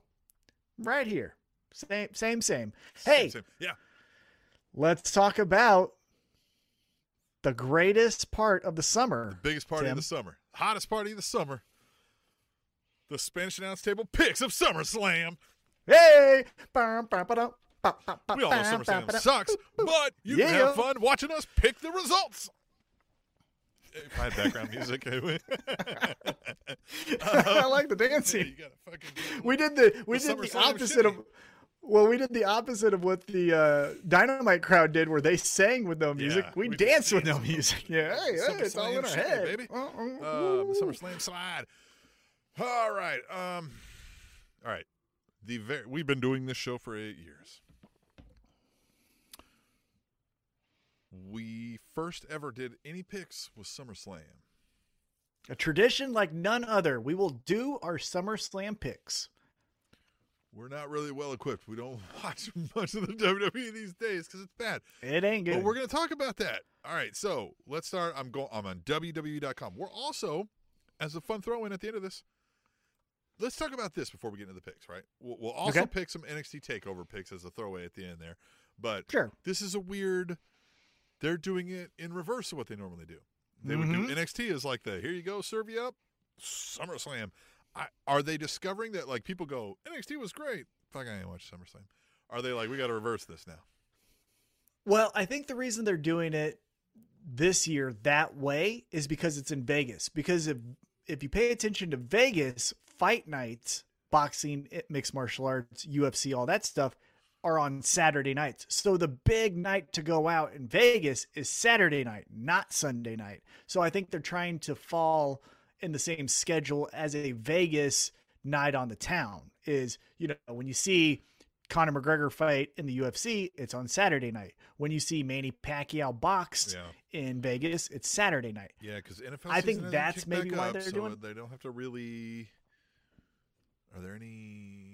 Right here. Same, same, same. Hey, Same- yeah. let's talk about the greatest part of the summer. The biggest party Tim. of the summer. Hottest party of the summer. The Spanish announce table picks of SummerSlam. Hey! We all know SummerSlam sucks, but you can have fun watching us pick the results. If I had background music, would. I like the Yeah, dancing. We did the we The did the opposite of well, we did the opposite of what the uh, Dynamite crowd did, where they sang with no music. Yeah, we, we danced with no music. Yeah, hey, hey, it's all in our shimmy, head, baby. Uh, uh, Uh, the. SummerSlam slide. All right. Um. All right. The ver- we've been doing this show for eight years. We first ever did any picks was SummerSlam. A tradition like none other. We will do our SummerSlam picks. We're not really well equipped. We don't watch much of the WWE these days because it's bad. It ain't good. But we're going to talk about that. All right, so let's start. I'm going. I'm on WWE.com. We're also, as a fun throw in at the end of this, let's talk about this before we get into the picks. Right? We'll, we'll also Okay. pick some NXT Takeover picks as a throwaway at the end there. But Sure. this is a weird. They're doing it in reverse of what they normally do. They would Mhm. do NXT is like the here you go, serve you up, SummerSlam. I, are they discovering that like people go NXT was great? Fuck, I ain't watch SummerSlam. Are they like we got to reverse this now? Well, I think the reason they're doing it this year that way is because it's in Vegas. Because if if you pay attention to Vegas, fight nights, boxing, mixed martial arts, UFC, all that stuff are on Saturday nights. So the big night to go out in Vegas is Saturday night, not Sunday night. So I think they're trying to fall in the same schedule as a Vegas night on the town is, you know, when you see Conor McGregor fight in the UFC, it's on Saturday night. When you see Manny Pacquiao boxed Yeah. in Vegas, it's Saturday night. Yeah, because NFL. I think that's maybe why up, they're so doing- They don't have to really. Are there any?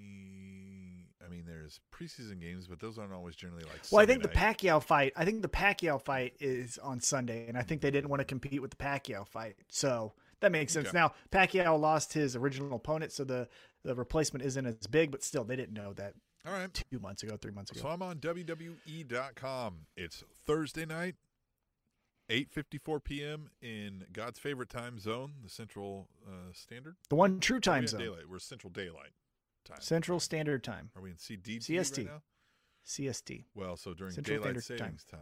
I mean, there's preseason games, but those aren't always generally like. Well, I Sunday think the night. Pacquiao fight. I think the Pacquiao fight is on Sunday, and I think they didn't want to compete with the Pacquiao fight, so that makes sense. Okay. Now Pacquiao lost his original opponent, so the the replacement isn't as big, but still, they didn't know that All right. two months ago, three months ago. So I'm on WWE.com. It's Thursday night, 8:54 p.m. in God's favorite time zone, the Central uh, Standard the one true we time zone, Daylight. We're Central Daylight time. Central Standard Time, Are we in CDT CST. right now? CST. Well, so during Central daylight Standard Time. savings time.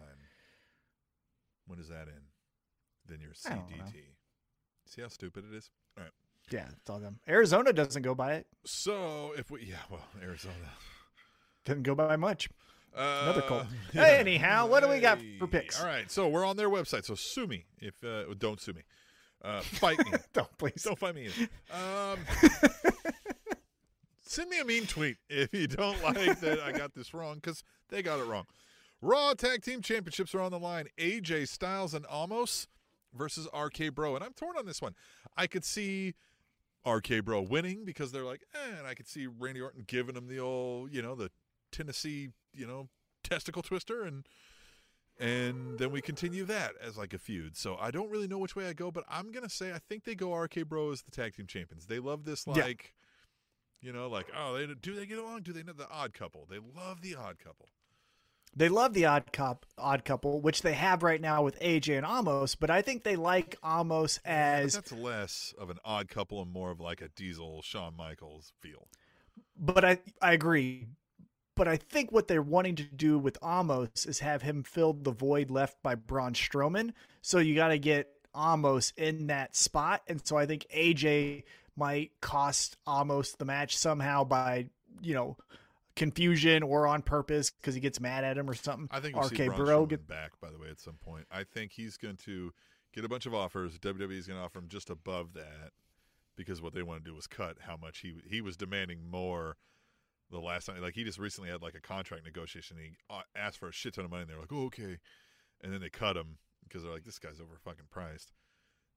when is that in? Then you're I don't know. CDT. See how stupid it is. All right. Yeah, it's all them. Arizona doesn't go by it. So if we, yeah, well, Arizona. Doesn't go by much. Another Uh, cult. yeah. Anyhow, what do we got for picks? All right, so we're on their website. So sue me if uh, don't sue me. Uh, fight me. Don't please. don't fight me. Either. Um, send me a mean tweet if you don't like that I got this wrong because they got it wrong. Raw Tag Team Championships are on the line. AJ Styles and Omos versus RK Bro, and I'm torn on this one. I could see RK Bro winning because they're like, eh, and I could see Randy Orton giving him the old, you know, the Tennessee, you know, testicle twister, and and then we continue that as like a feud. So I don't really know which way I go, but I'm gonna say I think they go RK Bro as the tag team champions. They love this like, you know, like oh, they do they get along? Do they know the odd couple? They love the odd couple. They love the odd cop, odd couple, which they have right now with AJ and Omos. But I think they like Omos as. that's less of an odd couple and more of like a Diesel Shawn Michaels feel. But I I agree. But I think what they're wanting to do with Omos is have him fill the void left by Braun Strowman. So you got to get Omos in that spot, and so I think AJ might cost Omos the match somehow by you know confusion or on purpose because he gets mad at him or something. I think RK Bro get back by the way at some point. I think he's going to get a bunch of offers. WWE is going to offer him just above that because what they want to do is cut how much he he was demanding more the last time. Like he just recently had like a contract negotiation. He uh, asked for a shit ton of money. and They're like, oh okay, and then they cut him because they're like, this guy's over fucking priced.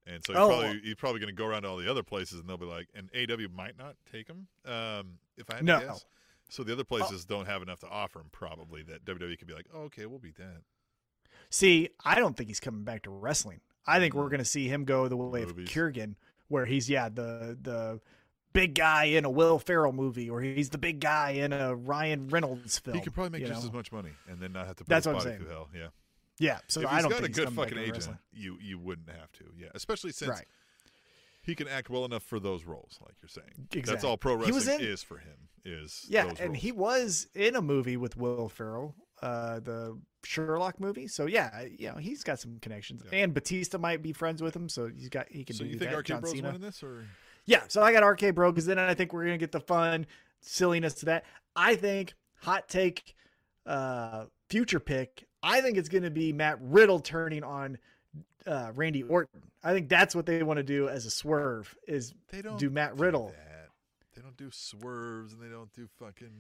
And so he's Oh. probably he's probably going to go around to all the other places, and they'll be like, and AEW might not take him. Um, if I had No. to guess. So the other places don't have enough to offer him, probably that WWE could be like, oh, okay, we'll beat that. See, I don't think he's coming back to wrestling. I think we're going to see him go the way Movies. of Kurgan, where he's yeah the the big guy in a Will Ferrell movie, or he's the big guy in a Ryan Reynolds film. He could probably make just know? as much money and then not have to put That's his body through hell. Yeah. Yeah, so if I he's don't got a good fucking agent, wrestling. you you wouldn't have to. Yeah, especially since Right. he can act well enough for those roles, like you're saying. That's all pro He was wrestling in- is for him. Is Yeah, and roles. he was in a movie with Will Ferrell, uh, the Sherlock movie. So yeah, you know he's got some connections, Yeah. and Batista might be friends with him, so he's got he can So do you think that. John Bro's Cena. winning this, or Yeah, so I got RK Bro because then I think we're gonna get the fun silliness to that. I think hot take, uh, future pick. I think it's gonna be Matt Riddle turning on uh, Randy Orton. I think that's what they want to do as a swerve is they don't do Matt Riddle. that. They don't do swerves and they don't do fucking.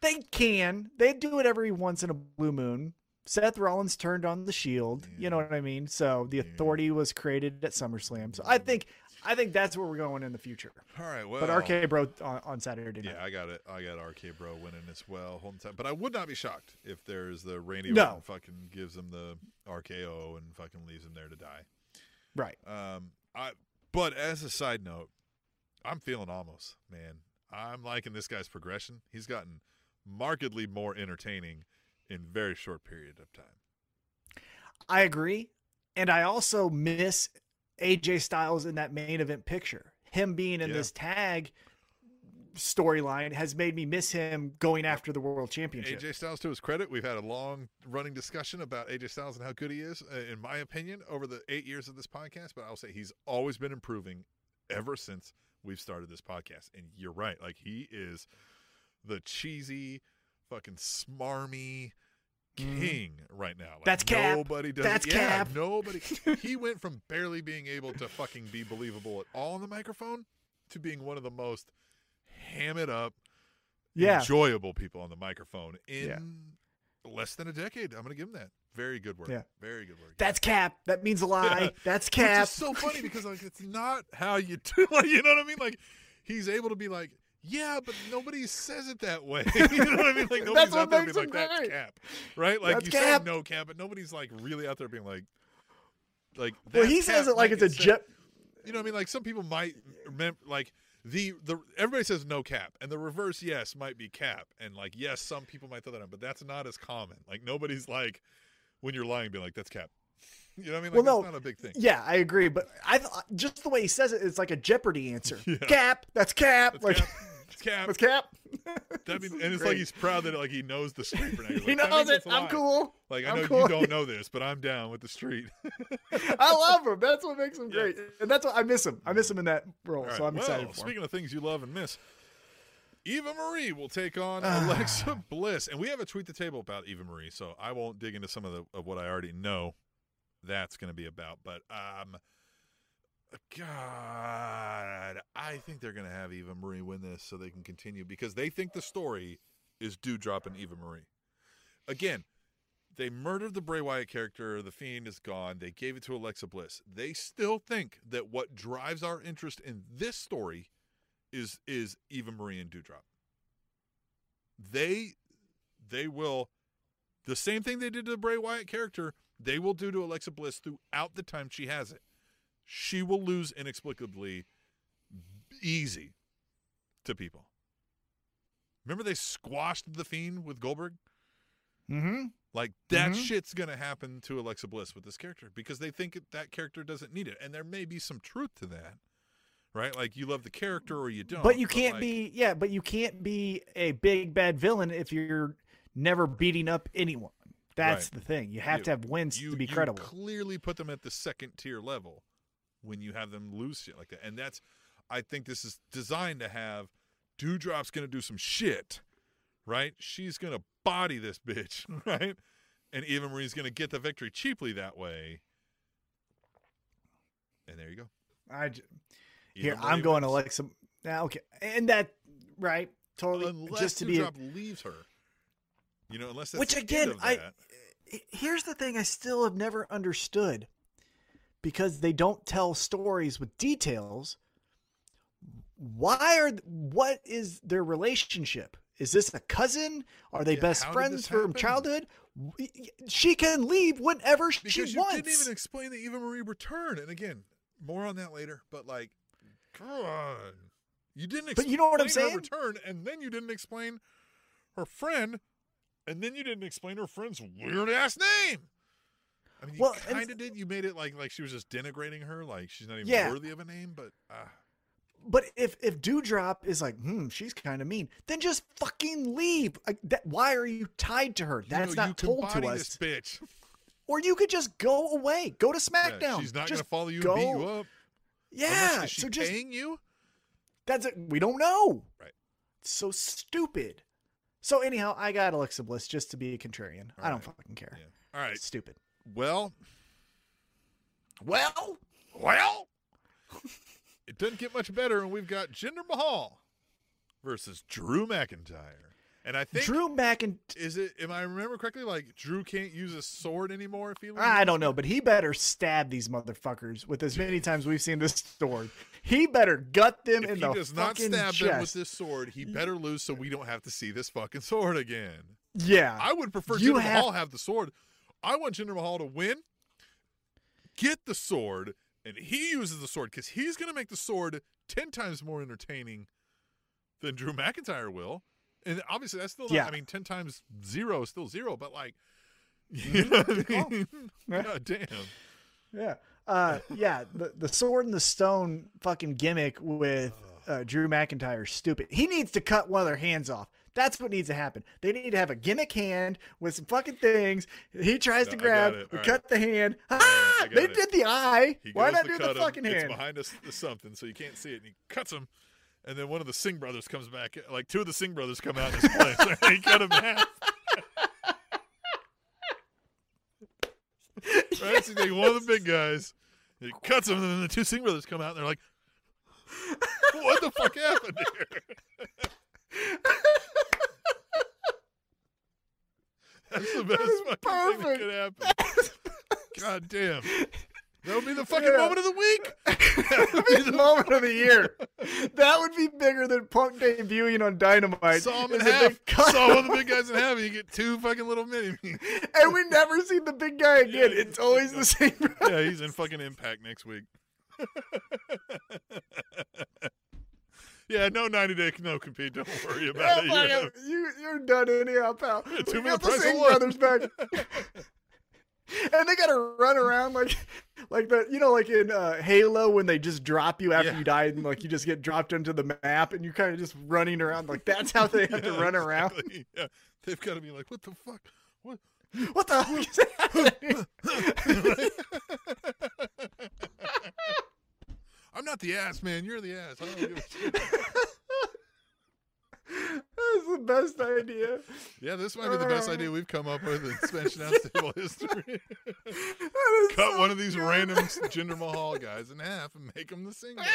They can. They do it every once in a blue moon. Seth Rollins turned on the Shield. You know what I mean? So the Authority was created at SummerSlam. So I think I think that's where we're going in the future. All right, well, But RK Bro on, on Saturday night. Yeah, I got it. I got RK Bro winning as well, holding time. But I would not be shocked if there's the Randy No. Orton fucking gives him the RKO and fucking leaves him there to die. Right. Um, I. But as a side note, I'm feeling almost man. I'm liking this guy's progression. He's gotten markedly more entertaining in very short period of time. I agree. And I also miss AJ Styles in that main event picture. Him being in Yeah. this tag storyline has made me miss him going after the world championship. AJ Styles, to his credit, we've had a long running discussion about AJ Styles and how good he is, uh, in my opinion, over the eight years of this podcast. But I'll say he's always been improving ever since we've started this podcast. And you're right. Like, he is the cheesy, fucking smarmy king right now. Like. That's Cap. Nobody does That's yeah, Cap. Nobody. he went from barely being able to fucking be believable at all on the microphone to being one of the most ham it up, Yeah. enjoyable people on the microphone in Yeah. less than a decade. I'm going to give him that. Very good work. Yeah. Very good work. That's Cap. That means a lie. Yeah. That's Cap. is so funny because like it's not how you do. Like you know what I mean? Like he's able to be like, yeah, but nobody says it that way. you know what I mean? Like nobody's out there being like, that's cap, right? Like That's you Cap. say no cap, but nobody's like really out there being like, like. well, he says it like might it's a jet. you know what I mean? Like some people might remember, like the the everybody says no cap, and the reverse yes might be cap, and like yes, some people might throw that on, but that's not as common. Like nobody's like when you're lying, be like that's cap. You know what I mean? Like Well, that's no. not a big thing. Yeah, I agree, but I just the way he says it, it's like a Jeopardy answer. Yeah. Cap. That's Cap. That's like cap. It's cap. It's Cap. That'd be, and it's great. like he's proud that like he knows the street for now. He's he like, "That knows it. I'm cool. Like I I'm know cool. you don't know this, but I'm down with the street. I love him. That's what makes him Yeah. great, and that's what I miss him. I miss him in that role, All so I'm well, excited for him. speaking of things you love and miss, Eva Marie will take on Alexa Bliss, and we have a tweet the table about Eva Marie, so I won't dig into some of the of what I already know that's going to be about. But um, God, I think they're going to have Eva Marie win this so they can continue because they think the story is Doudrop and Eva Marie. Again, they murdered the Bray Wyatt character. The Fiend is gone. They gave it to Alexa Bliss. They still think that what drives our interest in this story is is Eva Marie and Doudrop. They they will the same thing they did to the Bray Wyatt character. They will do to Alexa Bliss throughout the time she has it. She will lose inexplicably easy to people. Remember they squashed the Fiend with Goldberg? Mm-hmm. Like that Mhm. shit's gonna happen to Alexa Bliss with this character because they think that character doesn't need it, and there may be some truth to that, right? Like you love the character or you don't, But you can't like, be, yeah. But you can't be a big bad villain if you're never beating up anyone. That's Right. the thing. You have You- to have wins you, to be you credible. clearly put them at the second tier level when you have them lose shit like that, and that's I think this is designed to have Doudrop's gonna do some shit, right? She's gonna body this bitch, right? And Eva Marie's gonna get the victory cheaply that way. And there you go. I j- here I'm going wins. Alexa. Now, okay, and that right totally unless just to be. A, Doudrop leaves her. You know, unless that's which again, I here's the thing I still have never understood because they don't tell stories with details. Why are what is their relationship? Is this a cousin? Are they Yeah, best friends from childhood? She can leave whenever she because you wants. didn't even explain the Eva Marie return. And again, more on that later. But like, come on, you didn't. But you know what I'm saying? Return, and then you didn't explain her friend, and then you didn't explain her friend's weird ass name. I mean, you Well, kind of did. You made it like like she was just denigrating her, like she's not even Yeah. worthy of a name. But uh, But if if Doudrop is like, hmm, she's kind of mean, then just fucking leave. Like, that, why are you tied to her? you That's know, not told to us. Bitch. Or you could just go away, go to Yeah, SmackDown. she's not just going to follow you go. and beat you up. Yeah, Unless, so just paying you? that's it. We don't know. Right. It's so stupid. So anyhow, I got Alexa Bliss just to be a contrarian. I don't right. fucking care. Yeah. All right. It's stupid. Well, Well, Well, it doesn't get much better, and we've got Jinder Mahal versus Drew McIntyre. And I think Drew McIntyre. is it? Am I remember correctly? Like Drew can't use a sword anymore if he. loses? I don't know, but he better stab these motherfuckers with as many times we've seen this sword. He better gut them If in he the does not stab chest. them with this sword, he better lose so we don't have to see this fucking sword again. yeah, I would prefer You Jinder have- Mahal have the sword. I want Jinder Mahal to win, get the sword, and he uses the sword because he's going to make the sword ten times more entertaining than Drew McIntyre will. And obviously, that's still not, Yeah. I mean, ten times zero is still zero, but like, you know what I mean? Yeah. God damn. yeah, uh, yeah. The the sword and the stone fucking gimmick with uh, Drew McIntyre is stupid. He needs to cut one of their hands off. That's what needs to happen. They need to have a gimmick hand with some fucking things. He tries No, to grab, we All cut the hand. Ah, they it. did the eye. He Why not do the him. fucking hand? It's behind us something, so you can't see it. And he cuts him, and then one of the Singh brothers comes back. Like two of the Singh brothers come out in his place. he cut him half. right? So one of the big guys, he cuts him, and then the two Singh brothers come out, and they're like, "What the fuck happened here?" That's the best is fucking thing that perfect. could happen. God damn. That would be the fucking Yeah. moment of the week. That would be the moment of the year. That would be bigger than Punk debuting on Dynamite. Saw him in Is if they half. Saw one of the big guys in half, and you get two fucking little mini me. and we never see the big guy again. Yeah, It's always the same. Yeah, he's in fucking Impact next week. Yeah, no 90 day no compete. Don't worry Yeah, about it. fuck You you're done anyhow, pal. Yeah, We two got for the Singh brothers back. and they gotta run around like, like the you know, like in uh, Halo when they just drop you after Yeah. you die and like you just get dropped into the map and you're kind of just running around. Like that's how they have to Yeah, run around. Yeah, they've got to be like, what the fuck? What? What the fuck is happening? I'm not the ass, man. You're the ass. I don't give a shit. That's the best idea. Yeah, this might be the best idea we've come up with in Spanish announce table history. Cut so one of these good. random Jinder Mahal guys in half and make them the singles.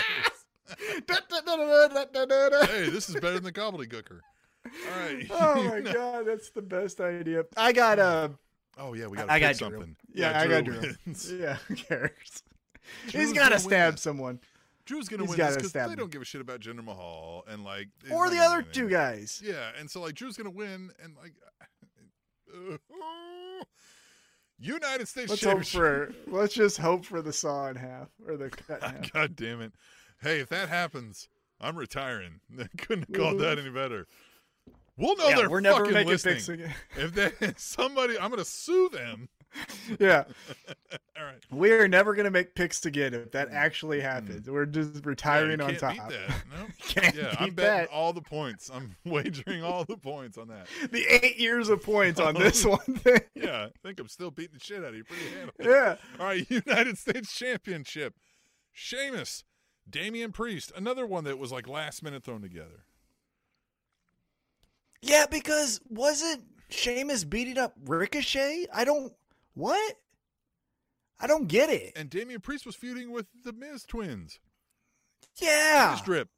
Da. hey, this is better than the gobbledygooker. All right. Oh my god, that's the best idea. I got uh Oh yeah, we got. I got something. Yeah, I got Drew. wins. yeah, who cares? Drew's He's got gonna stab someone. Drew's gonna He's win this because they him. don't give a shit about Jinder Mahal and like Or the other two guys. Yeah, and so like Drew's gonna win and like uh, United States Let's hope for let's just hope for the saw in half or the cut half. God damn it! Hey, if that happens, I'm retiring. Couldn't have called that any better. We'll know yeah, they're we're never fucking listening. If they somebody, I'm gonna sue them. yeah, All right. we are never gonna make picks again if that mm-hmm. actually happens. Mm-hmm. We're just. Yeah, retiring you on can't top. beat that. No. Can't Yeah, I'm betting that. all the points. I'm wagering all the points on that. The eight years of points on this oh. one thing. Yeah, I think I'm still beating the shit out of you pretty handily. Yeah. All right, United States Championship. Sheamus, Damian Priest, another one that was like last minute thrown together. Yeah, because wasn't Sheamus beating up Ricochet? I don't what? I don't get it. And Damian Priest was feuding with the Miz twins. Yeah. Drip.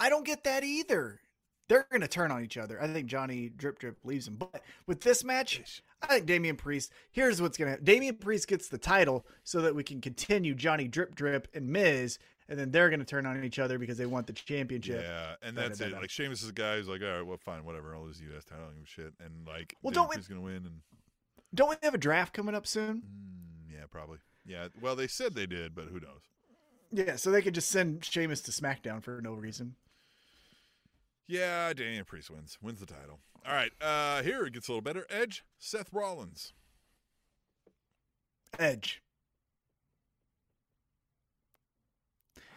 I don't get that either. They're going to turn on each other. I think Johnny Drip Drip leaves him. But with this match, I think Damian Priest, here's what's going to happen. Damian Priest gets the title so that we can continue Johnny Drip Drip and Miz, and then they're going to turn on each other because they want the championship. Yeah, and Da, that's da, da, it. Like Sheamus is a guy who's like, all right, well, fine, whatever. I'll lose the U.S. title. I don't give a shit. And like, Well, Damian don't we- Priest's gonna win. And Don't we have a draft coming up soon? mm, yeah, probably. Yeah. Well, they said they did, but who knows? Yeah, so they could just send Sheamus to SmackDown for no reason. Yeah, Damian Priest wins. Wins the title. All right. Uh Here it gets a little better. Edge, Seth Rollins. Edge.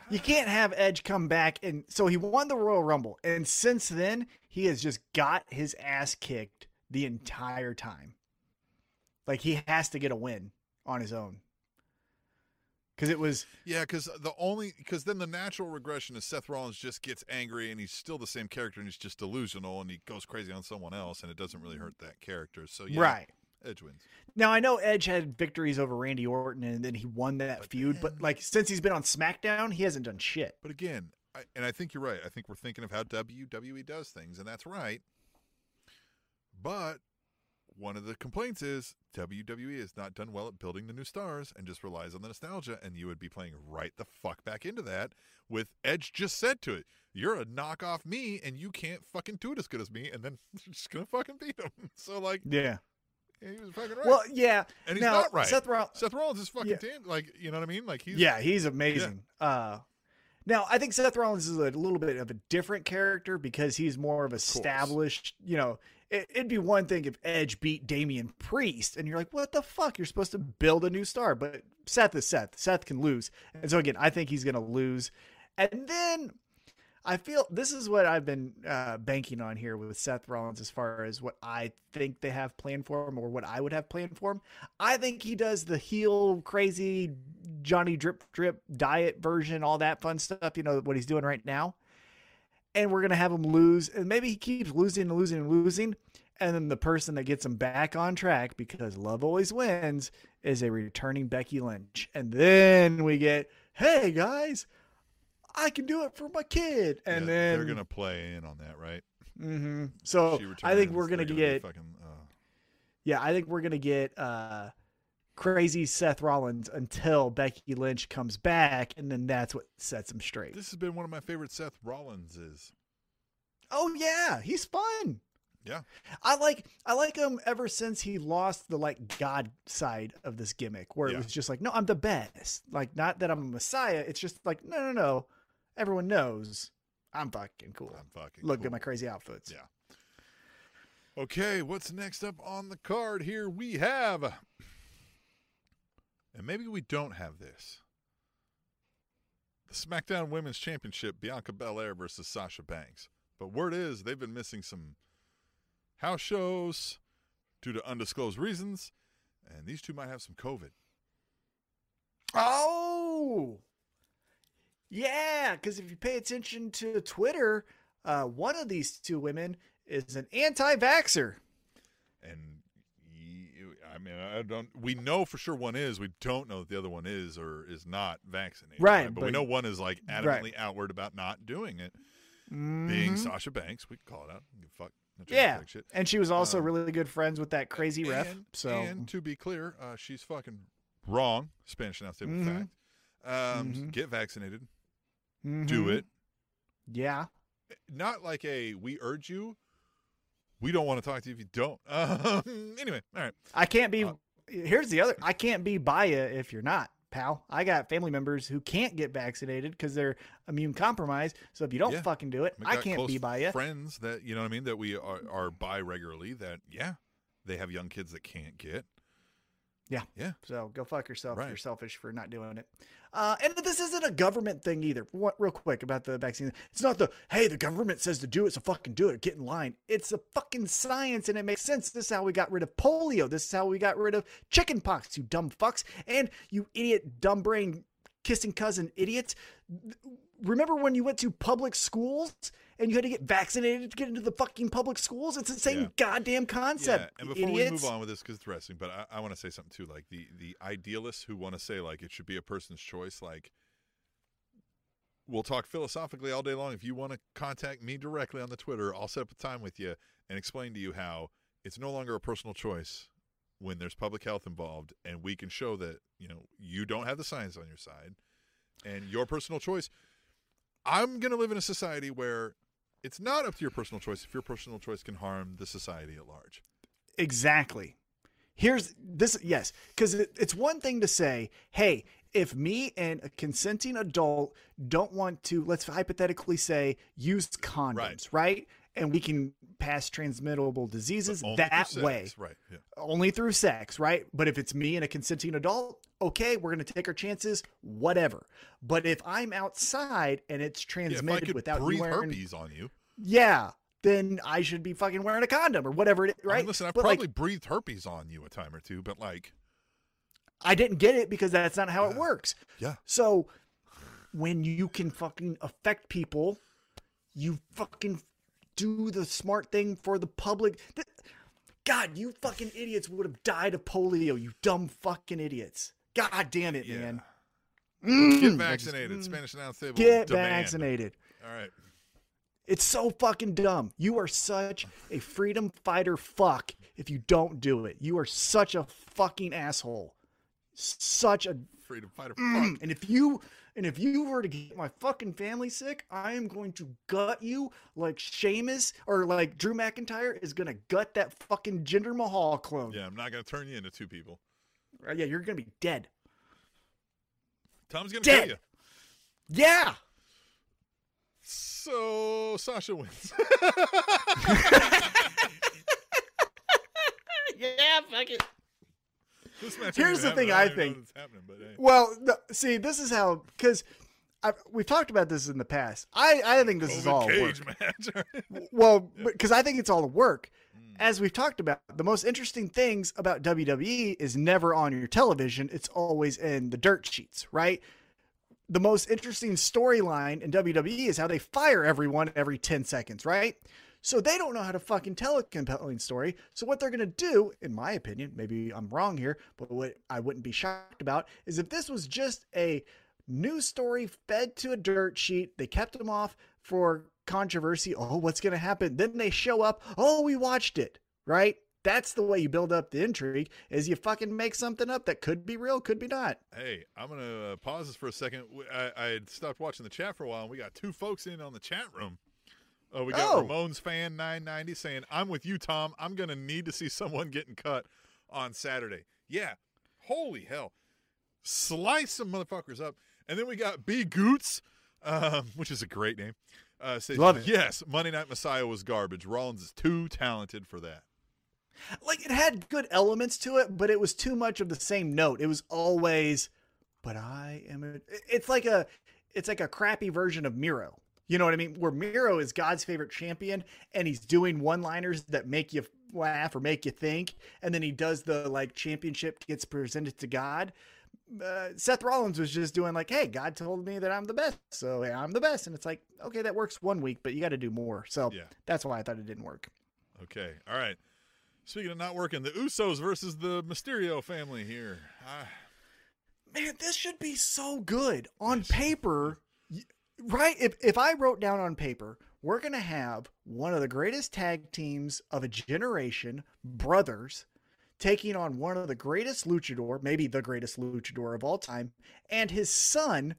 You can't have Edge come back and so he won the Royal Rumble and since then he has just got his ass kicked the entire time. Like he has to get a win on his own. Cuz it was Yeah, because the only because then the natural regression is Seth Rollins just gets angry and he's still the same character and he's just delusional and he goes crazy on someone else and it doesn't really hurt that character. So yeah, right. Edge wins. Now I know Edge had victories over Randy Orton and then he won that But feud, but like since he's been on SmackDown, he hasn't done shit. But again, I, and I think you're right. I think we're thinking of how WWE does things, and that's right. But one of the complaints is WWE has not done well at building the new stars and just relies on the nostalgia. And you would be playing right the fuck back into that with Edge just said to it, You're a knockoff me and you can't fucking do it as good as me. And then you're just going to fucking beat him. So, like, Yeah. yeah, he was fucking right. Well, yeah. and he's now, not right. Seth Rollins. Seth Rollins is fucking Yeah. damn, like, you know what I mean? Like, he's. yeah, he's amazing. Uh, now I think Seth Rollins is a little bit of a different character because he's more of established. You know, it, it'd be one thing if Edge beat Damian Priest, and you're like, "What the fuck? You're supposed to build a new star." But Seth is Seth. Seth can lose, and so again, I think he's to lose. And then I feel this is what I've been uh, banking on here with Seth Rollins as far as what I think they have planned for him or what I would have planned for him. I think he does the heel crazy Johnny drip drip diet version, all that fun stuff, you know, what he's doing right now. And we're going to have him lose. And maybe he keeps losing and losing and losing. And then the person that gets him back on track because love always wins is a returning Becky Lynch. And then we get, hey guys, I can do it for my kid. And Yeah, then they're going to play in on that, right? Mm hmm So I think we're gonna be get Fucking, uh, yeah, I think we're gonna get uh crazy Seth Rollins until Becky Lynch comes back, and then that's what sets him straight. this has been one of my favorite Seth Rollinses. Oh yeah, he's fun. Yeah. I like I like him ever since he lost the like God side of this gimmick, where Yeah. it was just like, no, I'm the best. Like, not that I'm a messiah. It's just like, no, no, no. Everyone knows I'm fucking cool. I'm fucking Look cool. at my crazy outfits. Yeah. Okay, what's next up on the card here? We have, and maybe we don't have this. The SmackDown Women's Championship: Bianca Belair versus Sasha Banks. But word is they've been missing some house shows due to undisclosed reasons, and these two might have some COVID. Oh, yeah. Because if you pay attention to Twitter, uh, one of these two women is an anti-vaxer. And you, I mean, I don't. We know for sure one is. We don't know that the other one is or is not vaccinated. Right, But, we know one is like adamantly Right. outward about not doing it. Being Mhm. Sasha Banks, we call it out. Fuck. Not trying to yeah, and she was also Um, really good friends with that crazy ref. So and to be clear, uh, she's fucking wrong. Spanish announce table Mhm. fact. Um, Mhm. Get vaccinated. Do Mhm. it. Yeah. Not like a we urge you. We don't want to talk to you if you don't. Um, anyway, all right. I can't be. Uh, here's the other. I can't be by you if you're not, pal. I got family members who can't get vaccinated because they're immune compromised. So if you don't Yeah. fucking do it, I can't be by you. Friends that you know what I mean that we are, are by regularly. That yeah, they have young kids that can't get. Yeah. Yeah. So go fuck yourself. Right. You're selfish for not doing it. Uh, and this isn't a government thing either. What, real quick about the vaccine. It's not the, hey, the government says to do it, so fucking do it. Get in line. It's a fucking science and it makes sense. This is how we got rid of polio. This is how we got rid of chicken pox, you dumb fucks. And you idiot, dumb brain, kissing cousin idiots. Remember when you went to public schools and you had to get vaccinated to get into the fucking public schools? It's the same Yeah. goddamn concept. yeah. And before idiots. we move on with this because it's wrestling, but I, I want to say something too. Like the the idealists who want to say like it should be a person's choice. Like we'll talk philosophically all day long. If you want to contact me directly on the Twitter, I'll set up a time with you and explain to you how it's no longer a personal choice when there's public health involved, and we can show that you know you don't have the science on your side, and your personal choice. I'm going to live in a society where it's not up to your personal choice if your personal choice can harm the society at large. Exactly. Here's this, yes, because it, it's one thing to say, hey, if me and a consenting adult don't want to, let's hypothetically say, use condoms, Right. right? And we can pass transmittable diseases that way, right? Yeah. only through sex, right? But if it's me and a consenting adult, okay, we're going to take our chances, whatever. But if I'm outside and it's Yeah, I transmitted could without you breathe wearing, herpes on you, yeah, then I should be fucking wearing a condom or whatever it is, I right? mean, listen, I've But, like, probably breathed herpes on you a time or two, but like, I didn't get it because that's not how it works. yeah, So when you can fucking affect people, you fucking do the smart thing for the public. God, you fucking idiots would have died of polio, you dumb fucking idiots. God damn it, yeah. man. Get Mm, vaccinated. mm, Spanish announce table. Get demand. vaccinated. All right. It's so fucking dumb. You are such a freedom fighter fuck if you don't do it. You are such a fucking asshole. Such a Freedom fighter. Mm, Fuck. and if you and if you were to get my fucking family sick, I am going to gut you like Sheamus or like Drew McIntyre is gonna gut that fucking Jinder Mahal clone. Yeah, I'm not gonna turn you into two people. Uh, yeah, you're gonna be dead. Tom's gonna Dead. kill you. Yeah. So Sasha wins. yeah, fuck it. this match. Here's the thing happening. I don't know think. happening, but hey. Well, no, see, this is how because we've talked about this in the past. I I think this is COVID all work. cage match. Well, because I think it's all work. As we've talked about, the most interesting things about WWE is never on your television. It's always in the dirt sheets, right? The most interesting storyline in WWE is how they fire everyone every 10 seconds, right? So they don't know how to fucking tell a compelling story. So what they're going to do, in my opinion, maybe I'm wrong here, but what I wouldn't be shocked about is if this was just a news story fed to a dirt sheet, they kept them off for controversy. Oh, what's going to happen? Then they show up. Oh, we watched it, right? That's the way you build up the intrigue is you fucking make something up that could be real, could be not. Hey, I'm gonna uh, pause this for a second. I had stopped watching the chat for a while, and we got two folks in on the chat room. Oh, we got Oh. Ramones fan 990 saying, "I'm with you, Tom. I'm gonna need to see someone getting cut on Saturday." Yeah, holy hell, slice some motherfuckers up. And then we got B Goots, um, which is a great name. Uh, says, Love it. Yes, Monday Night Messiah was garbage. Rollins is too talented for that. Like it had good elements to it, but it was too much of the same note. It was always, but I am a, it's like a it's like a crappy version of Miro. You know what I mean? Where Miro is God's favorite champion and he's doing one-liners that make you laugh or make you think, and then he does the like championship gets presented to God. Uh, Seth Rollins was just doing like, "Hey, God told me that I'm the best, so yeah, I'm the best," and it's like, okay, that works one week, but you got to do more. So Yeah. that's why I thought it didn't work. Okay, all right. Speaking of not working, the Usos versus the Mysterio family here. Ah, man, this should be so good on paper, right? If if I wrote down on paper, we're gonna have one of the greatest tag teams of a generation, brothers, taking on one of the greatest luchador, maybe the greatest luchador of all time, and his son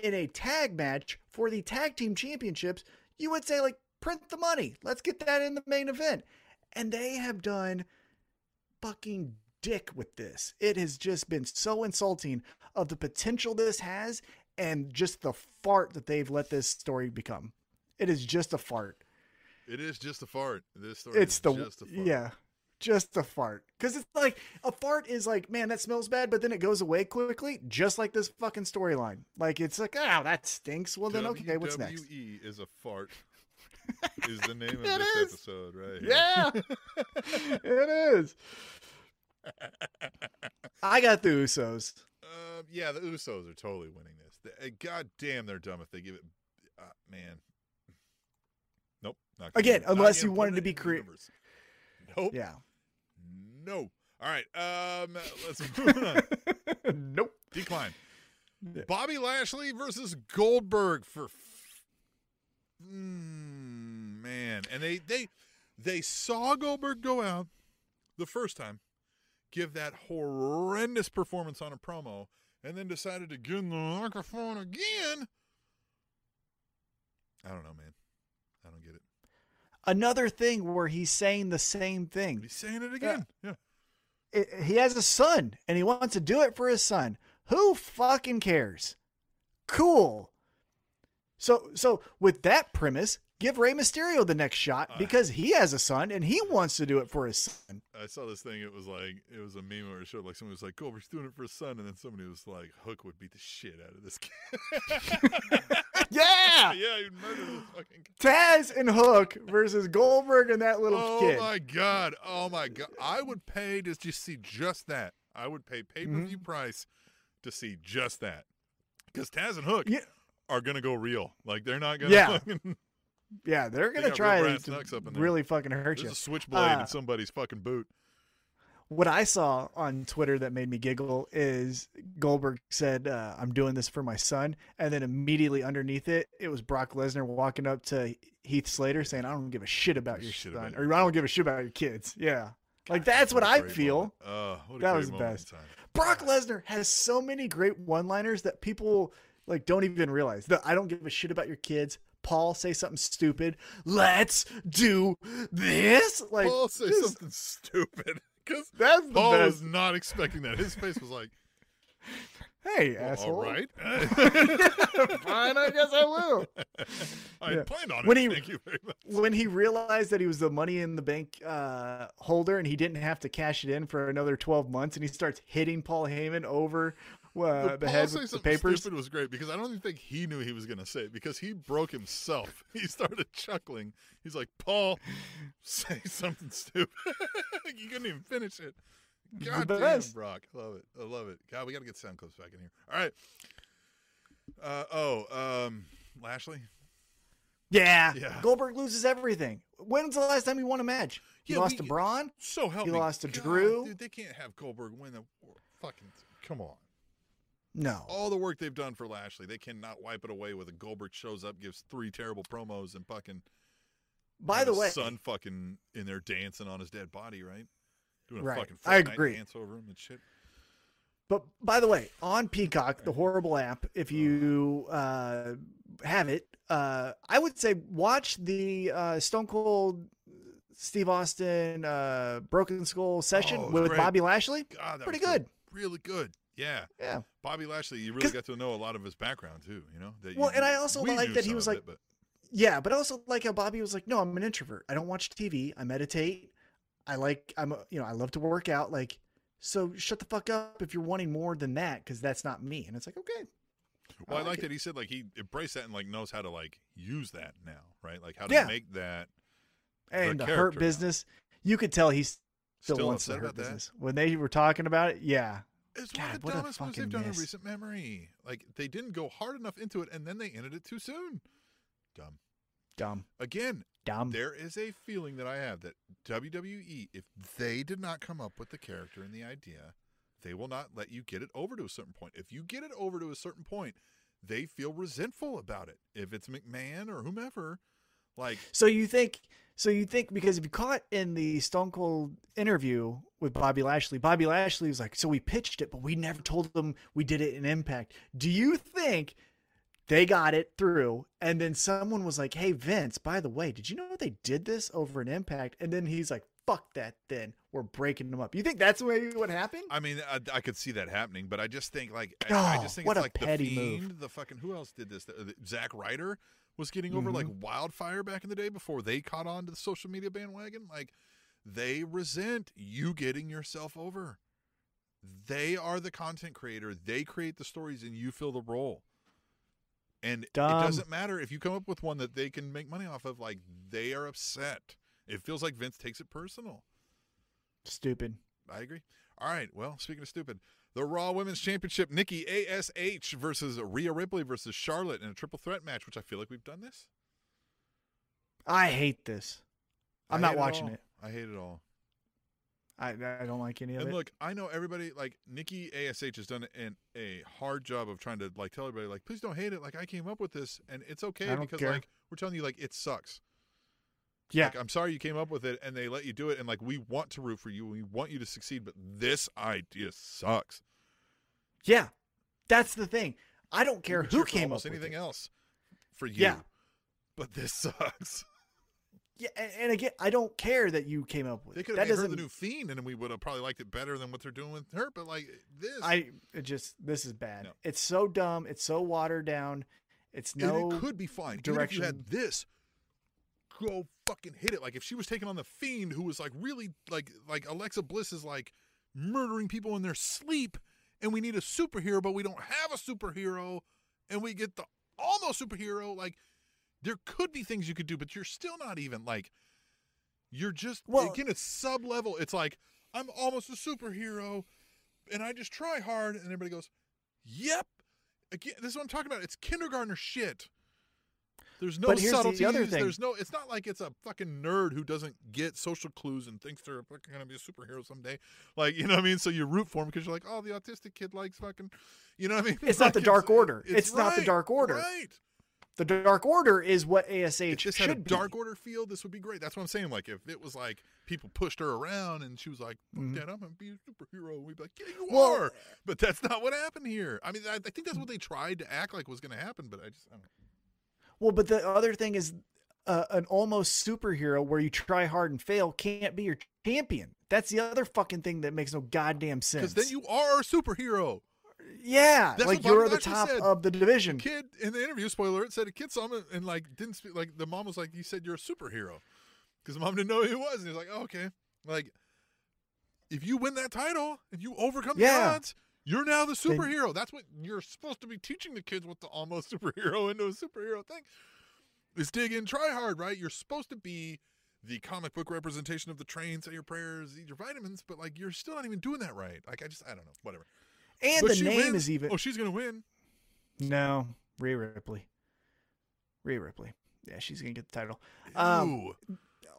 in a tag match for the tag team championships. You would say like, print the money, let's get that in the main event, and they have done fucking dick with this. It has just been so insulting of the potential this has and just the fart that they've let this story become. It is just a fart. it is just a fart. This story It's is the just a fart. yeah, just a fart. Because it's like a fart is like, man, that smells bad, but then it goes away quickly, just like this fucking storyline. Like it's like, oh, that stinks. Well, then okay, what's next? WWE is a fart. is the name of It this is. episode, right? Yeah, it is. I got the Usos. Uh, yeah, the Usos are totally winning this. Uh, God damn, they're dumb if they give it. Uh, man. Nope. Not Again, unless you wanted to be in the crea- universe. Nope. Yeah. No. All right. Um, let's move on. nope. Decline. Yeah. Bobby Lashley versus Goldberg for. f- Mm, man, and they they they saw Goldberg go out the first time, give that horrendous performance on a promo, and then decided to get in the microphone again. I don't know, man. I don't get it. Another thing where he's saying the same thing. He's saying it uh, again. Yeah. I- he has a son and he wants to do it for his son. Who fucking cares? Cool. So so with that premise, give Rey Mysterio the next shot Uh. because he has a son and he wants to do it for his son. I saw this thing. It was like it was a meme where it showed like somebody was like, "Goldberg's doing it for his son," and then somebody was like, "Hook would beat the shit out of this kid." Yeah. yeah, he'd murder this fucking. Kid. Taz and Hook versus Goldberg and that little Oh kid. Oh my god! Oh my god! I would pay to just see just that. I would pay pay per view price to see just that. Because Taz and Hook Yeah. are gonna go real. Like they're not gonna. Yeah. Fucking, Yeah, they're gonna real try to knucks up in there. really fucking hurt there's you. a switchblade Uh, in somebody's fucking boot. What I saw on Twitter that made me giggle is Goldberg said, uh, "I'm doing this for my son," and then immediately underneath it, it was Brock Lesnar walking up to Heath Slater saying, "I don't give a shit about your Shit son, about or your I don't kid." give a shit about your kids." Yeah, like that's what I feel. Uh, what That was the best. Brock Lesnar has so many great one-liners that people like don't even realize. The I don't give a shit about your kids. Paul say something stupid. Let's do this. Like Paul say just- something stupid because That's Paul best. was not expecting that. His face was like, Hey, well, asshole. "All right, Fine, I guess I will. I Yeah. planned on When it. he- Thank you very much." When he realized that he was the money in the bank uh, holder and he didn't have to cash it in for another 12 months, and he starts hitting Paul Heyman over uh, the, Paul head say with the papers. stupid was great because I don't even think he knew he was going to say it because he broke himself. He started chuckling. He's like, "Paul, say something stupid." you couldn't even finish it. God the damn, best. Brock, I love it. I love it. God, we got to get sound clips back in here. All right. Uh, oh, um, Lashley. Yeah. Yeah. Goldberg loses everything. When's the last time he won a match? He Yeah, lost we- to Braun? So help He me. lost to God, Drew. Dude, they can't have Goldberg win the fucking. Come on. No. All the work they've done for Lashley, they cannot wipe it away with a Goldberg shows up, gives three terrible promos, and fucking. By the his way, son fucking in there dancing on his dead body, right? Doing a Right. fucking I agree. dance over him and shit. But by the way, on Peacock, the horrible app, if you uh, have it, uh, I would say watch the uh, Stone Cold Steve Austin uh, Broken Skull session Oh, with great. Bobby Lashley. God, Pretty good. Really good. Yeah. Yeah. Bobby Lashley, you really got to know a lot of his background too. You know. That you- Well, and I also like that he was like- it, but Yeah, but I also like how Bobby was like, "No, I'm an introvert. I don't watch TV. I meditate. I like I'm a, you know I love to work out. Like, so shut the fuck up if you're wanting more than that because that's not me." And it's like, okay, well, I like like it. that he said like he embraced that and like knows how to like use that now, right? Like how to Yeah. make that. and the, character hurt now. business, you could tell he still, Still wants the hurt about that? business. When they were talking about it, yeah, It's God, one of the dumbest moves they've done in recent memory. Like they didn't go hard enough into it, and then they ended it too soon. Dumb. dumb, Again, dumb. there is a feeling that I have that WWE, if they did not come up with the character and the idea, they will not let you get it over to a certain point. If you get it over to a certain point, they feel resentful about it. If it's McMahon or whomever, like So you think? So you think because if you caught in the Stone Cold interview with Bobby Lashley, Bobby Lashley was like, "So we pitched it, but we never told them we did it in Impact." Do you think they got it through, and then someone was like, "Hey Vince, by the way, did you know they did this over in Impact?" And then he's like, "Fuck that! Then we're breaking them up." You think that's maybe what happened? I mean, I, I could see that happening, but I just think like I, I Oh, just think what it's a like the fiend, move. the fucking who else did this? The, the, Zack Ryder was getting over Mm-hmm. like wildfire back in the day before they caught on to the social media bandwagon. Like they resent you getting yourself over. They are the content creator. They create the stories, and you fill the role. And Dumb. it doesn't matter if you come up with one that they can make money off of. Like they are upset. It feels like Vince takes it personal. Stupid. I agree. All right. Well, speaking of stupid, the Raw Women's Championship, Nikki ASH versus Rhea Ripley versus Charlotte in a triple threat match, which I feel like we've done this. I hate this. I'm not watching all. it. I hate it all. I I don't like any of And it. look, I know everybody like Nikki Ash has done an, a hard job of trying to like tell everybody like, please don't hate it. Like I came up with this, and it's okay because care. like we're telling you like it sucks. Yeah, Like I'm sorry you came up with it, and they let you do it, and like we want to root for you, we want you to succeed, but this idea sucks. yeah. That's the thing. I don't care who came up with anything else for you. Yeah. but this sucks. Yeah, and, and again, I don't care that you came up with They could That have made doesn't. the new fiend, and we would have probably liked it better than what they're doing with her. But like this, I it just this is bad. No. It's so dumb. It's so watered down. It's and no. it could be fine. Even if you direction. had this, go fucking hit it. Like if she was taking on the fiend, who was like really like like Alexa Bliss is like murdering people in their sleep, and we need a superhero, but we don't have a superhero, and we get the almost superhero. Like there could be things you could do, but you're still not even like you're just Well- again it's sub level. It's like I'm almost a superhero, and I just try hard, and everybody goes, "Yep." Again, this is what I'm talking about. It's kindergartner shit. There's no But here's the other thing. There's no. It's not like it's a fucking nerd who doesn't get social clues and thinks they're fucking gonna be a superhero someday. Like you know what I mean. So you root for him because you're like, oh, the autistic kid likes fucking. You know what I mean? It's not the Dark Order. It's not the Dark Order. Right. The Dark Order is what ASH If this should had a be. Dark Order feel, this would be great. That's what I'm saying. Like if it was like people pushed her around and she was like, Fuck Mhm. that, I'm gonna be a superhero. We'd be like, yeah, you Well- are. But that's not what happened here. I mean, I, I think that's what they tried to act like was gonna happen. But I just, I don't know. Well, but the other thing is, uh, an almost superhero where you try hard and fail can't be your champion. That's the other fucking thing that makes no goddamn sense. Because then you are a superhero. yeah, That's like you're the top said. of the division. kid in the interview, spoiler, it said a kid saw him and like didn't speak. Like the mom was like, "You said you're a superhero," because mom didn't know who he was, and he's like, oh, "Okay." Like, if you win that title and you overcome the odds, you're now the superhero. That's what you're supposed to be teaching the kids. What the almost superhero into a superhero thing is dig in, try hard, right? You're supposed to be the comic book representation of the train, say your prayers, eat your vitamins, but like you're still not even doing that right. Like I just, I don't know, whatever. And But the name wins. is even Oh, she's gonna win. no Rhea Ripley. Rhea Ripley. Yeah, she's gonna get the title. Um.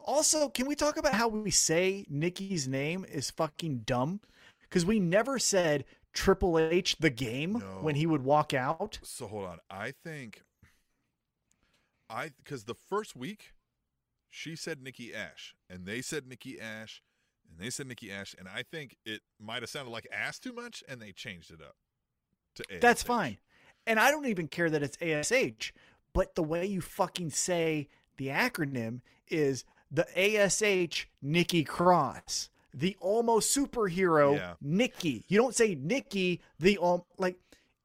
Also, can we talk about how we say Nikki's name is fucking dumb? Because we never said Triple H the game No. when he would walk out. So hold on. I think I because the first week she said Nikki Ash and they said Nikki Ash and they said Nikki Ash and I think it might have sounded like ass too much and they changed it up to ASH. That's fine. And I don't even care that it's ASH, but the way you fucking say the acronym is the ASH Nikki Cross, the almost superhero Yeah. Nikki. You don't say Nikki, the um, like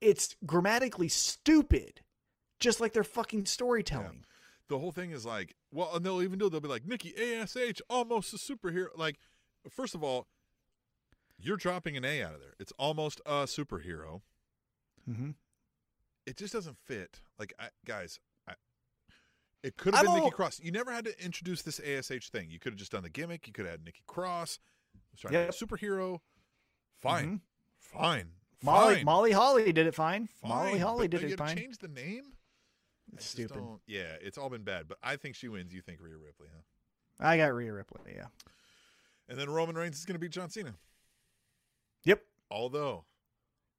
it's grammatically stupid, just like their fucking storytelling. The whole thing is like, well, and they'll even do. They'll be like Nikki Ash, almost a superhero. Like, first of all, you're dropping an A out of there. It's almost a superhero. Mm-hmm. it just doesn't fit. Like, I, guys, it could have been Nikki Cross. You never had to introduce this ASH thing. You could have just done the gimmick. You could have had Nikki Cross. Was trying to be Yep. superhero. Fine, Mhm. fine, Molly fine, Molly Holly did it fine. fine. Molly Holly But did it fine. Change the name. It's stupid. Yeah, it's all been bad. But I think she wins. You think Rhea Ripley, huh? I got Rhea Ripley. Yeah. And then Roman Reigns is going to beat John Cena. Yep. Although,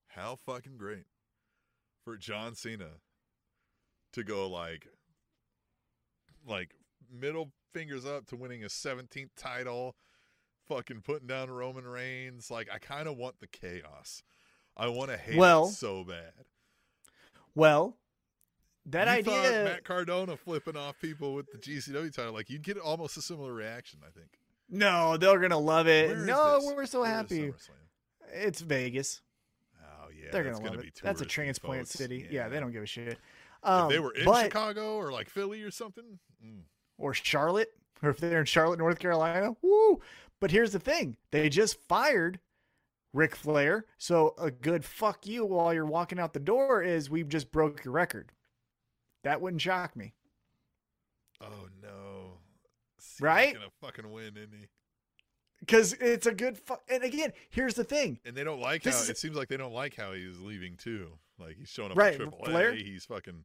how fucking great for John Cena to go like, like middle fingers up to winning a 17th title, fucking putting down Roman Reigns. Like, I kind of want the chaos. I want to hate Well- it so bad. Well, that you idea. Matt Cardona flipping off people with the GCW title, like you'd get almost a similar reaction. I think. No, they're gonna love it. Where no, we're so Where happy. It's Vegas. Oh yeah, they're that's gonna love it. That's a transplant city. Yeah. they don't give a shit. if Um, they were in but, Chicago or like Philly or something, mm, or Charlotte, or if they're in Charlotte, North Carolina, woo! But here's the thing: they just fired Ric Flair, so a good fuck you while you're walking out the door is we've just broke your record. That wouldn't shock me. oh no, Cena's Right? Gonna fucking win, isn't he? Because it's a good fuck. And again, here's the thing: And they don't like This how is- it seems like they don't like how he's leaving too. Like he's showing up Right, at Triple Flair? A. He's fucking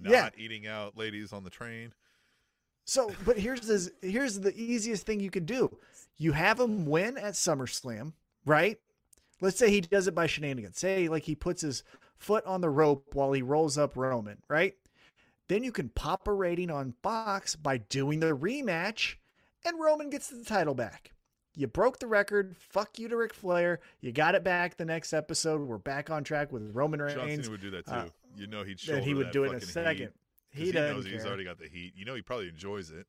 not Yeah. eating out ladies on the train. So, but here's this, here's the easiest thing you could do. You have him win at SummerSlam, right? Let's say he does it by shenanigans. Say like he puts his foot on the rope while he rolls up Roman, right? Then you can pop a rating on Fox by doing the rematch, and Roman gets the title back. You broke the record. Fuck you to Ric Flair. You got it back the next episode. We're back on track with Roman John Reigns. Cena would do that too. uh, you know he'd show And he would that do it in a second. heat, He, He, knows care. he's already got the heat. You know he probably enjoys it.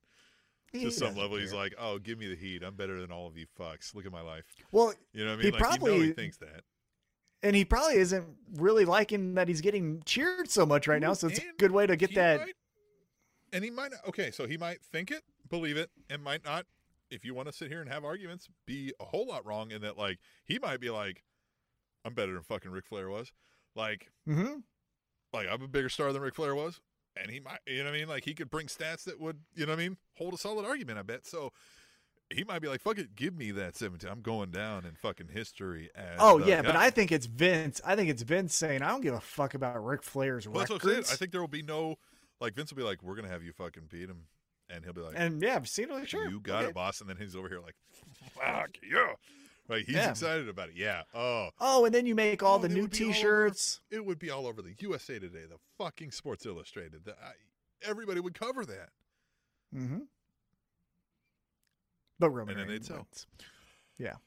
He to some level, he's like, "Oh, give me the heat. I'm better than all of you fucks. Look at my life." well, You know what I He mean? like, you know probably- he thinks that. and he probably isn't really liking that he's getting cheered so much right now. So it's a good way to get that. might- and he might not. Okay, so he might think it, believe it, and might not. If you want to sit here and have arguments, be a whole lot wrong in that. Like he might be like, "I'm better than fucking Ric Flair was." Like, mm-hmm. like I'm a bigger star than Ric Flair was, and he might. You know what I mean? Like he could bring stats that would, you know what I mean, hold a solid argument. I bet. So. He might be like, "Fuck it, give me that 17. I'm going down in fucking history." As Oh yeah, but. I think it's Vince. I think it's Vince saying, "I don't give a fuck about Ric Flair's Well, that's records." I think there will be no Like Vince will be like, "We're gonna have you fucking beat him," and he'll be like, And yeah, I've seen it. Sure, "You got okay. it, boss." And then he's over here like, "Fuck yeah!" Like he's Yeah. excited about it. Yeah. Oh, Oh, and then you make all Oh, the new all over- T-shirts. it would be all over the USA Today, the fucking Sports Illustrated. The, I, everybody would cover that. Mm-hmm. But Roman And Reigns wins. Yeah.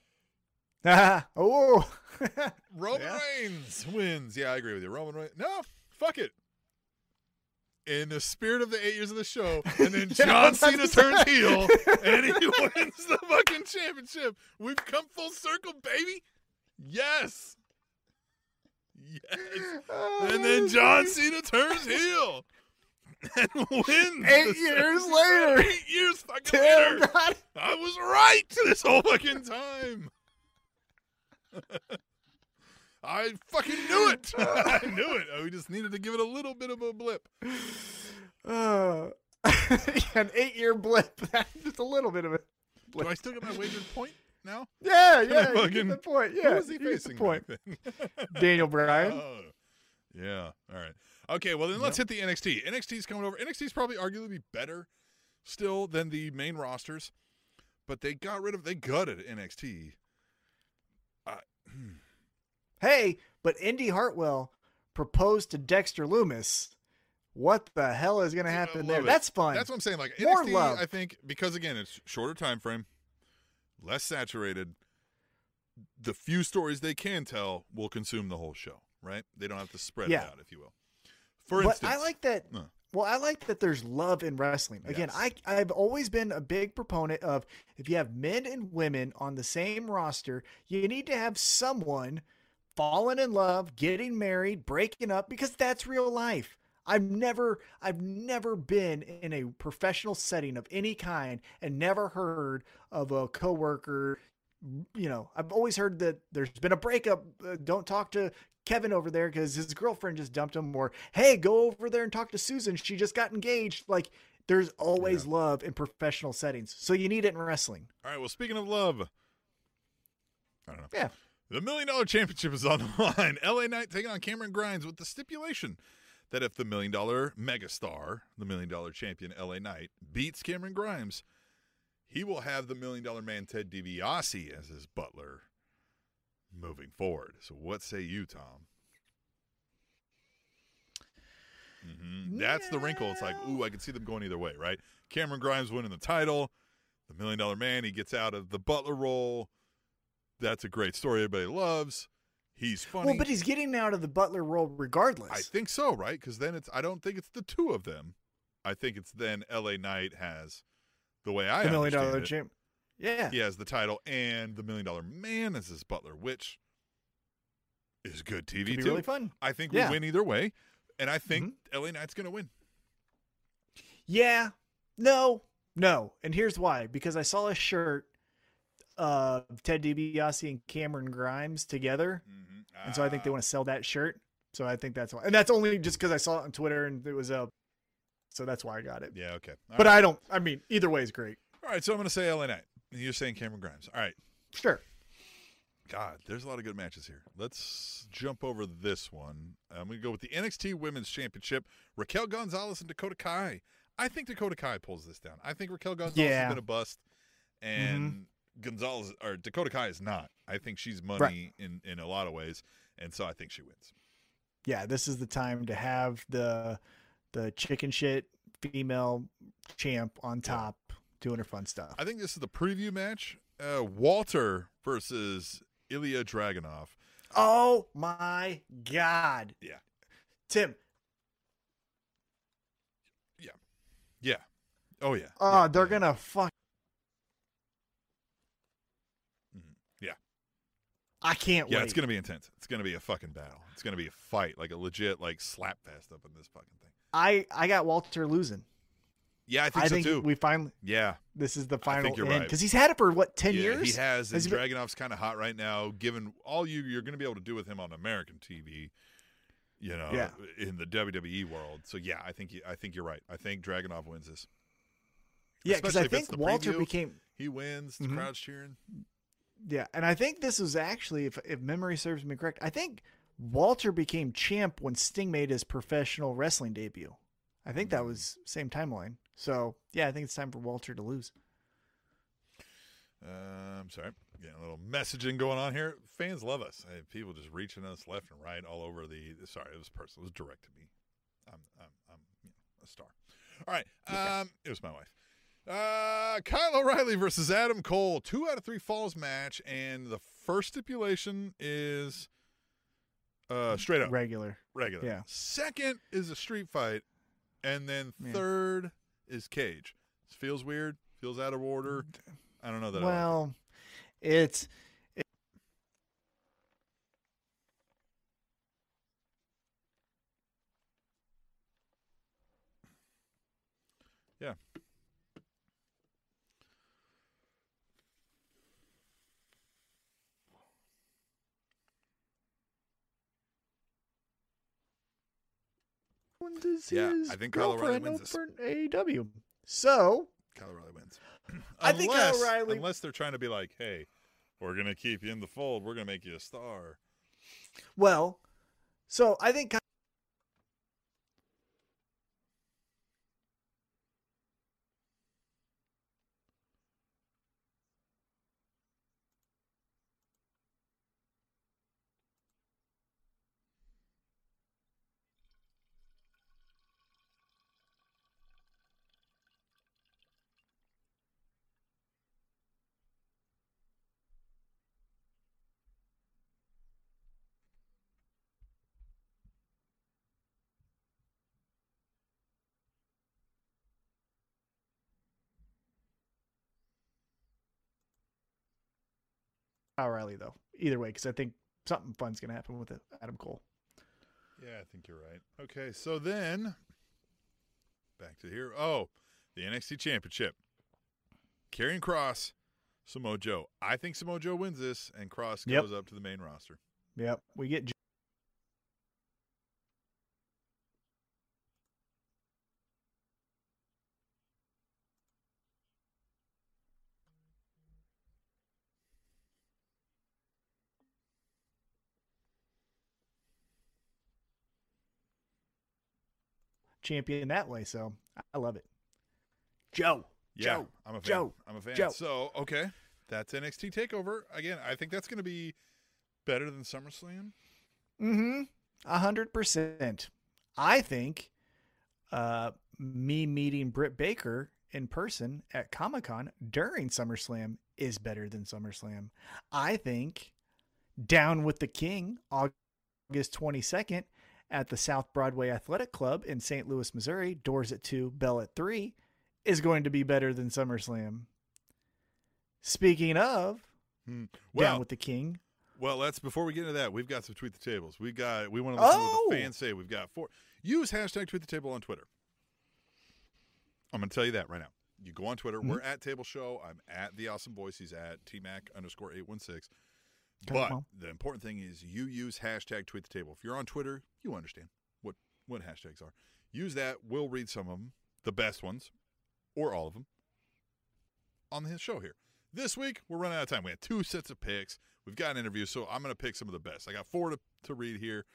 oh. Roman Yeah. Reigns wins. Yeah, I agree with you. Roman Reigns. No, fuck it. In the spirit of the eight years of the show, and then Yeah, John Cena turns heel, and he wins the fucking championship. We've come full circle, baby. Yes. Yes. Oh, and then John Cena turns heel and wins. Eight years later. Eight years fucking Damn, later. God. I was right this whole fucking time. I fucking knew it. I knew it. Oh, we just needed to give it a little bit of a blip. Uh, an eight-year blip. Just a little bit of it. Do I still get my wagered point now? Yeah, yeah. You fucking- get the point. Who Yeah. was he you facing? point. Daniel Bryan. Oh, yeah. All right. Okay. Well, then let's hit the NXT. NXT's coming over. NXT's probably arguably better still than the main rosters, but they got rid of. They gutted NXT. Hey, but Indi Hartwell proposed to Dexter Lumis. What the hell is going to happen there? it. That's fun. That's what I'm saying. Like More NXT, love. I think because again it's shorter time frame, less saturated. The few stories they can tell will consume the whole show. Right? They don't have to spread Yeah. it out, if you will. For but instance, I like that. Uh. Well, I like that there's love in wrestling. Again, Yes. I I've always been a big proponent of if you have men and women on the same roster, you need to have someone falling in love, getting married, breaking up because that's real life. I've never I've never been in a professional setting of any kind and never heard of a coworker you know, I've always heard that there's been a breakup. Uh, don't talk to Kevin over there because his girlfriend just dumped him. Or hey, go over there and talk to Susan. She just got engaged. Like there's always love in professional settings, so you need it in wrestling. All right. Well, speaking of love, I don't know. Yeah. The Million Dollar Championship is on the line. LA Knight taking on Cameron Grimes with the stipulation that if the Million Dollar Megastar, the Million Dollar Champion LA Knight, beats Cameron Grimes, he will have the Million Dollar Man Ted DiBiase as his butler moving forward. So, what say you, Tom? hmm That's the wrinkle. It's like, ooh, I can see them going either way, right? Cameron Grimes winning the title, the Million Dollar Man, he gets out of the butler role. That's a great story everybody loves. He's funny. Well, but he's getting out of the Butler role regardless. I think so, right? Because then it's. I don't think it's the two of them. I think it's then L.A. Knight has the way I the million it, champ. Yeah. He has the title and the Million Dollar Man as his butler, which is good TV too. really fun. I think Yeah. we win either way, and I think mm-hmm. L.A. Knight's going to win. Yeah. No. No. And here's why. Because I saw a shirt of Ted DiBiase and Cameron Grimes together. And so I think they Ah. want to sell that shirt. So I think that's why. And that's only just because I saw it on Twitter and it was a. So that's why I got it. Yeah. Okay. All But right. I don't. I mean, either way is great. All right. So I'm going to say L.A. Knight. And You're saying Cameron Grimes. All right. Sure. God, there's a lot of good matches here. Let's jump over this one. I'm going to go with the NXT Women's Championship. Raquel Gonzalez and Dakota Kai. I think Dakota Kai pulls this down. I think Raquel Gonzalez Yeah. has been a bust, and Gonzalez or Dakota Kai is not. I think she's money Right. in in a lot of ways, and so I think she wins. Yeah, this is the time to have the the chicken shit female champ on top doing her fun stuff. I think this is the preview match. Uh, Walter versus Ilya Dragunov. Oh my god. Yeah. Tim. Yeah. Yeah. Oh yeah. Oh, yeah, they're yeah. gonna fuck. Mhm. Yeah. I can't Yeah, wait. it's gonna be intense. It's gonna be a fucking battle. It's gonna be a fight, like a legit like slap fest up in this fucking thing. I I got Walter losing. Yeah, I think I so think too. we finally yeah, this is the final you're right. because he's had it for what ten yeah, years. he has. And Has he been- Dragunov's kind of hot right now. Given all you you're gonna be able to do with him on American TV, you know, Yeah. in the WWE world. So yeah, I think you, I think you're right. I think Dragonov wins this. yeah, because I especially if it's think Walter preview. became He wins. The Mhm. crowd's cheering. Yeah, and I think this was actually, if if memory serves me correct, I think Walter became champ when Sting made his professional wrestling debut. I think that was same timeline. So yeah, I think it's time for Walter to lose. Uh, I'm sorry, getting a little messaging going on here. Fans love us. Hey, people just reaching us left and right all over the. Sorry, it was personal. It was direct to me. I'm, I'm, I'm you know, a star. All right. Um, it was my wife. Uh, Kyle O'Reilly versus Adam Cole. Two out of three falls match, and the first stipulation is uh straight up Regular. regular. yeah. Second is a street fight, and then Yeah. third is cage. This feels weird. Feels out of order. I don't know that. I like it. Well, it's Yeah. Is Yeah, his I think Kyle O'Reilly girlfriend wins over AEW. So Kyle O'Reilly wins. I think Kyle Unless- O'Reilly- Unless they're trying to be like, hey, we're gonna keep you in the fold. We're gonna make you a star. well, so I think O'Reilly though. Either way, because I think something fun's gonna happen with Adam Cole. Yeah, I think you're right. Okay, so then back to here. Oh, the NXT Championship. Karrion Kross, Samoa Joe. I think Samoa Joe wins this, and Kross Yep. goes up to the main roster. Yep, we get. Champion that way, so I love it. Joe, Yeah, Joe, I'm a fan. Joe, I'm a fan. Joe. So okay, that's NXT Takeover again. I think that's going to be better than SummerSlam. Mm-hmm. A hundred percent. I think uh me meeting Britt Baker in person at Comic Con during SummerSlam is better than SummerSlam. I think Down with the King, August twenty second, at the South Broadway Athletic Club in St. Louis, Missouri, doors at two, bell at three, is going to be better than SummerSlam. Speaking of Hmm. Down Well, with the King, well, let's before we get into that, we've got some tweet the tables. We got we want to listen to what the Oh! fans say. We've got four. Use hashtag tweet the table on Twitter. I'm going to tell you that right now. You go on Twitter. Mm-hmm. We're at Table Show. I'm at the Awesome Voice. He's at tmac underscore eight one six. Okay, But well. the important thing is you use hashtag tweet the table. If you're on Twitter, you understand what what hashtags are. Use that. We'll read some of them, the best ones, or all of them, on the show here. This week we're running out of time. We had two sets of picks. We've got an interview, so I'm going to pick some of the best. I got four to, to read here,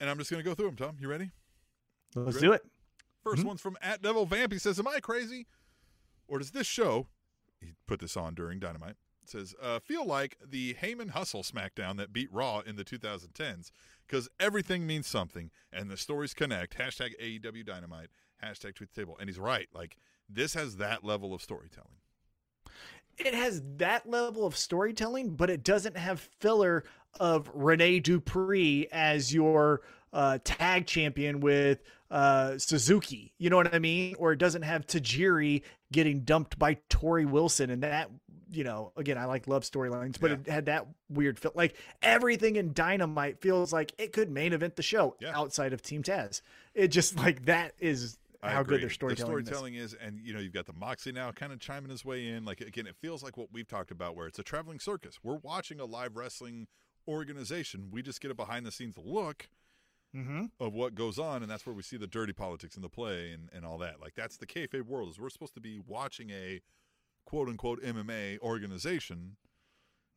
and I'm just going to go through them. Tom, you ready? let's ready? do it. 1st Mhm. one's from at Devil Vamp. He says, "Am I crazy, or does this show?" He put this on during Dynamite. It says, uh, "Feel like the Heyman Hustle SmackDown that beat Raw in the 2010s because everything means something and the stories connect." Hashtag AEW Dynamite. Hashtag Tweet the Table. And he's right. Like this has that level of storytelling. it has that level of storytelling, but it doesn't have filler of Rene Dupree as your uh, tag champion with uh, Suzuki. You know what I mean? Or it doesn't have Tajiri getting dumped by Torrie Wilson, and that. You know, again, I like love storylines, but Yeah. it had that weird feel. Like everything in Dynamite feels like it could main event the show Yeah. outside of Team Taz. It just like that is I how agree. good their storytelling, The is. is, and you know, you've got the Moxie now kind of chiming his way in. Like again, it feels like what we've talked about, where it's a traveling circus. We're watching a live wrestling organization. We just get a behind the scenes look Mm-hmm. of what goes on, and that's where we see the dirty politics in the play and, and all that. Like that's the kayfabe world. Is we're supposed to be watching a quote unquote MMA organization,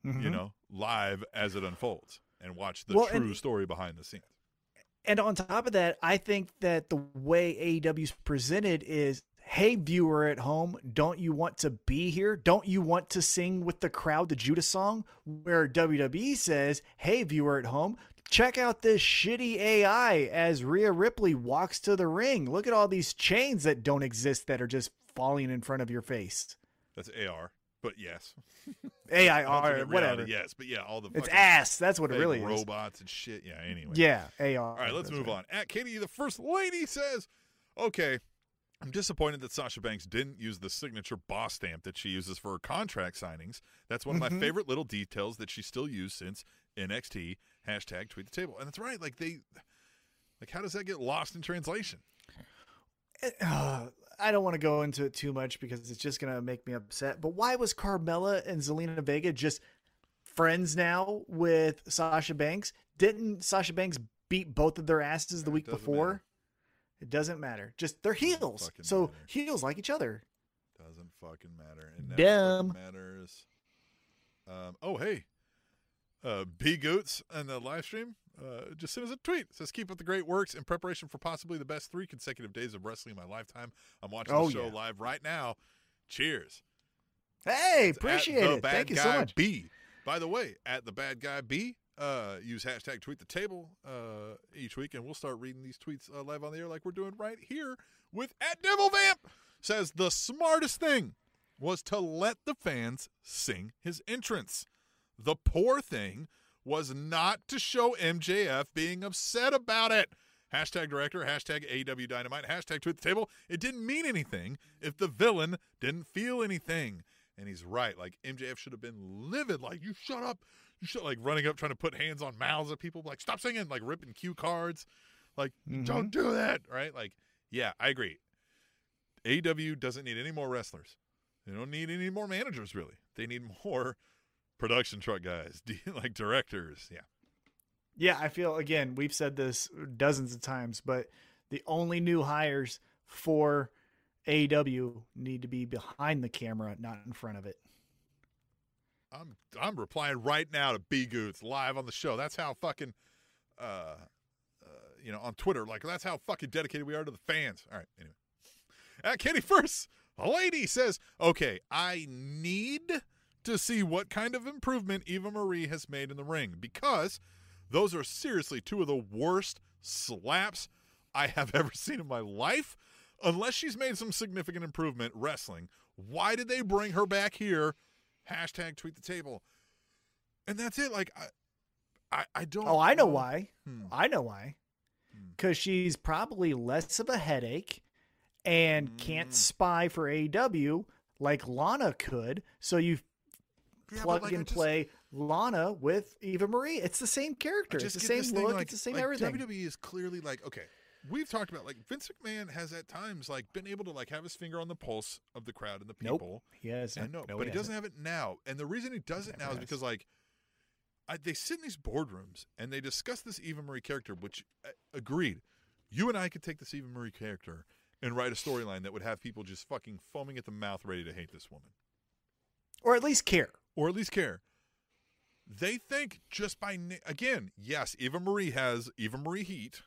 you mm-hmm. know, live as it unfolds, and watch the Well, true and- story behind the scenes. And on top of that, I think that the way AEW's presented is hey, viewer at home, don't you want to be here? Don't you want to sing with the crowd the Judas song? Where WWE says, hey, viewer at home, check out this shitty AI as Rhea Ripley walks to the ring. Look at all these chains that don't exist that are just falling in front of your face. That's AR, but yes. AI, Alternate whatever. Yes, but yeah, all the It's ass. That's what it really is. robots and shit. Yeah. Anyway. Yeah, AR. All right, let's move right. on. At Katie, the first lady says, "Okay, I'm disappointed that Sasha Banks didn't use the signature boss stamp that she uses for her contract signings. That's one of my Mhm. favorite little details that she still used since NXT. Hashtag tweet the table. And that's right. Like they, like how does that get lost in translation? Uh, I don't want to go into it too much because it's just gonna make me upset. But why was Carmella and Zelina Vega just friends now with Sasha Banks? Didn't Sasha Banks beat both of their asses the It week before? matter. It doesn't matter. Just they're heels, fucking so matter. heels like each other. Doesn't fucking matter. It never Dumb. matters. Um, oh hey, uh, B Goots and the live stream uh, just sent us a tweet. It says keep up the great works in preparation for possibly the best three consecutive days of wrestling in my lifetime. I'm watching Oh, the show yeah. live right now. Cheers. Hey, appreciate it. Thank you guy so much. B. By the way, at the bad guy B, uh, use hashtag tweet the table uh, each week, and we'll start reading these tweets uh, live on the air like we're doing right here with at Devil Vamp. Says the smartest thing was to let the fans sing his entrance. The poor thing was not to show MJF being upset about it. Hashtag director, hashtag AEW Dynamite, hashtag tweet the table. It didn't mean anything if the villain didn't feel anything. And he's right. Like MJF should have been livid. Like, you shut up. You should like running up trying to put hands on mouths of people. Like, stop singing, like ripping cue cards. Like, mm-hmm. don't do that. Right? Like, yeah, I agree. AEW doesn't need any more wrestlers. They don't need any more managers, really. They need more production truck guys, like directors. Yeah. Yeah, I feel again, we've said this dozens of times, but the only new hires for AEW need to be behind the camera, not in front of it. I'm I'm replying right now to B Goots live on the show. That's how fucking uh, uh you know on Twitter. Like that's how fucking dedicated we are to the fans. All right, anyway. At Kitty first, a lady says, "Okay, I need to see what kind of improvement Eva Marie has made in the ring because those are seriously two of the worst slaps I have ever seen in my life. Unless she's made some significant improvement wrestling, why did they bring her back here?" Hashtag tweet the table. And that's it. Like I I, I don't Oh, I know why. Hmm. I know why. Hmm. Because she's probably less of a headache and Mm. can't spy for AEW like Lana could. So you Yeah, plug like, and just- play Lana with Eva Marie. It's the same character. It's the same thing, look. like- it's the same like everything. WWE is clearly like okay. We've talked about like Vince McMahon has at times like been able to like have his finger on the pulse of the crowd and the Nope. people. He has I know, no, but he hasn't. doesn't have it now. And the reason he does it Never now is because like I, they sit in these boardrooms and they discuss this Eva Marie character, which uh, agreed. You and I could take this Eva Marie character and write a storyline that would have people just fucking foaming at the mouth, ready to hate this woman. Or at least care. Or at least care. They think just by na- again, yes, Eva Marie has Eva Marie heat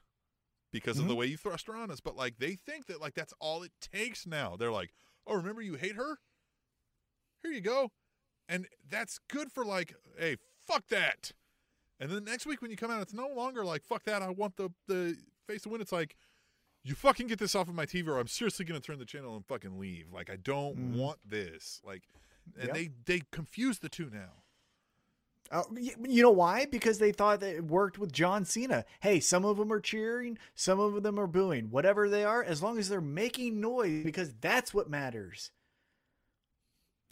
because of the way you thrust her on us, but like they think that like that's all it takes now. They're like, "Oh, remember you hate her? Here you go." And that's good for like, "Hey, fuck that." And then next week when you come out it's no longer like, "Fuck that, I want the the face to win." It's like, "You fucking get this off of my TV or I'm seriously going to turn the channel and fucking leave." Like I don't Mhm. want this. Like and Yep. they they confuse the two now. Y- you know why? Because they thought that it worked with John Cena. Hey, some of them are cheering, some of them are booing. Whatever they are, as long as they're making noise, because that's what matters.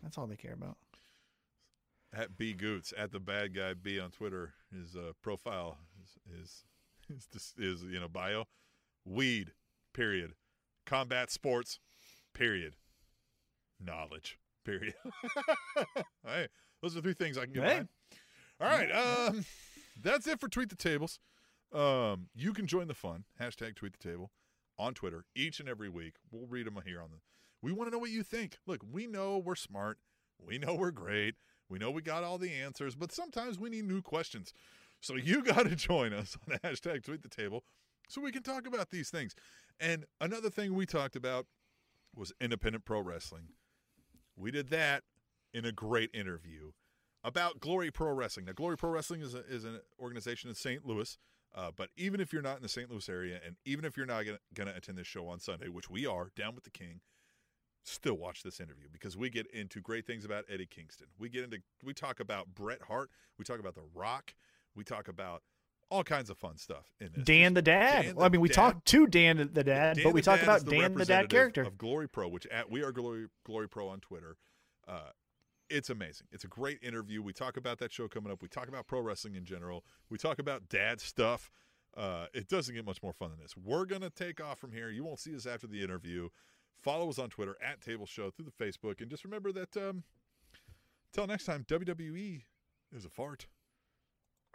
That's all they care about. At B Goots at the bad guy B on Twitter. His uh, profile is is is, is you know bio. Weed. Period. Combat sports. Period. Knowledge. Period. hey, those are three things I can get Hey. behind. All right. Um, that's it for tweet the tables. Um, you can join the fun. Hashtag tweet the table on Twitter each and every week. We'll read them here on the. We want to know what you think. Look, we know we're smart. We know we're great. We know we got all the answers, but sometimes we need new questions. So you got to join us on the hashtag tweet the table so we can talk about these things. And another thing we talked about was independent pro wrestling. We did that in a great interview about Glory Pro Wrestling. Now, Glory Pro Wrestling is, a, is an organization in St. Louis, uh, but even if you're not in the St. Louis area, and even if you're not going to attend this show on Sunday, which we are, down with the King, still watch this interview because we get into great things about Eddie Kingston. We get into we talk about Bret Hart, we talk about The Rock, we talk about all kinds of fun stuff in this. Dan the Dad. Dan well, I mean, we dad. talk to Dan the Dad, Dan but we talk about Dan the Dad character of Glory Pro, which at we are Glory Glory Pro on Twitter. Uh, it's amazing. It's a great interview. We talk about that show coming up. We talk about pro wrestling in general. We talk about dad stuff. Uh, it doesn't get much more fun than this. We're gonna take off from here. You won't see us after the interview. Follow us on Twitter at Table Show through the Facebook, and just remember that. Um, until next time, WWE is a fart.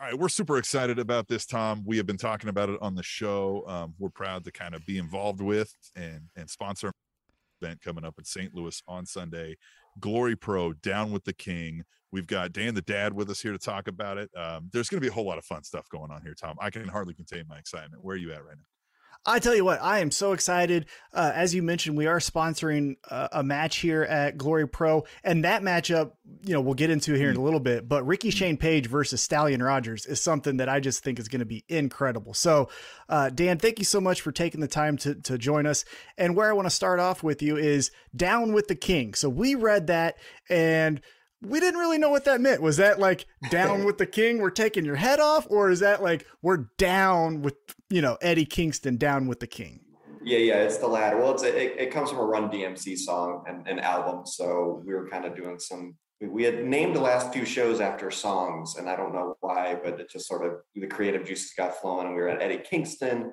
All right, we're super excited about this, Tom. We have been talking about it on the show. Um, we're proud to kind of be involved with and and sponsor event coming up in St. Louis on Sunday. Glory Pro down with the King. We've got Dan the Dad with us here to talk about it. Um, there's going to be a whole lot of fun stuff going on here, Tom. I can hardly contain my excitement. Where are you at right now? I tell you what, I am so excited. Uh, as you mentioned, we are sponsoring a, a, match here at Glory Pro, and that matchup, you know, we'll get into here in a little bit. But Ricky Shane Page versus Stallion Rogers is something that I just think is going to be incredible. So, uh, Dan, thank you so much for taking the time to to join us. And where I want to start off with you is down with the king. So we read that and we didn't really know what that meant. Was that like down with the king, we're taking your head off, or is that like we're down with you know Eddie Kingston down with the king? Yeah, yeah, it's the latter. Well, it's a, it, it comes from a Run DMC song and an album, so we were kind of doing some. We had named the last few shows after songs, and I don't know why, but it just sort of the creative juices got flowing, and we were at Eddie Kingston,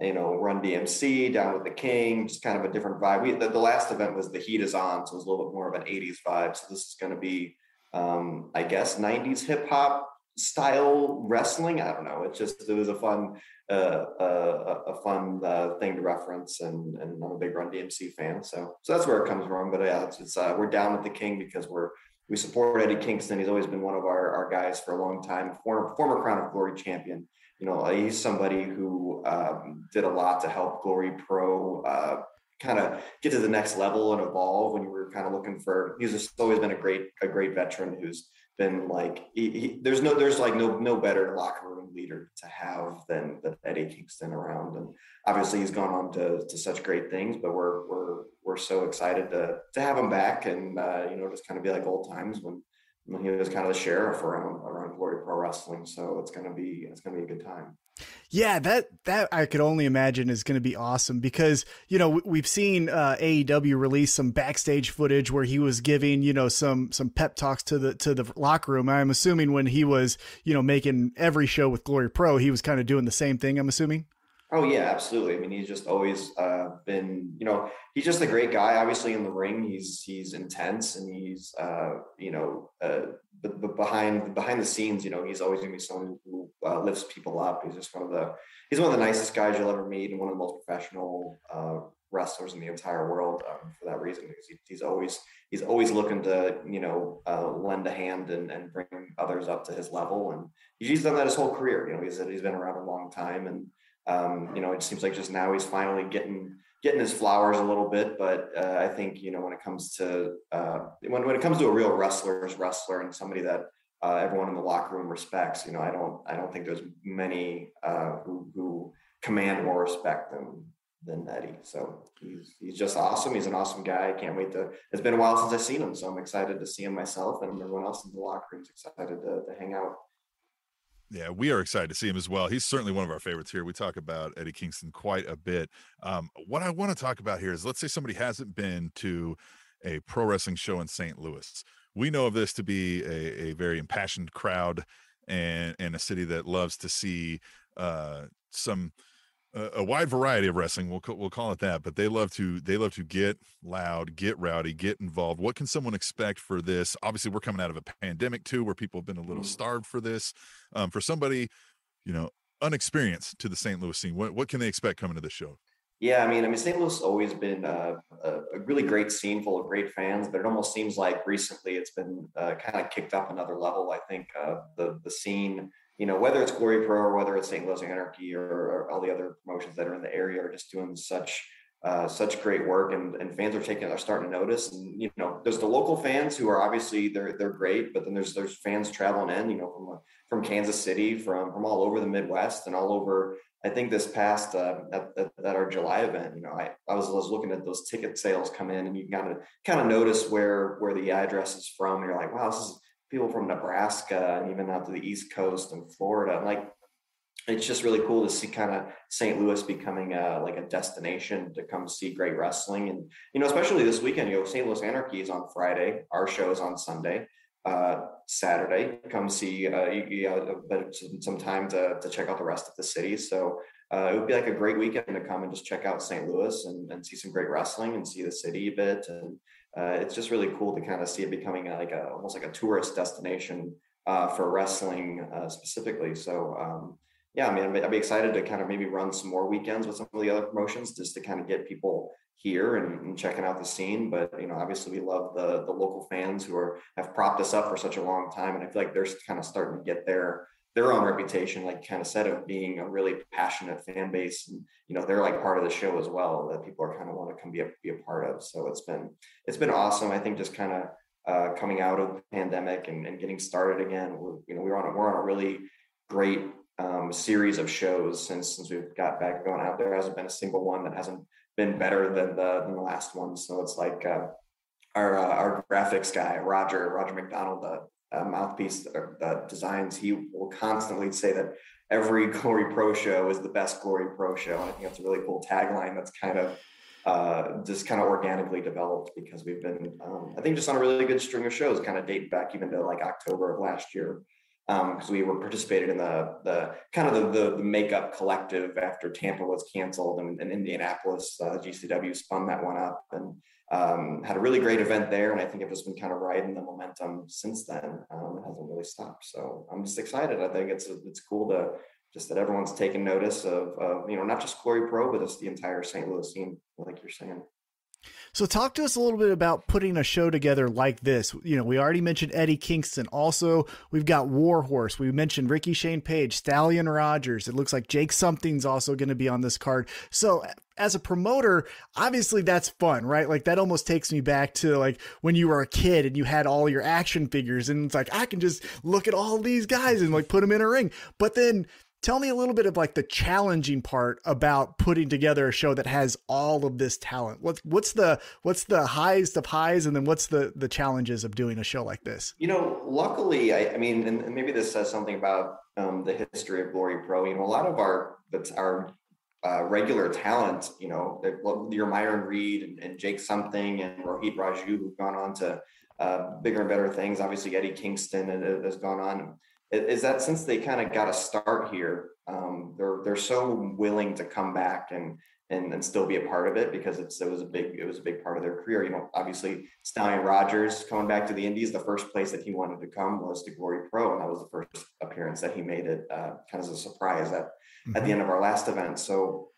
you know, Run DMC, Down with the King, just kind of a different vibe. We, the, the, last event was The Heat is On, so it was a little bit more of an 80s vibe. So this is going to be, um, I guess, 90s hip hop style wrestling. I don't know. It just, it was a fun, uh, uh, a fun uh, thing to reference. And, and I'm a big Run DMC fan. So, so that's where it comes from. But yeah, it's, it's uh, we're down with the King because we're, we support Eddie Kingston. He's always been one of our, our guys for a long time, former, former Crown of Glory champion you know, he's somebody who um, did a lot to help Glory Pro uh, kind of get to the next level and evolve. When you were kind of looking for, he's just always been a great a great veteran who's been like he, he, there's no there's like no no better locker room leader to have than than Eddie Kingston around and obviously he's gone on to, to such great things but we're we're we're so excited to to have him back and uh, you know just kind of be like old times when he was kind of the sheriff around around Glory Pro Wrestling. So it's gonna be it's gonna be a good time. Yeah, that that I could only imagine is going to be awesome because you know we've seen uh, AEW release some backstage footage where he was giving you know some some pep talks to the to the locker room. I'm assuming when he was you know making every show with Glory Pro, he was kind of doing the same thing. I'm assuming. Oh yeah, absolutely. I mean, he's just always uh, been, you know, he's just a great guy. Obviously, in the ring, he's he's intense and he's, uh, you know, uh, but, but behind behind the scenes, you know, he's always gonna be someone who uh, lifts people up. He's just one of the he's one of the nicest guys you'll ever meet and one of the most professional uh, wrestlers in the entire world um, for that reason because he, he's always he's always looking to you know uh, lend a hand and, and bring others up to his level and he's done that his whole career. You know, he's he's been around a long time and um, you know, it seems like just now he's finally getting getting his flowers a little bit. But uh, I think you know when it comes to uh, when when it comes to a real wrestler's wrestler and somebody that uh, everyone in the locker room respects, you know, I don't I don't think there's many uh, who who command more respect than than Eddie. So he's he's just awesome. He's an awesome guy. I can't wait to. It's been a while since I've seen him, so I'm excited to see him myself, and everyone else in the locker room is excited to, to hang out. Yeah, we are excited to see him as well. He's certainly one of our favorites here. We talk about Eddie Kingston quite a bit. Um, what I want to talk about here is let's say somebody hasn't been to a pro wrestling show in St. Louis. We know of this to be a, a very impassioned crowd and, and a city that loves to see uh, some a, wide variety of wrestling. We'll we'll call it that. But they love to they love to get loud, get rowdy, get involved. What can someone expect for this? Obviously, we're coming out of a pandemic too, where people have been a little mm. starved for this. Um, for somebody, you know, unexperienced to the St. Louis scene, what what can they expect coming to the show? Yeah, I mean, I mean, St. Louis has always been uh, a, a, really great scene full of great fans, but it almost seems like recently it's been uh, kind of kicked up another level. I think uh, the the scene you know, whether it's Glory Pro or whether it's St. Louis Anarchy or, or all the other promotions that are in the area are just doing such uh, such great work and, and fans are taking are starting to notice and you know there's the local fans who are obviously they're they're great but then there's there's fans traveling in you know from from Kansas City from from all over the Midwest and all over I think this past uh, at, our July event, you know, I, I was, was looking at those ticket sales come in, and you kind of kind of notice where where the address is from. And you're like, wow, this is people from Nebraska and even out to the East Coast and Florida. And like, it's just really cool to see kind of St. Louis becoming a, like a destination to come see great wrestling. And you know, especially this weekend, you know, St. Louis Anarchy is on Friday. Our show is on Sunday uh, Saturday. Come see uh, you, you know, some, some time to, to check out the rest of the city. So uh, it would be like a great weekend to come and just check out St. Louis and, and see some great wrestling and see the city a bit. And uh, it's just really cool to kind of see it becoming like a almost like a tourist destination uh, for wrestling uh, specifically. So um, yeah, I mean, I'd be excited to kind of maybe run some more weekends with some of the other promotions just to kind of get people here and, and, checking out the scene. But you know, obviously, we love the the local fans who are have propped us up for such a long time, and I feel like they're kind of starting to get their their own reputation, like kind of said, of being a really passionate fan base, and you know, they're like part of the show as well that people are kind of want to come be a be a part of. So it's been it's been awesome. I think just kind of. Uh, coming out of the pandemic and, and getting started again, we're, you know, we're on a, we're on a really great um, series of shows since since we've got back going out. There hasn't been a single one that hasn't been better than the than the last one. So it's like uh, our uh, our graphics guy Roger Roger McDonald, the uh, mouthpiece designs, he will constantly say that every Glory Pro show is the best Glory Pro show. And I think that's a really cool tagline. That's kind of uh, just kind of organically developed because we've been, um, I think, just on a really good string of shows, kind of date back even to like October of last year because um, we were participated in the the kind of the, the, the makeup collective after Tampa was canceled and, and Indianapolis uh, GCW spun that one up and um, had a really great event there and I think it just been kind of riding the momentum since then. Um, it hasn't really stopped, so I'm just excited. I think it's it's cool to just that everyone's taking notice of, of you know not just Glory Pro but just the entire St. Louis scene, like you're saying. So talk to us a little bit about putting a show together like this. You know, we already mentioned Eddie Kingston. Also, we've got Warhorse. We mentioned Ricky Shane Page, Stallion Rogers. It looks like Jake Something's also going to be on this card. So as a promoter, obviously that's fun, right? Like that almost takes me back to like when you were a kid and you had all your action figures and it's like I can just look at all these guys and like put them in a ring. But then tell me a little bit of like the challenging part about putting together a show that has all of this talent. What's what's the what's the highest of highs and then what's the the challenges of doing a show like this? You know luckily i, I mean and, maybe this says something about um, the history of glory pro. You know a lot of our that's our uh, regular talent you know your myron reed and, and, jake something and rohit raju who've gone on to uh, bigger and better things. Obviously eddie kingston has gone on is that since they kind of got a start here, um, they're they're so willing to come back and and, and still be a part of it because it's it was a big it was a big part of their career. You know, obviously Stallion Rogers coming back to the Indies, the first place that he wanted to come was to Glory Pro, and that was the first appearance that he made it uh, kind of as a surprise at mm-hmm. at the mm-hmm. end of our last event. So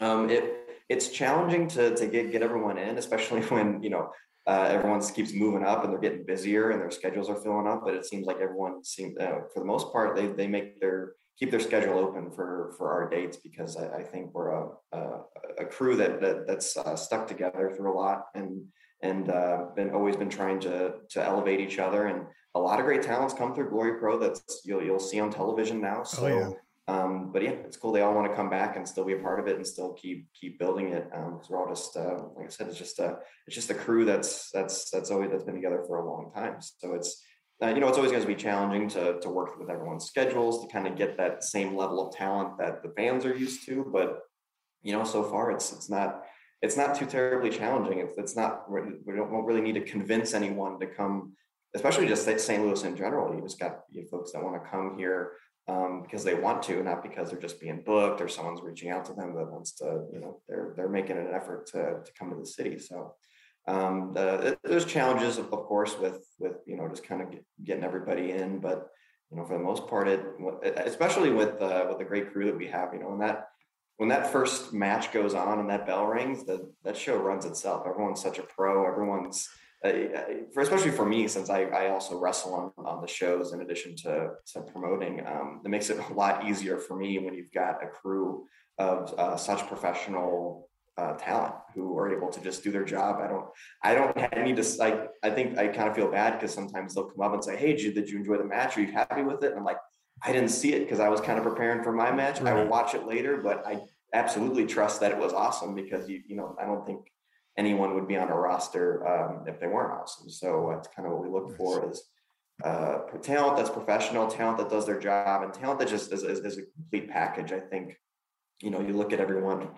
um, it it's challenging to to get get everyone in, especially when you know uh, everyone keeps moving up and they're getting busier and their schedules are filling up. But it seems like everyone seems, uh, for the most part, they they make their keep their schedule open for for our dates because I, I think we're a, a, a crew that, that that's uh, stuck together through a lot and and uh, been always been trying to to elevate each other and a lot of great talents come through Glory Pro that's you'll you'll see on television now. So oh, yeah. Um, but yeah, it's cool. They all want to come back and still be a part of it and still keep keep building it. because um, we're all just uh, like I said, it's just a it's just a crew that's that's that's always that's been together for a long time. So it's uh, you know it's always going to be challenging to to work with everyone's schedules to kind of get that same level of talent that the fans are used to. But you know, so far it's it's not it's not too terribly challenging. It's it's not we don't really need to convince anyone to come, especially just St. Louis in general. You just got you folks that want to come here um, because they want to, not because they're just being booked or someone's reaching out to them that wants to, you know, they're they're making an effort to to come to the city. So um, the, there's challenges, of, course, with with you know just kind of get, getting everybody in, but you know for the most part, it especially with uh, with the great crew that we have, you know, and that when that first match goes on and that bell rings, that that show runs itself. Everyone's such a pro. Everyone's for especially for me, since I, I also wrestle on, on the shows in addition to, to promoting, um, it makes it a lot easier for me when you've got a crew of uh, such professional uh, talent who are able to just do their job. I don't, I don't need to, I, I think I kind of feel bad because sometimes they'll come up and say, Hey, did you, did you enjoy the match? Are you happy with it? And I'm like, I didn't see it because I was kind of preparing for my match. Right. I will watch it later, but I absolutely trust that it was awesome because you, you know, I don't think anyone would be on a roster um, if they weren't awesome. So that's kind of what we look for is uh, talent that's professional, talent that does their job, and talent that just is, is, is a complete package. I think, you know, you look at everyone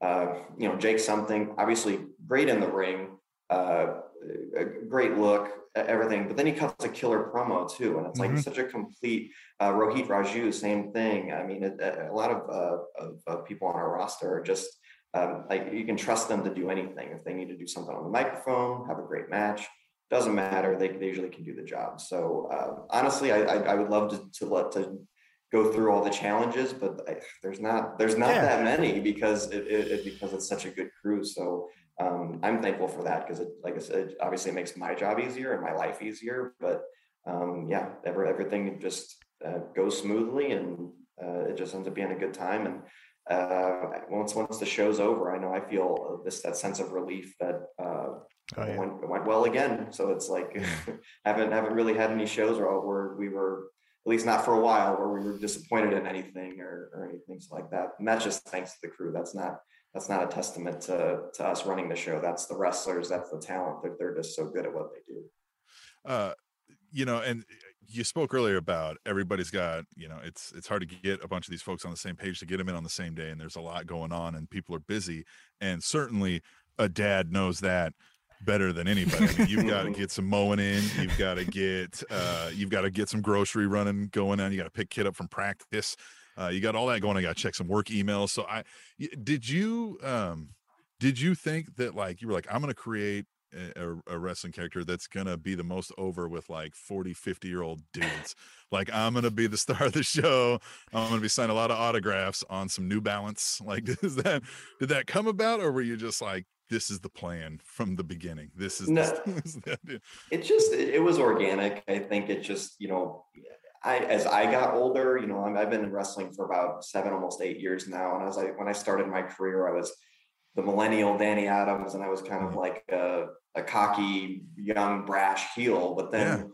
uh, you know, Jake something, obviously great in the ring, uh, a great look, everything, but then he cuts a killer promo too. And it's like mm-hmm. such a complete uh, Rohit Raju, same thing. I mean, it, a lot of, uh, of, of, people on our roster are just um, like you can trust them to do anything. If they need to do something on the microphone, have a great match, doesn't matter. They, they usually can do the job. So uh, honestly, I, I, I, would love to, to let to go through all the challenges, but I, there's not there's not yeah. that many because it, it, it, because it's such a good crew. So um, I'm thankful for that because it like I said, obviously it makes my job easier and my life easier. But um, yeah, every, everything just uh, goes smoothly and uh, it just ends up being a good time. And uh, once once the show's over, I know I feel this that sense of relief that. Uh, oh, yeah. went, went well again, so it's like haven't haven't really had any shows where, where we were at least not for a while, where we were disappointed in anything or, or anything like that. And that's just thanks to the crew. That's not that's not a testament to to us running the show. That's the wrestlers. That's the talent. They're, they're just so good at what they do. Uh, you know, and you spoke earlier about everybody's got you know it's it's hard to get a bunch of these folks on the same page to get them in on the same day and there's a lot going on and people are busy and certainly a dad knows that better than anybody. I mean, you've got to get some mowing in. You've got to get uh, you've got to get some grocery running going on. You got to pick kid up from practice. Uh, you got all that going. I got to check some work emails. So I did you um did you think that like you were like I'm going to create a, a, wrestling character that's gonna be the most over with like 40 50 year old dudes like i'm gonna be the star of the show i'm gonna be signing a lot of autographs on some new balance like does that did that come about or were you just like this is the plan from the beginning. This is, no, the, it just it was organic. I think it just you know, I as I got older, you know, I've been in wrestling for about seven, almost eight years now. And as I when I started my career, I was the millennial Danny Adams, and I was kind of like a, a cocky, young, brash heel. But then, yeah.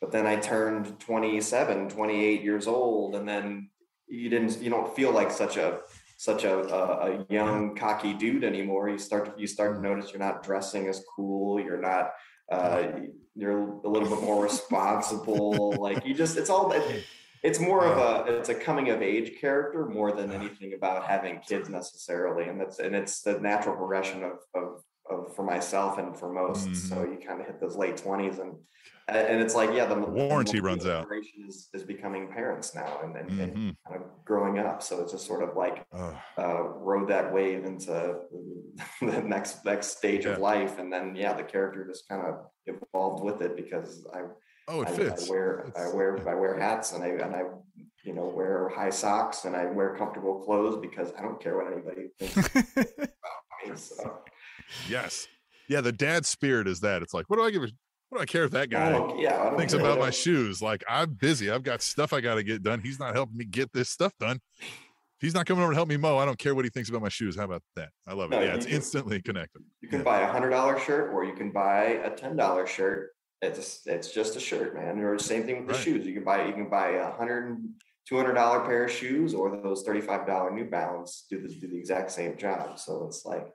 but then I turned 27, 28 years old, and then you didn't, you don't feel like such a such a, a, a, young cocky dude anymore you start you start to notice you're not dressing as cool you're not uh, you're a little bit more responsible like you just it's all it's more of a it's a coming of age character more than anything about having kids necessarily and that's and it's the natural progression of of, of for myself and for most mm-hmm. so you kind of hit those late 20s and and it's like yeah the warranty the runs out is, is becoming parents now and, and, mm-hmm. and, kind of growing up so it's just sort of like uh, rode that wave into the next next stage yeah. of life and then yeah the character just kind of evolved with it because i oh it I, fits I wear it's... i wear i wear hats and i and i you know wear high socks and i wear comfortable clothes because i don't care what anybody thinks about me so yes yeah the dad spirit is that it's like what do i give a what do I care if that guy oh, yeah, thinks about my shoes? Like I'm busy. I've got stuff I got to get done. He's not helping me get this stuff done. He's not coming over to help me mow. I don't care what he thinks about my shoes. How about that? I love it. No, yeah, it's can, instantly connected. You can yeah. buy a hundred dollar shirt or you can buy a ten dollar shirt. It's it's just a shirt, man. Or the same thing with the right. shoes. You can buy you can buy a hundred two hundred dollar pair of shoes or those thirty five dollar New Balance do the do the exact same job. So it's like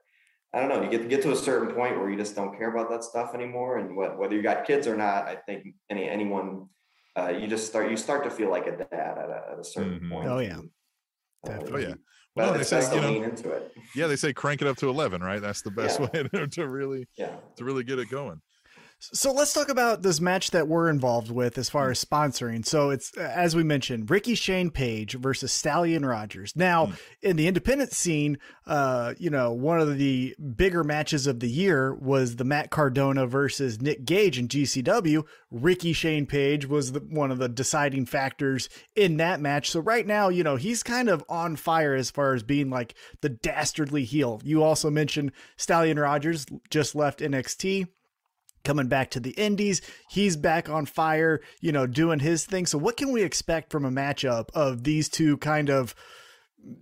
I don't know. You get get to a certain point where you just don't care about that stuff anymore, and what, whether you got kids or not, I think any anyone, uh, you just start you start to feel like a dad at a, at a certain mm-hmm. point. Oh yeah, uh, oh yeah. Well, they say you know, into it. Yeah, they say crank it up to eleven, right? That's the best yeah. way to, really yeah to really get it going. So let's talk about this match that we're involved with as far as sponsoring. So it's as we mentioned, Ricky Shane Page versus Stallion Rogers. Now, mm. in the independent scene, uh, you know, one of the bigger matches of the year was the Matt Cardona versus Nick Gage in GCW. Ricky Shane Page was the, one of the deciding factors in that match. So right now, you know, he's kind of on fire as far as being like the dastardly heel. You also mentioned Stallion Rogers just left NXT coming back to the Indies. He's back on fire, you know, doing his thing. So, what can we expect from a matchup of these two kind of,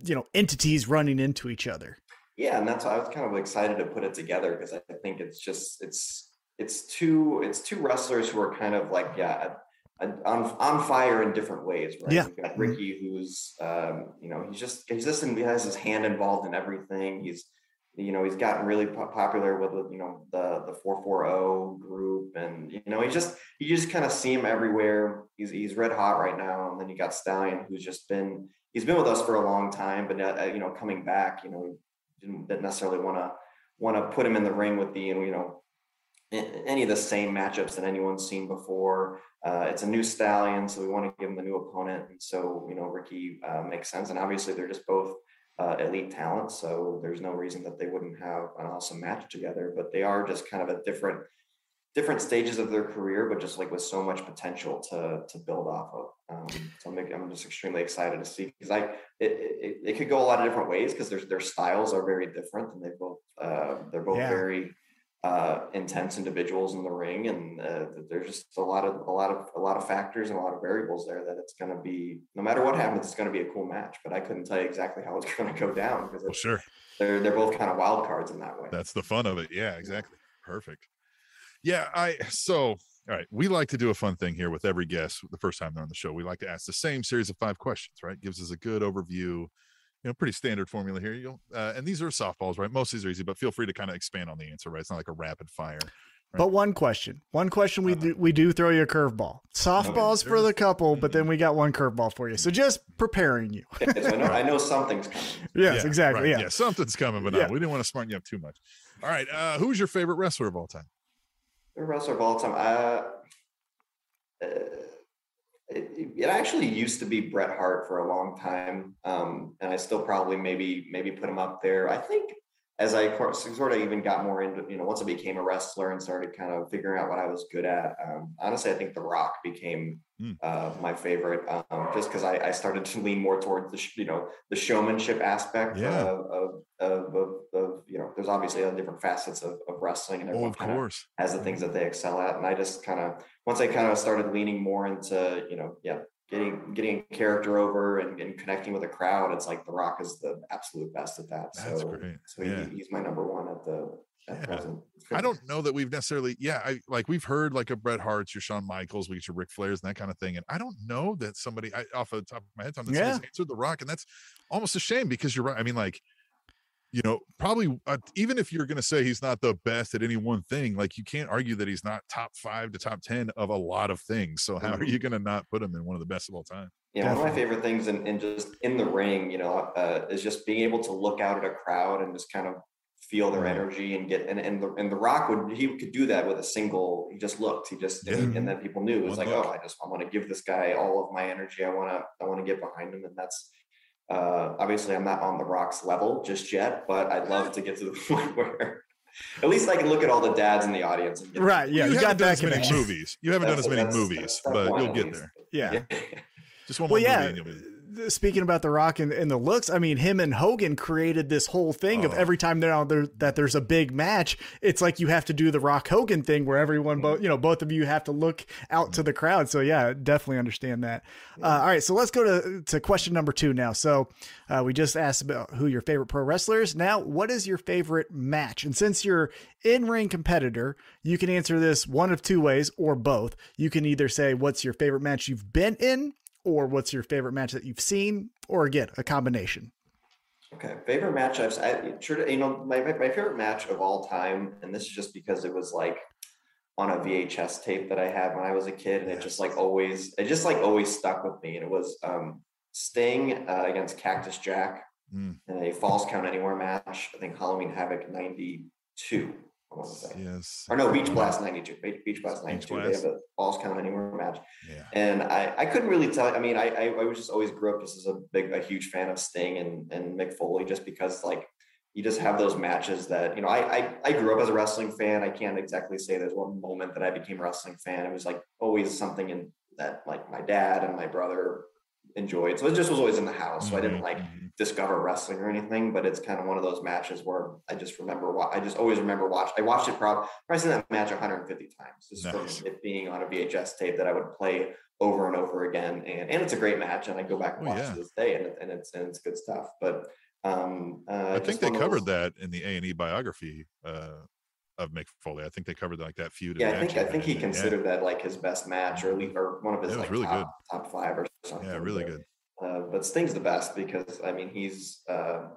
you know, entities running into each other? Yeah, and that's why I was kind of excited to put it together because I think it's just it's it's two it's two wrestlers who are kind of like yeah on on fire in different ways, right? Yeah. You've got Ricky, who's um, you know he's just he's just he has his hand involved in everything. He's you know he's gotten really po- popular with you know the the 440 group and you know he just you just kind of see him everywhere. He's he's red hot right now. And then you got stallion who's just been he's been with us for a long time but uh, you know coming back you know didn't, didn't necessarily want to want to put him in the ring with the you know any of the same matchups that anyone's seen before. Uh, it's a new stallion so we want to give him a new opponent. And so you know ricky uh, makes sense. And obviously they're just both uh, elite talent. So there's no reason that they wouldn't have an awesome match together. But they are just kind of at different different stages of their career, but just like with so much potential to to build off of. Um, so I'm, I'm just extremely excited to see because I it, it, it, could go a lot of different ways because their their styles are very different and they both uh, they're both Yeah. very uh, intense individuals in the ring, and uh, there's just a lot of a lot of a lot of factors and a lot of variables there that it's going to be. No matter what happens, it's going to be a cool match. But I couldn't tell you exactly how it's going to go down because Well, sure. they're they're both kind of wild cards in that way. That's the fun of it. Yeah, exactly. Perfect. Yeah, I so all right. We like to do a fun thing here with every guest the first time they're on the show. We like to ask the same series of five questions, right? Gives us a good overview. You know, pretty standard formula here. You'll uh, and these are softballs, right? Most of these are easy, but feel free to kind of expand on the answer, right? It's not like a rapid fire. But one question, one question we Uh-huh. do, we do throw you a curveball. Softballs for the couple, but then we got one curveball for you. So just preparing you. so I know I know something's coming. yes, Yeah, exactly. right. Yeah. Yeah, something's coming, but Yeah. we didn't want to smarten you up too much. All right. Uh, who's your favorite wrestler of all time? The wrestler of all time. Uh, uh, it, it actually used to be Bret Hart for a long time, um, and I still probably maybe maybe put him up there. I think as I sort of even got more into you know once I became a wrestler and started kind of figuring out what I was good at. Um, honestly, I think The Rock became Hmm. uh, my favorite um, just because I, I started to lean more towards the sh- you know the showmanship aspect Yeah. of, of, of, of, of you know there's obviously uh, different facets of, of wrestling and Oh, everyone of kinda course. has the things that they excel at. And I just kind of once I kind of started leaning more into, you know, yeah, getting getting a character over and, and connecting with a crowd, it's like The Rock is the absolute best at that. That's so great. so Yeah. he, he's my number one at the at Yeah. present. I don't know that we've necessarily, yeah, I like we've heard like a Bret Hart's, your Shawn Michaels, we get your Ric Flairs and that kind of thing. And I don't know that somebody I, off the top of my head, Tom, that Yeah. answered The Rock, and that's almost a shame because you're right. I mean, like, you know, probably uh, even if you're going to say he's not the best at any one thing, like you can't argue that he's not top five to top 10 of a lot of things. So how are Mhm. you going to not put him in one of the best of all time? Yeah, one of my favorite things in, in just in the ring, you know, uh, is just being able to look out at a crowd and just kind of feel their energy and get and, and the and the rock would he could do that with a single he just looked he just and, Yeah. and then people knew it was One like look. oh I just I want to give this guy all of my energy I want to I want to get behind him and that's uh obviously I'm not on the rocks level just yet but I'd love to get to the point where at least I can look at all the dads in the audience and get Right. Yeah. You, you got haven't done that as many movies. You haven't done as many movies, that's- that's but you'll get there. Yeah. Just one more Well, more yeah. movie and you'll be th- Speaking about The Rock and, and the looks, I mean, him and Hogan created this whole thing of Oh. every time they're on there that there's a big match, it's like you have to do the Rock Hogan thing where everyone, both you know, both of you have to look out to the crowd. So yeah, definitely understand that. Uh, all right, so let's go to to question number two now. So uh, we just asked about who your favorite pro wrestler is. Now, what is your favorite match? And since you're in ring competitor, you can answer this one of two ways or both. You can either say what's your favorite match you've been in, or what's your favorite match that you've seen, or again, a combination. Okay, favorite match I've I, sure you know my my my favorite match of all time, and this is just because it was like on a VHS tape that I had when I was a kid, and it just like always it just like always stuck with me, and it was um Sting uh, against Cactus Jack Mm. in a Falls Count Anywhere match. I think Halloween Havoc '92. I want to say. yes. Or no, Beach Blast '92. Beach, Blast Beach '92. They have a Falls Count Anywhere match. Yeah. And I, I couldn't really tell. I mean, I, I, I was just always grew up just as a big, a huge fan of Sting and, and Mick Foley, just because like you just have those matches that, you know, I, I, I grew up as a wrestling fan. I can't exactly say there's one moment that I became a wrestling fan. It was like always something in that like my dad and my brother enjoyed. So it just was always in the house. So I didn't Mhm, like mhm. discover wrestling or anything, but it's kind of one of those matches where I just remember. what I just always remember watch. I watched it probably. I've seen that match 150 times just Nice. from it being on a VHS tape that I would play over and over again. And and it's a great match, and I go back and Oh, watch yeah. to this day, and, it, and it's and it's good stuff. But um, uh, I think they covered those- that in the A and E biography uh, of Mick Foley. I think they covered like that feud. Yeah, I think I he think he in. Yeah. considered that like his best match, or at least, or one of his It was like really top, top five or something. Yeah, really but, good. Uh, but Sting's the best because I mean he's uh,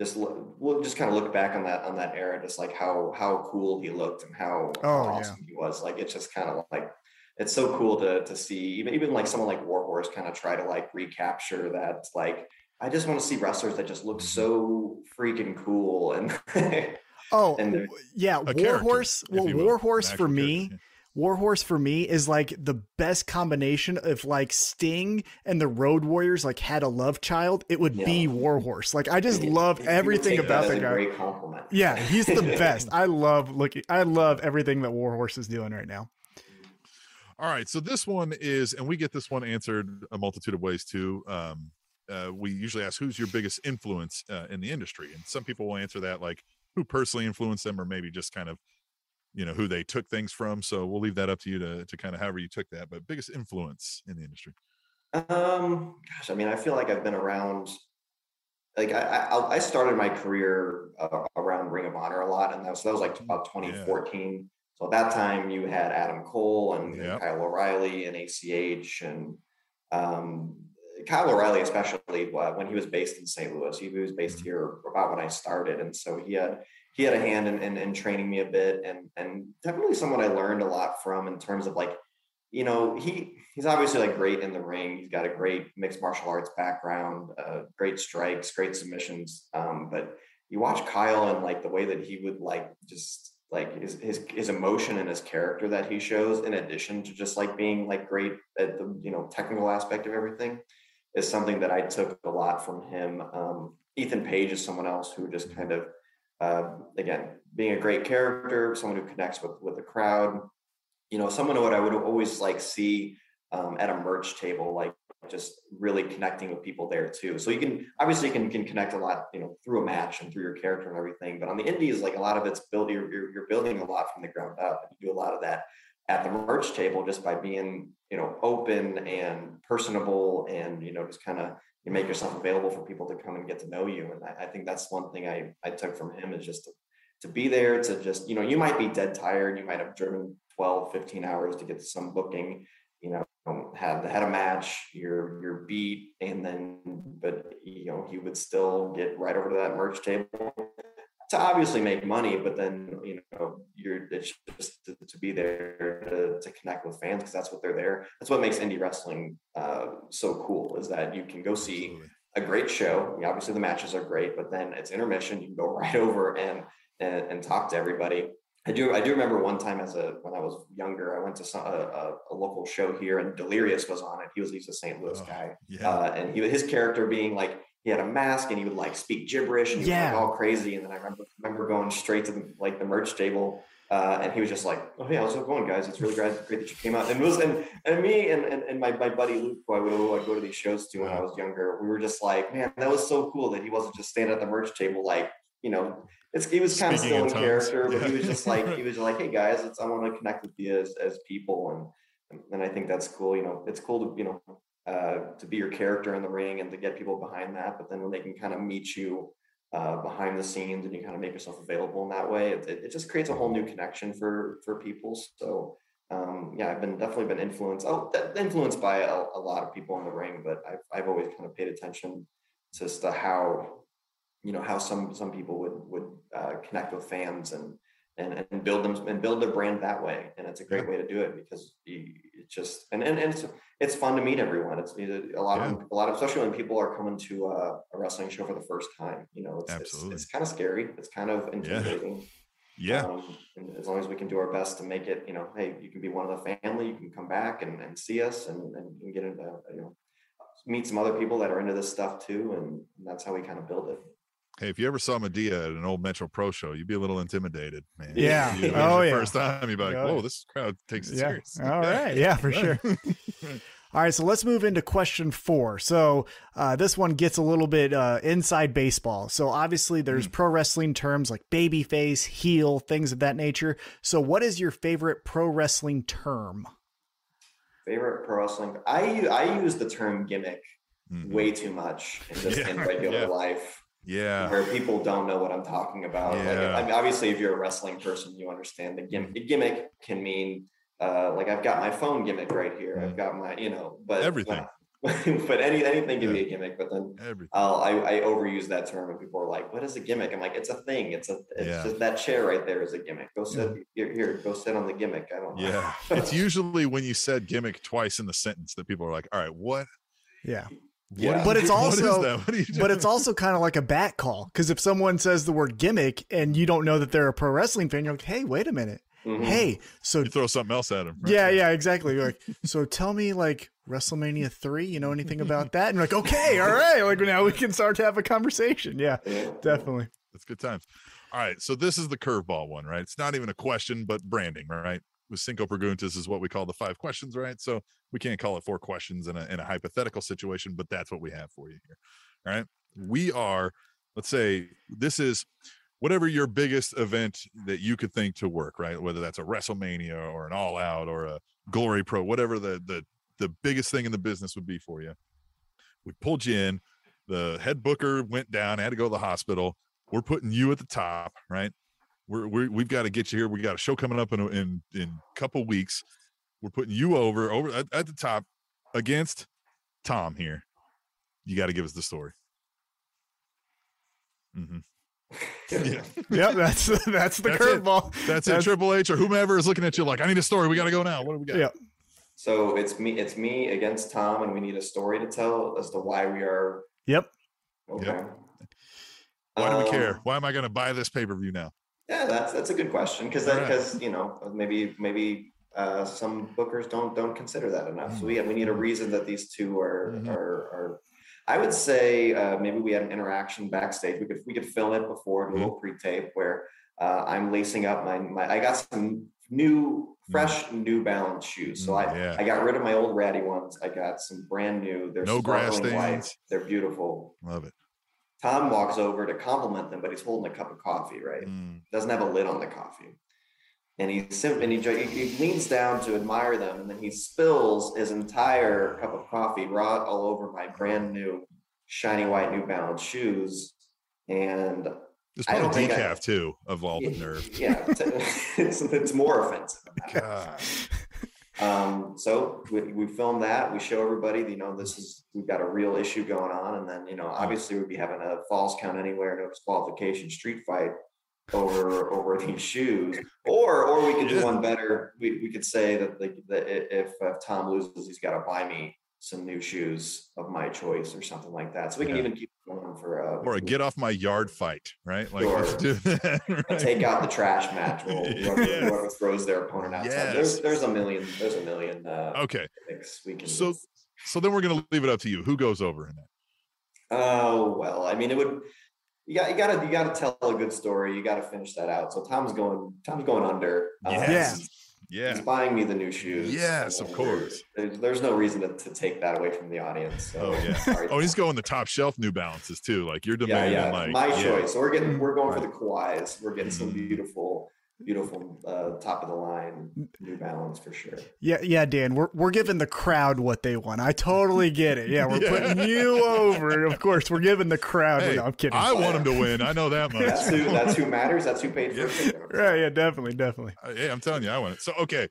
just lo- we'll just kind of look back on that on that era, just like how how cool he looked and how, how Oh, yeah. awesome he was. Like it's just kind of like it's so cool to to see even even like someone like Warhorse kind of try to like recapture that like. I just want to see wrestlers that just Mm-hmm. look so freaking cool and Oh, And yeah. Warhorse. Well, you will, an Warhorse for me, character, Warhorse for me is like the best combination of like Sting and the Road Warriors like had a love child. It would be Warhorse. Like I just You- love everything about as that a guy. Great compliment. Yeah, he's the best. I love looking. I love everything that Warhorse is doing right now. All right, so this one is, and we get this one answered a multitude of ways too. Um, uh, we usually ask who's your biggest influence uh, in the industry, and some people will answer that like who personally influenced them, or maybe just kind of, you know, who they took things from. So we'll leave that up to you to to kind of however you took that. But biggest influence in the industry. Um, gosh, I mean, I feel like I've been around. Like I, I, I started my career uh, around Ring of Honor a lot, and that was that was like about 2014. So at that time, you had Adam Cole and, and Yep. Kyle O'Reilly and ACH, and um, Kyle O'Reilly, especially uh, when he was based in St. Louis. He was based here about when I started, and so he had he had a hand in, in, in training me a bit, and and definitely someone I learned a lot from in terms of like you know, he he's obviously like great in the ring. He's got a great mixed martial arts background, uh, great strikes, great submissions. Um, but you watch Kyle and like the way that he would like just like his his his emotion and his character that he shows, in addition to just like being like great at the you know technical aspect of everything, is something that I took a lot from him. Um, Ethan Page is someone else who just kind of uh, again being a great character, someone who connects with with the crowd you know, someone who I would always like see um, at a merch table, like just really connecting with people there too. So you can obviously you can can connect a lot, you know, through a match and through your character and everything. But on the indies, like a lot of it's build you're, you're, you're building a lot from the ground up. You do a lot of that at the merch table just by being, you know, open and personable and you know just kind of you make yourself available for people to come and get to know you. And I, I think that's one thing I I took from him is just to, to be there to just you know you might be dead tired you might have driven 12 15 hours to get to some booking you know had had a match you're you're beat and then but you know he would still get right over to that merch table to obviously make money but then you know you're it's just to, to be there to, to connect with fans because that's what they're there that's what makes indie wrestling uh, so cool is that you can go see a great show. I mean, obviously, the matches are great, but then it's intermission. You can go right over and and, and talk to everybody. I do. I do remember one time as a when I was younger, I went to some, a, a, a local show here, and Delirious was on it. He was he's a St. Louis Oh, guy, Yeah. uh, and he his character being like he had a mask and he would like speak gibberish and he was Yeah. like all crazy. And then I remember remember going straight to the like the merch table. Uh, and he was just like, "Oh yeah, how's it going, guys? It's really great, great that you came out." And it was and and me and and, and my, my buddy Luke, who I would who I'd go to these shows to when I was younger, we were just like, "Man, that was so cool that he wasn't just standing at the merch table, like you know." It's, he was kind of still in in tongues. character, but he was just like he was just like, "Hey guys, it's, I want to connect with you as as people," and and I think that's cool. You know, it's cool to you know uh, to be your character in the ring and to get people behind that. But then when they can kind of meet you uh, behind the scenes and you kind of make yourself available in that way, it, it, just creates a whole new connection for for people. So um, yeah, I've been definitely been influenced. Oh, influenced by a, a lot of people in the ring, but I've I've always kind of paid attention to to how you know how some some people would would uh, connect with fans and and and build them and build their brand that way. And it's a great way to do it because you, it just and, and and it's it's fun to meet everyone. It's a lot of a lot of especially when people are coming to a, a wrestling show for the first time. You know, it's it's, it's kind of scary. It's kind of intimidating. yeah. Um, and as long as we can do our best to make it, you know, hey, you can be one of the family. You can come back and, and see us and, and, and get into you know meet some other people that are into this stuff too, and that's how we kind of build it. Hey, if you ever saw Medea at an old Metro Pro show, you'd be a little intimidated, man. Yeah. You- it was Oh, yeah. First time, you'd be like, Oh, "Whoa, this crowd takes it Yeah. serious." All right. Yeah, for sure. All right, so let's move into question four. So uh, this one gets a little bit uh, inside baseball. So obviously, there's Hmm. pro wrestling terms like babyface, heel, things of that nature. So, what is your favorite pro wrestling term? Favorite pro wrestling? I I use the term gimmick Mhm. way too much in just in regular yeah. life, Yeah. where people don't know what I'm talking about. Like, Yeah. I mean, obviously, if you're a wrestling person, you understand the gimmick. The gimmick can mean uh, like I've got my phone gimmick right here. I've got my, you know, but Everything. but any anything can be a gimmick. But then Everything. I'll, I, I overuse that term and people are like, what is a gimmick? I'm like, it's a thing. It's a, it's Yeah. just that chair right there is a gimmick. Go sit here, here, go sit on the gimmick. I don't know. Yeah. It's usually when you said gimmick twice in the sentence that people are like, all right, what? Yeah. Yeah. But it's also- that? What But it's also kind of like a bat call because if someone says the word gimmick and you don't know that they're a pro wrestling fan, you're like, hey, wait a minute. Mhm. Hey, so you throw something else at them. yeah, yeah, exactly. You're like, so tell me like WrestleMania three, you know anything about that? And you're like, okay, all right, like now we can start to have a conversation. Yeah, Yeah. definitely. It's good times. All right. So this is the curveball one, right? It's not even a question, but branding, right? With Cinco Preguntas is what we call the five questions, right? So we can't call it four questions in a, in a hypothetical situation, but that's what we have for you here. All right. We are, let's say, this is whatever your biggest event that you could think to work, right? Whether that's a WrestleMania or an All Out or a Glory Pro, whatever the the the biggest thing in the business would be for you. We pulled you in. The head booker went down, had to go to the hospital. We're putting you at the top, right? We're, we're we've got to get you here. We got a show coming up in a, in in a couple weeks. We're putting you over over at, at the top against Tom here. You got to give us the story. Mm-hmm. Yeah, Yep, that's that's the curveball. that's it. Triple H or whomever is looking at you like, I need a story. We got to go now. What do we got? Yeah. So it's me, it's me against Tom, and we need a story to tell as to why we are Yep. okay. Why do we Um, care? Why am I going to buy this pay per view now? Yeah, that's that's a good question because All right. because you know maybe maybe uh, some bookers don't don't consider that enough. So we we need a reason that these two are Mhm. are are. I would say uh, maybe we had an interaction backstage. We could we could film it before do a little pre-tape where uh, I'm lacing up my my. I got some new fresh New Balance shoes. So I Mm, yeah. I got rid of my old ratty ones. I got some brand new. They're No grass sparkling white. stains. They're beautiful. Love it. Tom walks over to compliment them, but he's holding a cup of coffee, right? Mm, doesn't have a lid on the coffee. And he sim- and he, he he leans down to admire them, and then he spills his entire cup of coffee raw all over my brand new shiny white New Balance shoes. And It's I don't probably think I- decaf too of all the nerve. yeah, it's, it's more offensive. God. Um, so we, we film that. We show everybody, you know, this is we've got a real issue going on, and then you know, obviously, we'd be having a falls count anywhere, no disqualification, street fight over over these shoes, or or we could do one better. We, we could say that, the, that if, if Tom loses, he's got to buy me some new shoes of my choice or something like that. So we can Yeah. even keep going for uh, Or a get off my yard fight, right? Like Sure. let's do that. right? take out the trash match. We'll, whoever, Yes. whoever throws their opponent outside. There's Yes. there's a million there's a million uh, Okay. we can. So so then we're gonna leave it up to you. Who goes over in that? Oh well, I mean, it would. You got you got to you got to tell a good story. You got to finish that out. So Tom's going Tom's going under. Uh, Yes. He's Yeah. buying me the new shoes. Yes, of course. There's, there's no reason to, to take that away from the audience. So, Oh yeah. Oh, he's going the top shelf New Balances too. Like you're demanding yeah. like My yeah. choice. So we're getting we're going for the Kawhis. We're getting some Mhm. beautiful, beautiful uh, top of the line New Balance for sure. Yeah, yeah, Dan. We're we're giving the crowd what they want. I totally get it. Yeah, we're Yeah. putting you over. Of course, we're giving the crowd. Hey, no, I'm kidding. I want them to win. I know that That's much. who that's who matters. That's who paid for Yeah. the ticket. right? Yeah, definitely, definitely. Uh, Hey, I'm telling you, I want it. So okay.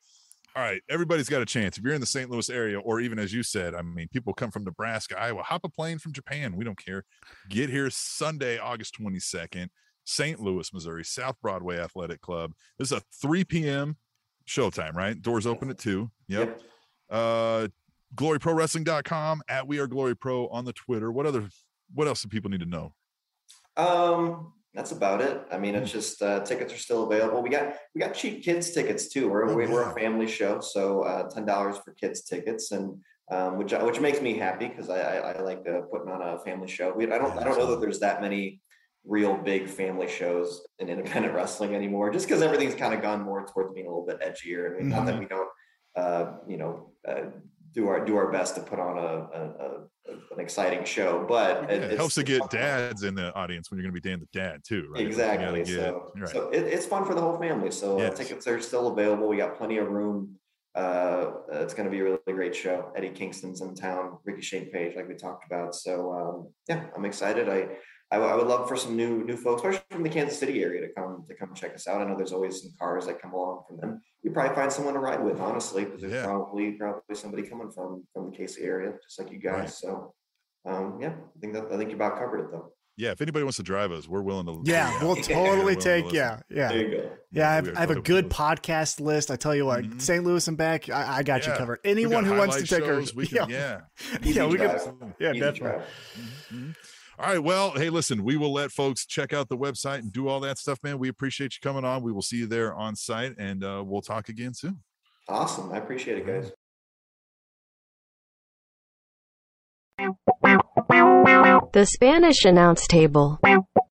All right, everybody's got a chance. If you're in the St. Louis area, or even as you said, I mean, people come from Nebraska, Iowa, hop a plane from Japan. We don't care. Get here Sunday, August 22nd, St. Louis, Missouri, South Broadway Athletic Club. This is a 3 p.m. showtime, right? Doors open at 2. Yep. Uh gloryprowrestling.com at we are glory pro on the Twitter. What other what else do people need to know? Um, that's about it. I mean, Hmm. it's just uh, tickets are still available. We got we got cheap kids tickets too. We're Oh, we, we're a family show, so uh, ten dollars for kids tickets, and um, which which makes me happy because I, I I like uh, putting on a family show. We, I don't I don't know that there's that many real big family shows in independent wrestling anymore, just because everything's kind of gone more towards being a little bit edgier. I mean, not Mm-hmm. that we don't uh, you know uh, do our do our best to put on a, a, a an exciting show. But it, it helps to get dads in the audience when you're going to be Dan the dad too, right? Exactly. get- so right. so it, it's fun for the whole family. So uh, Yes. tickets are still available. We got plenty of room. Uh, it's going to be a really great show. Eddie Kingston's in town. Ricky Shane Page, like we talked about. So um, yeah, I'm excited. I, I I would love for some new new folks, especially from the Kansas City area, to come to come check us out. I know there's always some cars that come along from them. You probably find someone to ride with, honestly, because there's Yeah. probably probably somebody coming from from the KC area, just like you guys. Right. So um, yeah, I think that I think you about covered it though. yeah, if anybody wants to drive us, we're willing to. Yeah, yeah. we'll totally we're to take. Yeah, yeah, There you go. yeah. I have, I have a good podcast list. I tell you what, Mhm. St. Louis and back, I, I got you covered. Anyone who wants to highlight take her, shows, we can, yeah. Easy yeah, we can, yeah, Easy definitely. drive. All right. Well, hey, listen, we will let folks check out the website and do all that stuff, man. We appreciate you coming on. We will see you there on site and uh, we'll talk again soon. Awesome. I appreciate it, guys. The Spanish announce table.